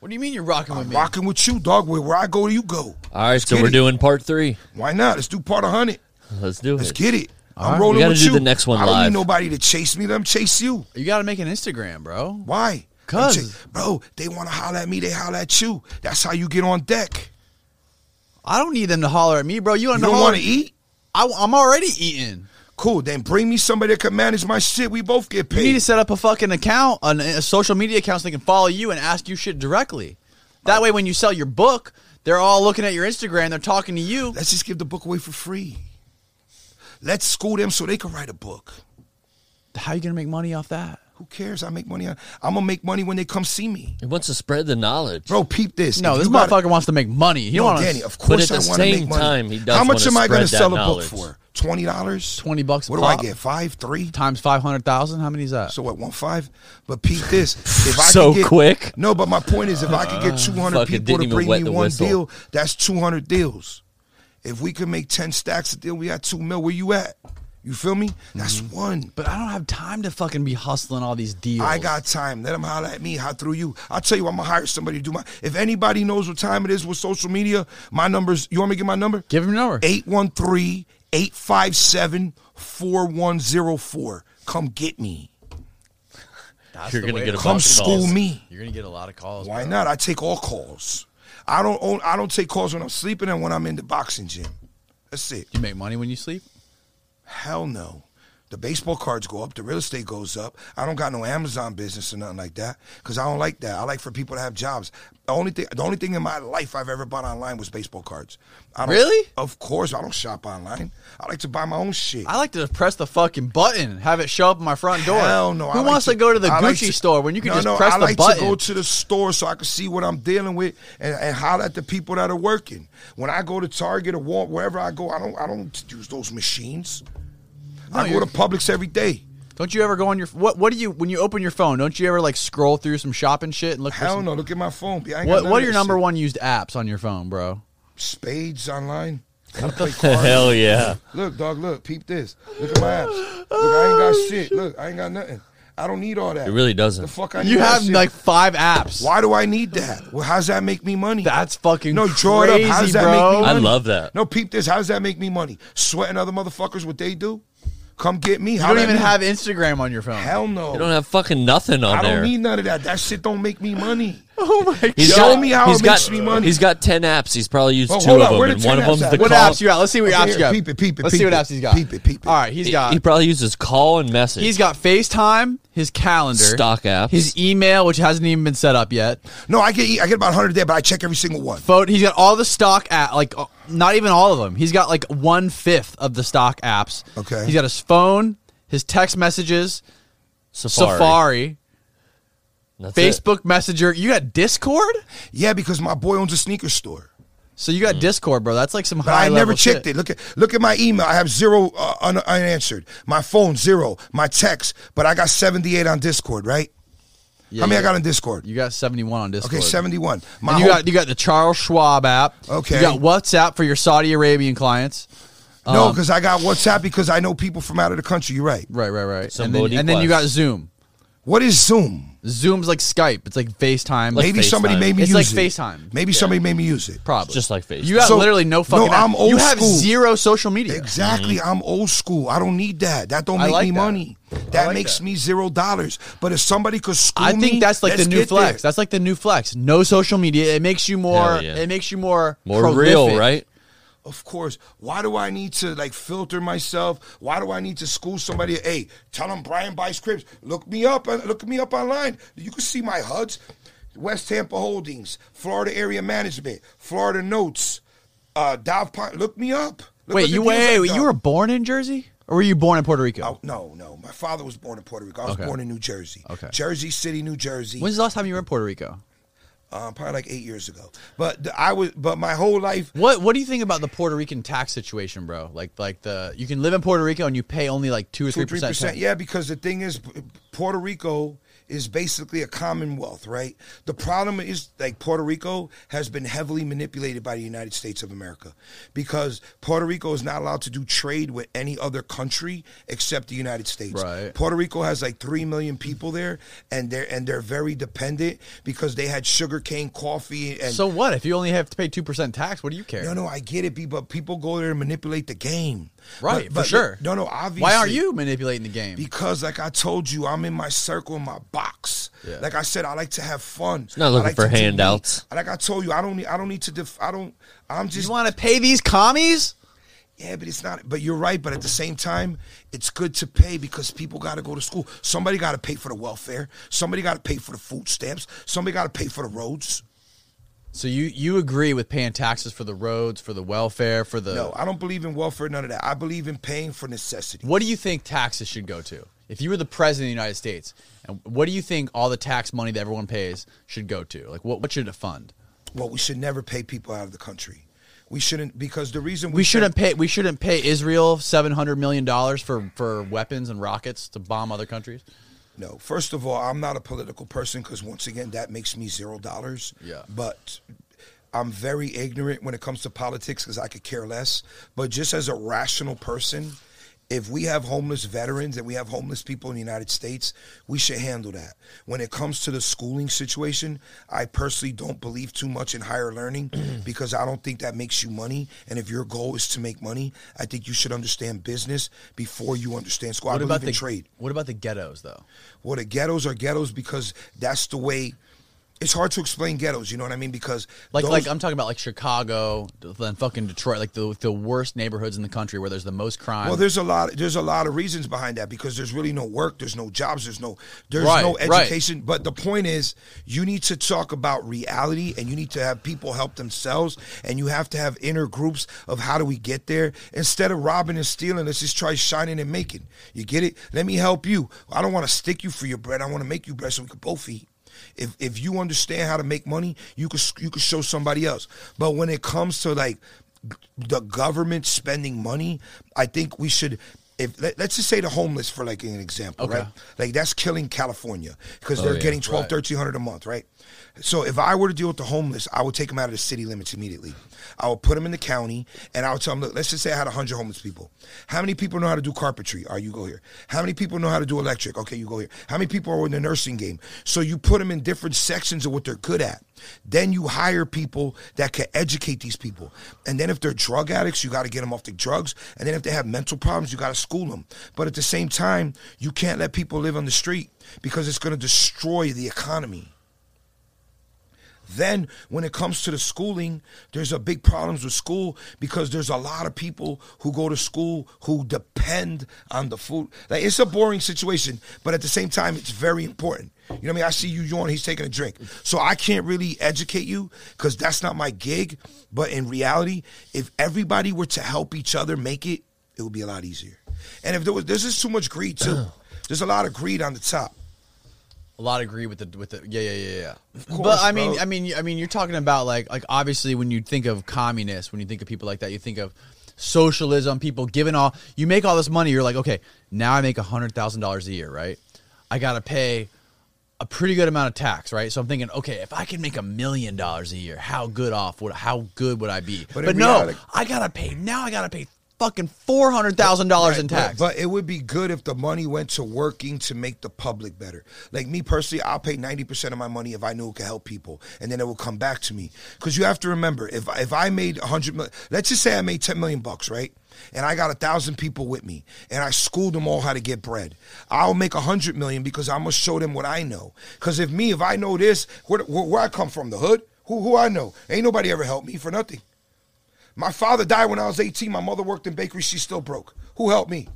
What do you mean you're rocking with I'm me? rocking with you, dog. Where, where I go, you go. All right, so we're it. doing part three. Why not? Let's do part of hundred. Let's do it. Let's get it. I'm right. rolling We gotta with do you. the next one I don't live. need nobody to chase me. Let them chase you. You got to make an Instagram, bro. Why? 'Cause- Them cha- bro, they want to holler at me. They holler at you. That's how you get on deck. I don't need them to holler at me, bro. You, You don't want to eat? I, I'm already eating. Cool. Then bring me somebody that can manage my shit. We both get paid. You need to set up a fucking account, an- a social media account, so they can follow you and ask you shit directly. That way, when you sell your book, they're all looking at your Instagram. They're talking to you. Let's just give the book away for free. Let's school them so they can write a book. How are you gonna make money off that? Who cares? I make money. On, I'm gonna make money when they come see me, He wants to spread the knowledge. bro. Peep this. No, If this you gotta- motherfucker wants to make money. He No, don't want Danny, to of course at I the want to same make money. time, he does How much wanna am I going to spread sell that a book for? Twenty dollars. 20 bucks a What do I pop. get? Five, three. times five hundred thousand. How many is that? So what? One five. But peep this. If I So could get, quick. No, but my point is, if I could get uh, two hundred Fucking people didn't to even bring wet me the one whistle. deal, that's two hundred deals. If we could make ten stacks a deal, we got two mil. Where you at? You feel me? That's Mm-hmm. one. but I don't have time to fucking be hustling all these deals. I got time. Let them holler at me. How through you? I'll tell you, I'm gonna hire somebody to do my. If anybody knows what time it is with social media, my numbers. You want me to get my number? Give him your number. 813-857-4104. Come get me. That's You're gonna get a. Come school calls. me. You're gonna get a lot of calls. Why bro. not? I take all calls. I don't own, I don't take calls when I'm sleeping and when I'm in the boxing gym. That's it. You make money when you sleep. Hell no. The baseball cards go up, the real estate goes up. I don't got no Amazon business or nothing like that because I don't like that. I like for people to have jobs. The only thing, the only thing in my life I've ever bought online was baseball cards. I Really? Of course, I don't shop online. I like to buy my own shit. I like to press the fucking button, and have it show up at my front door. Hell no. Who I like wants to, go to the I Gucci like to- store when you can No, just no, press I the like button? to go to the store so I can see what I'm dealing with and, and holler at the people that are working. When I go to Target or Walmart, wherever I go, I don't I don't use those machines. No, I go you're- to Publix every day. Don't you ever go on your what? What do you when you open your phone? Don't you ever like scroll through some shopping shit and look? for Hell some, no, look at my phone. I ain't What What are your number shit. one used apps on your phone, bro? Spades online. I play cards. Hell yeah. Look, dog, look, peep this. Look at my apps. Look, I ain't got oh, shit. Look, I ain't got nothing. I don't need all that. It really doesn't. The fuck I need You have shit. like five apps. Why do I need that? Well, how's that make me money? That's fucking No, draw it crazy, up. How's that bro. make me money? I love that. No, peep this. How's that make me money? Sweating other motherfuckers what they do? Come get me. You How don't even mean? have Instagram on your phone. Hell no. You don't have fucking nothing on I there. don't need none of that. That shit don't make me money. oh my He's Show got- me how he's it got, makes me money. He's got ten apps. He's probably used Oh, two of on. them, and one of them's apps the at? What call. apps you got? Let's see what Okay, apps you got. peep it, peep it, Let's peep see what it. apps he's got. Peep it, peep it. All right, he's He- got He probably uses call and message. he's got FaceTime, his calendar, Stock apps. his email, which hasn't even been set up yet. No, I get I get about 100 a day, but I check every single one. Photo, he's got all the stock app, like uh, not even all of them. He's got like one fifth of the stock apps. Okay. He's got his phone, his text messages, Safari. Safari, That's it. Facebook Messenger. You got Discord. Yeah, because my boy owns a sneaker store. So you got Discord, bro. That's like some But high I never checked shit. it. Look at look at my email. I have zero uh, un- unanswered. My phone zero. My text, but I got 78 on Discord, right? Yeah, How many you I got on Discord? You got seventy one on Discord. Okay, 71. My And you whole- got you got the Charles Schwab app. Okay. You got WhatsApp for your Saudi Arabian clients. no, um, because I got WhatsApp because I know people from out of the country. You're right. Right, right, right. And Somebody then, and then you got Zoom. What is Zoom? Zoom's like Skype. It's like FaceTime. Like Maybe somebody FaceTime. made me use it. It's use like it. FaceTime. Maybe somebody made me use it. Probably. Just like FaceTime. You got So- literally no no, fucking. app. I'm old You have school. zero social media. Exactly. I'm old school. I don't need that. That don't I make like me that. money. That like makes that. me zero dollars. But if somebody could school I think that's like the let's new get flex. there. That's like the new flex. No social media. It makes you more. Hell yeah. It makes you more More prolific. real, right? Of course. Why do I need to like filter myself? Why do I need to school somebody? Hey, tell them Brian buys cribs. Look me up. Look me up online. You can see my HUDs. West Tampa Holdings, Florida Area Management, Florida Notes, uh, Dow Pine. Look me up. Look Wait, you wait, wait, you were born in Jersey, or were you born in Puerto Rico? Oh, no, no. My father was born in Puerto Rico. I was Okay. born in New Jersey. Okay. Jersey City, New Jersey. When's the last time you were in Puerto Rico? Um, probably like eight years ago. But I was, but my whole life, What What do you think about the Puerto Rican tax situation, bro? Like, like the you can live in Puerto Rico and you pay only like two or three or three percent. percent. Yeah, because the thing is, Puerto Rico is basically a commonwealth, right? The problem is like Puerto Rico has been heavily manipulated by the United States of America because Puerto Rico is not allowed to do trade with any other country except the United States. Right. Puerto Rico has like three million people there, and they're and they're very dependent because they had sugarcane, coffee, and So what if you only have to pay two percent tax? What do you care? no, no, I get it, but people go there and manipulate the game. right, But- for but- sure. No, no, obviously. Why aren't you manipulating the game? Because, like I told you, I'm in my circle, my box. Yeah. Like I said, I like to have fun. not looking like for to do me. handouts. Like I told you, I don't need. I don't need to. Def, I don't. I'm just. you want to pay these commies? yeah, but it's not. But you're right. But at the same time, it's good to pay because people got to go to school. Somebody got to pay for the welfare. Somebody got to pay for the food stamps. Somebody got to pay for the roads. So you you agree with paying taxes for the roads, for the welfare, for the No, I don't believe in welfare. None of that. I believe in paying for necessity. What do you think taxes should go to? If you were the president of the United States, and what do you think all the tax money that everyone pays should go to? Like what what should it fund? Well, we should never pay people out of the country. We shouldn't because the reason we, We shouldn't pay we shouldn't pay Israel seven hundred million dollars for for weapons and rockets to bomb other countries. No, first of all, I'm not a political person because once again, that makes me zero dollars. Yeah. But I'm very ignorant when it comes to politics because I could care less. But just as a rational person, if we have homeless veterans and we have homeless people in the United States, we should handle that. When it comes to the schooling situation, I personally don't believe too much in higher learning mm. because I don't think that makes you money. And if your goal is to make money, I think you should understand business before you understand school. I What believe about in the trade. What about the ghettos though? Well, the ghettos are ghettos because that's the way. It's hard to explain ghettos. You know what I mean? Because Like those- like I'm talking about like Chicago, then fucking Detroit, like the the worst neighborhoods in the country where there's the most crime. well, there's a lot. There's a lot of reasons behind that because there's really no work. There's no jobs. There's no. There's Right, no right. education. But the point is, you need to talk about reality, and you need to have people help themselves, and you have to have inner groups of how do we get there instead of robbing and stealing. Let's just try shining and making. You get it? Let me help you. I don't want to stick you for your bread. I want to make you bread so we can both eat. If if you understand how to make money, you could you could show somebody else. But when it comes to like the government spending money, I think we should. If let, us just say the homeless for like an example, Okay. right? Like that's killing California because Oh, they're yeah. getting twelve, Right. thirteen hundred a month, right? So if I were to deal with the homeless, I would take them out of the city limits immediately. I would put them in the county, and I would tell them, look, let's just say I had hundred homeless people. How many people know how to do carpentry? Are you go here? How many people know how to do electric? Okay, you go here. How many people are in the nursing game? So you put them in different sections of what they're good at. Then you hire people that can educate these people. And then if they're drug addicts, you got to get them off the drugs. And then if they have mental problems, you got to school them. But at the same time, you can't let people live on the street because it's going to destroy the economy. Then, when it comes to the schooling, there's a big problems with school because there's a lot of people who go to school who depend on the food. Like it's a boring situation, but at the same time, it's very important. You know what I mean? I see you yawn, he's taking a drink. So I can't really educate you because that's not my gig. But in reality, if everybody were to help each other make it, it would be a lot easier. And if there was, there's just too much greed too. There's a lot of greed on the top. A lot of agree with the with the yeah yeah yeah yeah. course, but I mean bro. I mean I mean you're talking about like like obviously when you think of communists when you think of people like that you think of socialism people giving all you make all this money you're like okay now I make a hundred thousand dollars a year right I gotta pay a pretty good amount of tax right so I'm thinking okay if I can make a million dollars a year how good off would how good would I be But but, no reality- I gotta pay now I gotta pay fucking four hundred thousand dollars in tax But, but it would be good if the money went to working to make the public better. Like me personally, I'll pay ninety percent of my money if I knew it could help people, and then it will come back to me. Because you have to remember, if if I made a hundred million, let's just say I made ten million bucks, right? And I got a thousand people with me, and I schooled them all how to get bread. I'll make a hundred million because I'm gonna show them what I know. Because if me, if I know this, where, where, where I come from, the hood, who who I know, ain't nobody ever helped me for nothing. My father died when I was 18. My mother worked in bakery. She's still broke. Who helped me?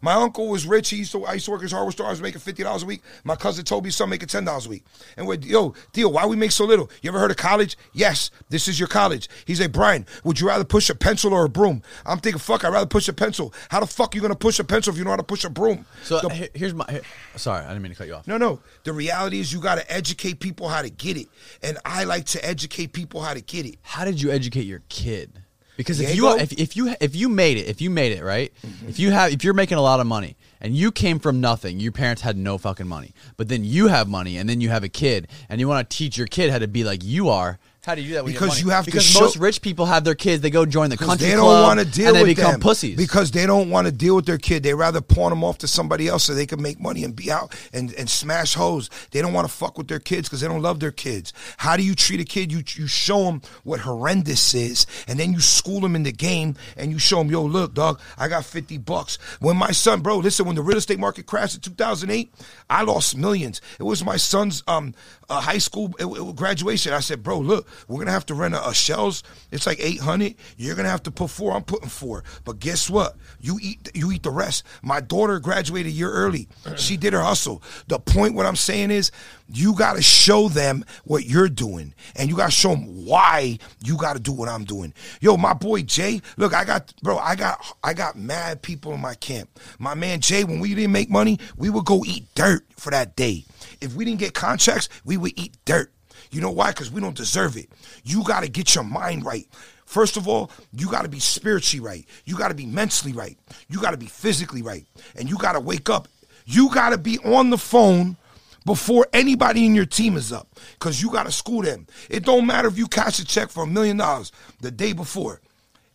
My uncle was rich. He used to, I used to work at his hardware store. I was making fifty dollars a week. My cousin told Toby's son making ten dollars a week. And we're yo, deal. why we make so little? You ever heard of college? Yes, this is your college. He's like, Brian, would you rather push a pencil or a broom? I'm thinking, fuck, I'd rather push a pencil. How the fuck are you gonna push a pencil if you know how to push a broom? so The- here's my here- sorry I didn't mean to cut you off no, no. The reality is you got to educate people how to get it, and I like to educate people how to get it. how did you educate your kid? Because if Diego? you if, if you if you made it, if you made it right, mm-hmm. if you have if you're making a lot of money and you came from nothing, your parents had no fucking money, but then you have money and then you have a kid and you want to teach your kid how to be like you are. How do you do that? When Because you, have, have to because show- most rich people have their kids. They go join the country they don't want to deal and they with become them pussies. because they don't want to deal with their kid. They rather pawn them off to somebody else so they can make money and be out and, and smash hoes. They don't want to fuck with their kids because they don't love their kids. How do you treat a kid? You you show them what horrendous is, and then you school them in the game, and you show them, yo, look, dog, I got fifty bucks. When my son, bro, listen, when the real estate market crashed in two thousand eight, I lost millions. It was my son's um uh, high school it- it- graduation. I said, bro, look, we're gonna have to rent a, a shells. It's like eight hundred. You're gonna have to put four. I'm putting four. But guess what? You eat you eat the rest. My daughter graduated a year early. She did her hustle. The point, what I'm saying is, you gotta show them what you're doing, and you gotta show them why you gotta do what I'm doing. Yo, my boy Jay, look, I got bro, I got I got mad people in my camp. My man Jay, when we didn't make money, we would go eat dirt for that day. If we didn't get contracts, we would eat dirt. You know why? Because we don't deserve it. You got to get your mind right. First of all, you got to be spiritually right. You got to be mentally right. You got to be physically right. And you got to wake up. You got to be on the phone before anybody in your team is up because you got to school them. It don't matter if you cash a check for a million dollars the day before.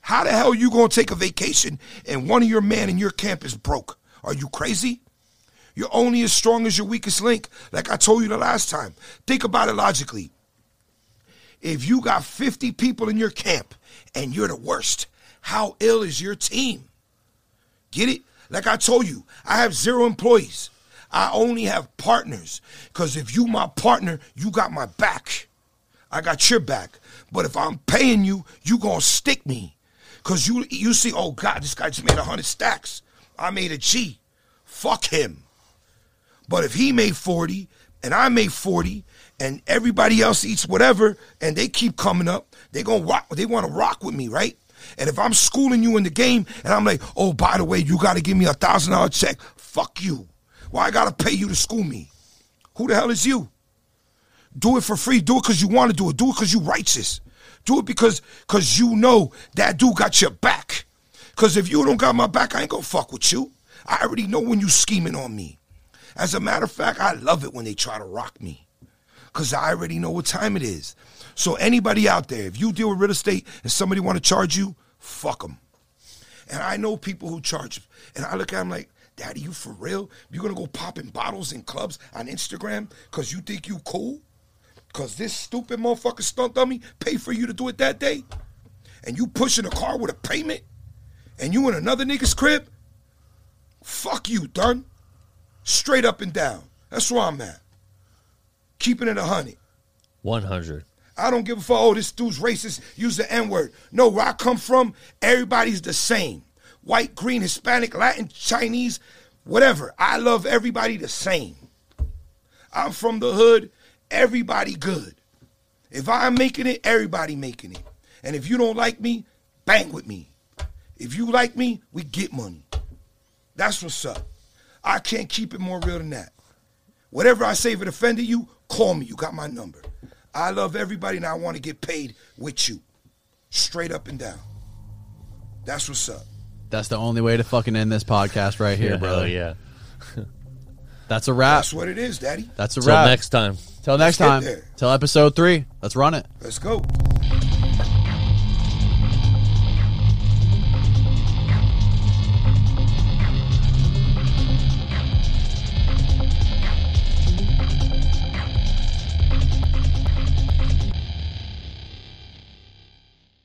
How the hell you going to take a vacation and one of your men in your camp is broke? Are you crazy? You're only as strong as your weakest link, like I told you the last time. Think about it logically. If you got 50 people in your camp and you're the worst, how ill is your team? Get it? Like I told you, I have zero employees. I only have partners. Because if you my partner, you got my back. I got your back. But if I'm paying you, you gonna stick me. Cause you you see, oh God, this guy just made a hundred stacks. I made a G. Fuck him. But if he made 40 and I made 40 and everybody else eats whatever and they keep coming up, they going rock they want to rock with me, right? And if I'm schooling you in the game and I'm like, "Oh, by the way, you got to give me a $1000 check." Fuck you. Why I got to pay you to school me? Who the hell is you? Do it for free. Do it cuz you want to do it. Do it cuz you righteous. Do it because cuz you know that dude got your back. Cuz if you don't got my back, I ain't to fuck with you. I already know when you scheming on me. As a matter of fact, I love it when they try to rock me because I already know what time it is. So anybody out there, if you deal with real estate and somebody want to charge you, fuck them. And I know people who charge, and I look at them like, Daddy, you for real? You gonna go popping bottles in clubs on Instagram because you think you cool? Cause this stupid motherfucker stunt dummy paid for you to do it that day, and you pushing a car with a payment, and you in another nigga's crib. Fuck you, done. Straight up and down. That's where I'm at. Keeping it a hundred. 100. I don't give a fuck. Oh, this dude's racist. Use the N word. No, where I come from, everybody's the same. White, green, Hispanic, Latin, Chinese, whatever. I love everybody the same. I'm from the hood. Everybody good. If I'm making it, everybody making it. And if you don't like me, bang with me. If you like me, we get money. That's what's up. I can't keep it more real than that. Whatever I say, if it offended you, call me. You got my number. I love everybody and I want to get paid with you. Straight up and down. That's what's up. That's the only way to fucking end this podcast right here, Yeah, brother. yeah. That's a wrap. That's what it is, Daddy. That's a Till wrap. next time. Till next Let's time. there. Till episode three. Let's run it. Let's go.